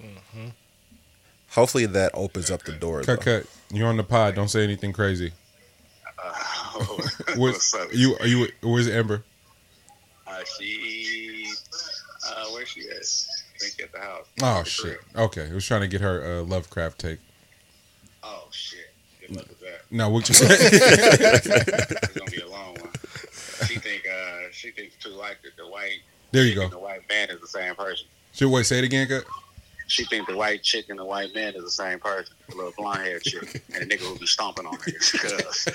Mm-hmm. Hopefully that opens up the door. Cut, though. cut. You're on the pod. Don't say anything crazy. Uh, Where's what's up? you? Are you? Where's Amber? Uh, she, uh, where's she at? I think at the house. Oh At shit. crib. Okay, I was trying to get her uh, Lovecraft take. Oh shit. Good luck with that. No, what you say? It's gonna be a long one. She think uh she thinks too like that the white There you go. the white man is the same person. Should wait, say it again, cut. She think the white chick and the white man is the same person. The little blonde haired chick. And the nigga who be stomping on her. Cause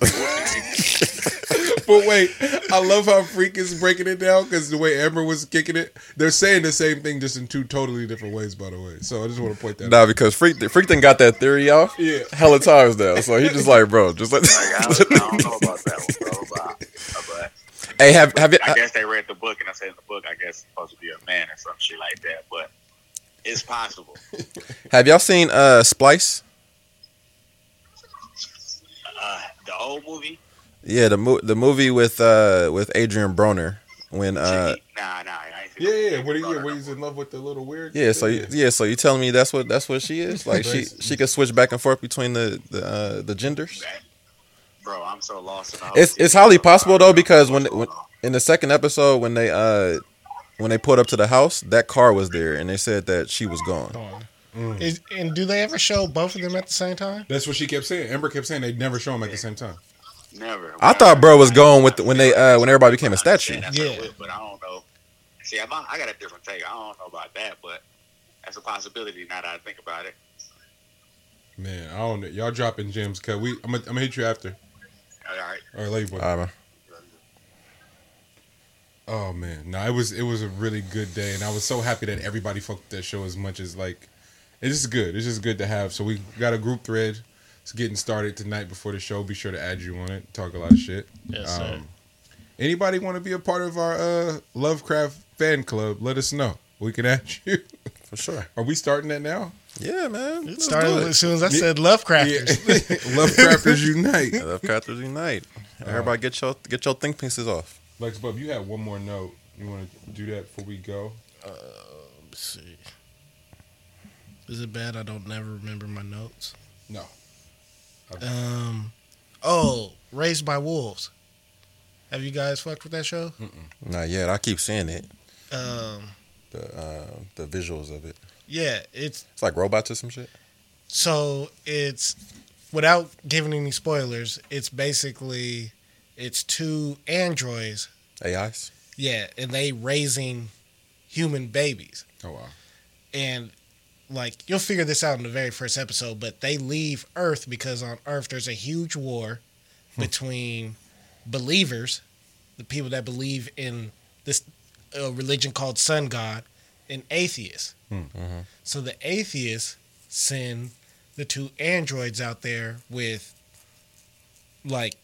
But wait, I love how Freak is breaking it down because the way Amber was kicking it, they're saying the same thing just in two totally different ways, by the way. So I just want to point that out. Nah, because Freak Freak done got that theory off. Yeah. hella times now. So he just like, bro, just let. like, I, don't, I don't know about that one, bro. But, but hey, have have you? I guess they read the book and I said in the book I guess it's supposed to be a man or some shit like that. But it's possible. Have y'all seen uh Splice? Uh, the old movie, Yeah, the mo- the movie with uh with Adrian Broner when uh Chicky- nah, nah, I Yeah, yeah. When, he, No, yeah, when he's in love with the little weird. yeah so you, yeah so you telling me that's what that's what she is like she she could switch back and forth between the the uh, the genders. Bro, I'm so lost in the whole It's it's highly possible though because when, when in the second episode when they uh when they pulled up to the house that car was there and they said that she was gone. Gone. Mm. Is, and do they ever show both of them at the same time? That's what she kept saying. Amber kept saying they'd never show them at the same time. Never. I thought bro was going with the, when they uh when everybody became a statue. Yeah. what it was, but I don't know. See, I'm, I got a different take. I don't know about that, but that's a possibility now that I think about it. Man, I don't know. Y'all dropping gems, cause we. I'm gonna, I'm gonna hit you after. All right. All right, love you, boy. Uh, Oh man, no, it was it was a really good day, and I was so happy that everybody fucked with that show as much as like, it's just good. It's just good to have. So we got a group thread. It's getting started tonight before the show. Be sure to add you on it. Talk a lot of shit. Yes, sir. Um, anybody want to be a part of our uh, Lovecraft fan club? Let us know. We can add you. for sure. Are we starting that now? Yeah, man. It let's started as soon as I Yeah. said Lovecrafters. Yeah. Lovecrafters unite. Lovecrafters unite. Everybody get your get your think pieces off. Lex Bub, you had one more note. You want to do that before we go? Uh, Let's see. Is it bad I don't never remember my notes? No. Um, oh, Raised by Wolves. Have you guys fucked with that show? Not yet. I keep seeing it. Um, The uh, the visuals of it. yeah, it's It's like robots or some shit. so it's without giving any spoilers. It's basically it's two androids. AIs. Yeah, and they raising human babies. Oh wow. and like you'll figure this out in the very first episode but they leave earth because on earth there's a huge war between believers the people that believe in this uh, religion called sun god and atheists Mhm. so the atheists send the two androids out there with like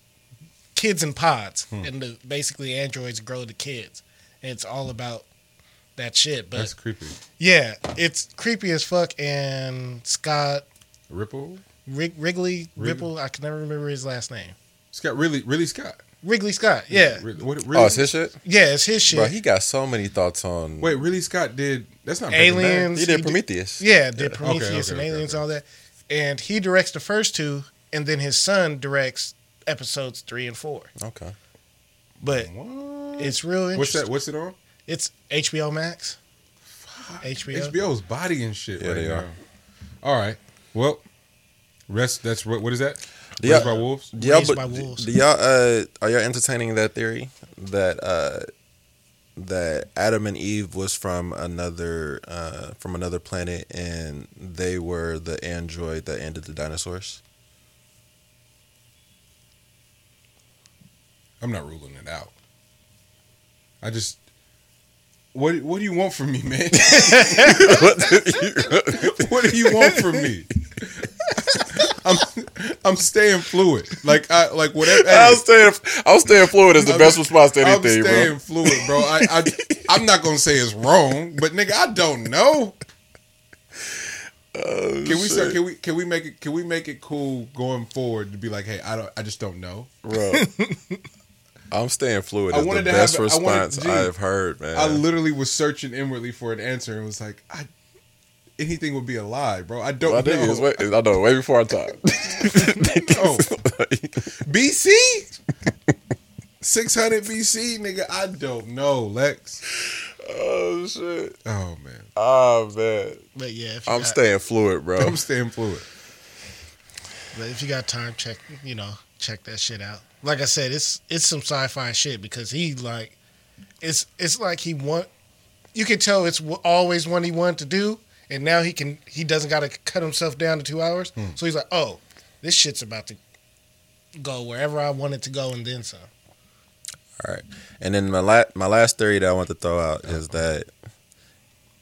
kids in pods hmm. and the, basically androids grow the kids and it's all about that shit but That's creepy. yeah, it's creepy as fuck. And Scott Ripple. Rig- Wrigley Wrig- Ripple, I can never remember his last name. Scott. Really, really Scott. Wrigley Scott. Yeah, Really, what, really? Oh, it's his shit. yeah, it's his shit. Bro, he got so many thoughts on. Wait, really Scott did. That's not Aliens. he did he Prometheus. yeah, did Okay, Prometheus okay, and okay, Aliens okay. and all that. And he directs the first two, and then his son directs episodes three and four. Okay. But What? it's real interesting. What's that? What's it on? It's HBO Max. HBO. HBO's body and shit. Yeah, right they now. are. All right. Well, rest. That's what. What is that? Do Raised y'all- by wolves. Do y'all, Raised but, by wolves. do y'all uh, are y'all entertaining that theory that uh, that Adam and Eve was from another uh, from another planet and they were the android that ended the dinosaurs? I'm not ruling it out. I just. What What do you want from me, man? what do you want from me? I'm I'm staying fluid. Like I like whatever. I was staying. I was staying fluid is the I'm- best response to anything, I'm staying bro. fluid, bro. I, I I'm not gonna say it's wrong, but nigga, I don't know. Oh, Can we start? Can we can we make it? Can we make it cool going forward to be like, hey, I don't, I just don't know. bro? I'm staying fluid. I Is the wanted to have best a- I wanted- response I've heard, man. I literally was searching inwardly for an answer and was like, I anything would be a lie, bro. I don't My know. nigga is way, I know way before our time. Oh. BC, six hundred BC, nigga. I don't know, Lex. oh shit. Oh man, Oh man. But yeah, if you I'm got- staying fluid, bro. I'm staying fluid. But if you got time, check you know check that shit out. Like I said, it's it's some sci-fi shit because he like it's it's like he want you can tell it's always what he wanted to do, and now he can he doesn't got to cut himself down to two hours. Hmm. So he's like, oh, this shit's about to go wherever I want it to go, and then some. All right. And then my la- my last theory that I want to throw out is that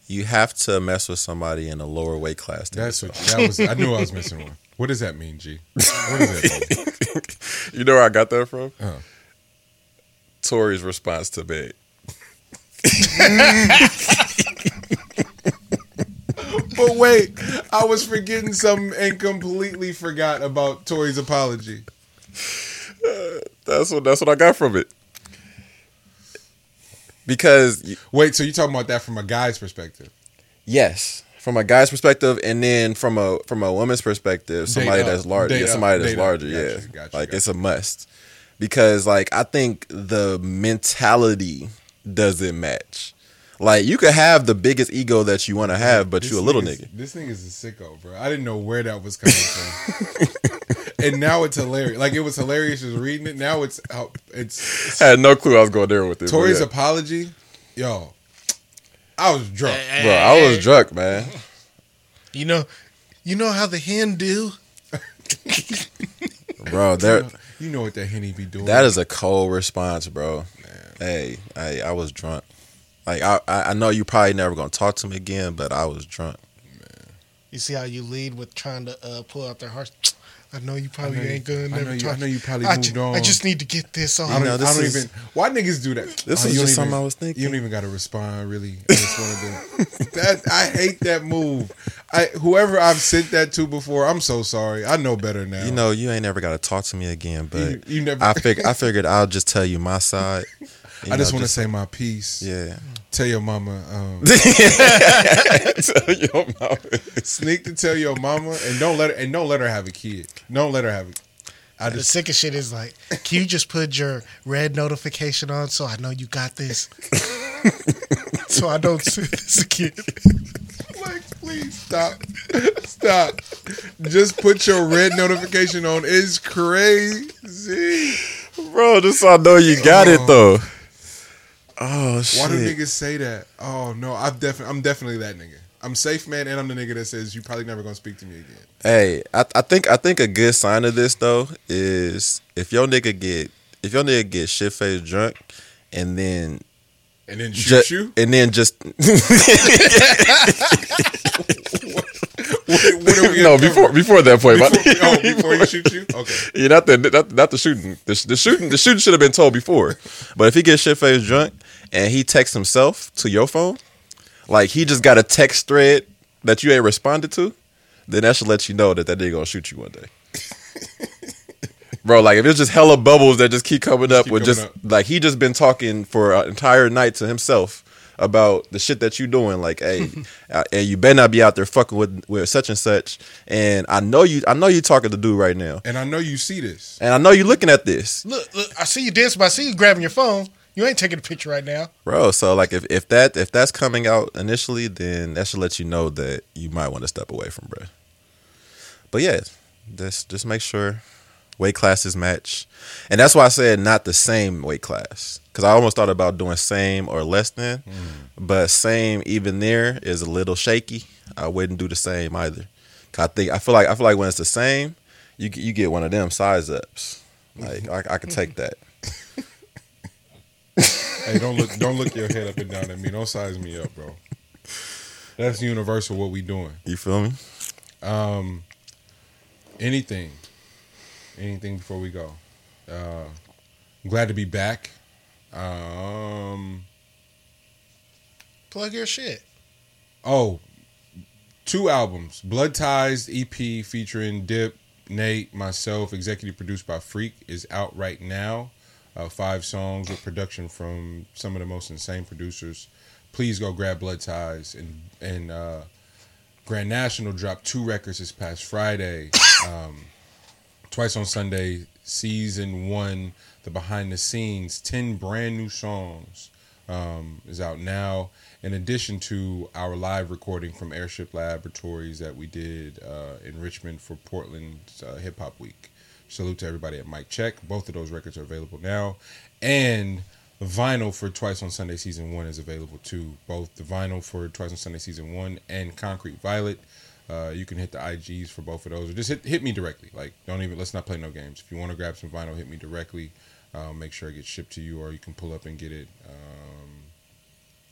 you have to mess with somebody in a lower weight class. That's what yourself. that was. I knew I was missing one. What does that mean, G? What does that mean? you know where I got that from? Huh. Tory's response to Big. But wait, I was forgetting something and completely forgot about Tory's apology. Uh, that's what that's what I got from it. Because Wait, so you're talking about that from a guy's perspective? yes, from a guy's perspective, and then from a from a woman's perspective, somebody that's larger, yeah, somebody that's larger, yeah, gotcha, like gotcha. it's a must. Because like I think the mentality doesn't match. Like you could have the biggest ego that you want to have, but This you a little nigga. This thing is a sicko, bro. I didn't know where that was coming from. and now it's hilarious. Like it was hilarious just reading it. Now it's it's I had no clue I was going there with it. Tory's yeah. apology. Yo, I was drunk. bro, I was drunk, man. You know, you know how the hen do. Bro, there You know what that henny be doing. that is a cold response, bro. Hey, I I was drunk. Like I I I know you probably never gonna talk to me again, but I was drunk. You see how you lead with trying to uh, pull out their hearts. I know you probably know you- ain't gonna I never know you- talk. I know you probably I, moved ju- on. I just need to get this off. I don't, know, this I don't is- even. Why niggas do that? This Oh, was just something even- I was thinking. You don't even got to respond. Really, I just wanted to. that I hate that move. I whoever I've sent that to before. I'm so sorry. I know better now. You know, you ain't never gotta talk to me again, but You- you never- I fig- I figured I'll just tell you my side. You I just want to say my piece. Yeah. Tell your mama. Um, Tell your mama. sneak to tell your mama, and don't let her and don't let her have a kid. Don't let her have it. I the just sickest shit is like, can you just put your red notification on so I know you got this, so I don't see this kid. like, please stop, stop. Just put your red notification on. It's crazy. Bro, just so I know you got it though. Oh shit. Why do niggas say that? Oh no, I've definitely I'm definitely that nigga. I'm safe man, and I'm the nigga that says you probably never gonna speak to me again. Hey, I, I think I think a good sign of this though is if your nigga get if your nigga get shit faced drunk and then And then shoot ju- you. and then just What, what no before cover? before that point. Before, oh, before you shoot you. Okay. Yeah, not the not, not the shooting. The, the shooting the shooting should have been told before. But if he gets shit faced drunk and he texts himself to your phone, like he just got a text thread that you ain't responded to, then that should let you know that that nigga gonna shoot you one day. Bro, like if it's just hella bubbles that just keep coming up keep with just up. like he just been talking for an entire night to himself about the shit that you're doing. Like, hey, uh, and you better not be out there fucking with with such and such. And I know you, I know you talking to dude right now. And I know you see this. And I know you're looking at this, Look, look, I see you dancing, but I see you grabbing your phone. You ain't taking a picture right now. bro. So like, if, if that if that's coming out initially, then that should let you know that you might want to step away from bro. But yeah, just just make sure weight classes match, and that's why I said not the same weight class because I almost thought about doing same or less than, but same even there is a little shaky. I wouldn't do the same either. I think I feel like I feel like when it's the same, you get- you get one of them size ups. Like I, I could take that. Hey, don't look don't look your head up and down at me. Don't size me up, bro. That's universal what we doing. You feel me? Um anything. Anything before we go. Uh I'm glad to be back. Um Plug your shit. Oh, two albums. Blood Ties EP featuring Dip, Nate, myself, executive produced by Freak, is out right now. Uh, five songs with production from some of the most insane producers. Please go grab Blood Ties and and uh, Grand National dropped two records this past Friday. Um, twice on Sunday, season one, the behind the scenes, ten brand new songs um, is out now. In addition to our live recording from Airship Laboratories that we did uh, in Richmond for Portland's uh, Hip Hop Week. Salute to everybody at Mike Check. Both of those records are available now, and the vinyl for Twice on Sunday season one is available too. Both the vinyl for Twice on Sunday season one and Concrete Violet. Uh, you can hit the IGs for both of those, or just hit hit me directly. Like, don't even let's not play no games. If you want to grab some vinyl, hit me directly. Uh, make sure it gets shipped to you, or you can pull up and get it. Um,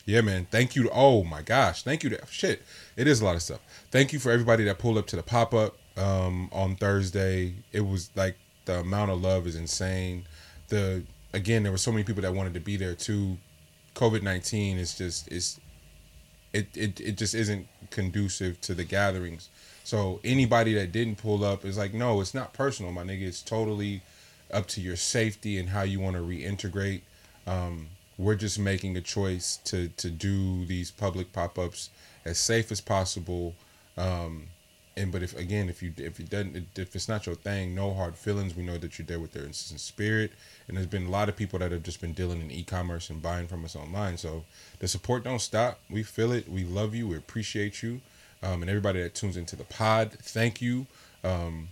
yeah, man. Thank you. To, oh my gosh, thank you. To, shit, it is a lot of stuff. Thank you for everybody that pulled up to the pop up um, on Thursday. It was like the amount of love is insane. The again, there were so many people that wanted to be there too. COVID nineteen is just it's it, it it just isn't conducive to the gatherings. So anybody that didn't pull up is like, no, it's not personal, my nigga. It's totally up to your safety and how you want to reintegrate. Um, we're just making a choice to to do these public pop ups as safe as possible. Um, and but if again, if you if it doesn't if it's not your thing, no hard feelings. We know that you're there with their insistent spirit, and there's been a lot of people that have just been dealing in e-commerce and buying from us online. So the support don't stop. We feel it. We love you. We appreciate you, um, and everybody that tunes into the pod. Thank you um,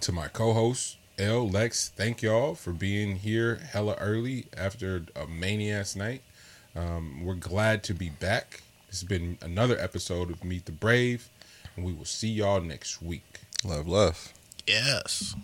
to my co-host L Lex. Thank y'all for being here hella early after a maniac night. Um, we're glad to be back. This has been another episode of Meet the Brave, and we will see y'all next week. Love, love. Yes.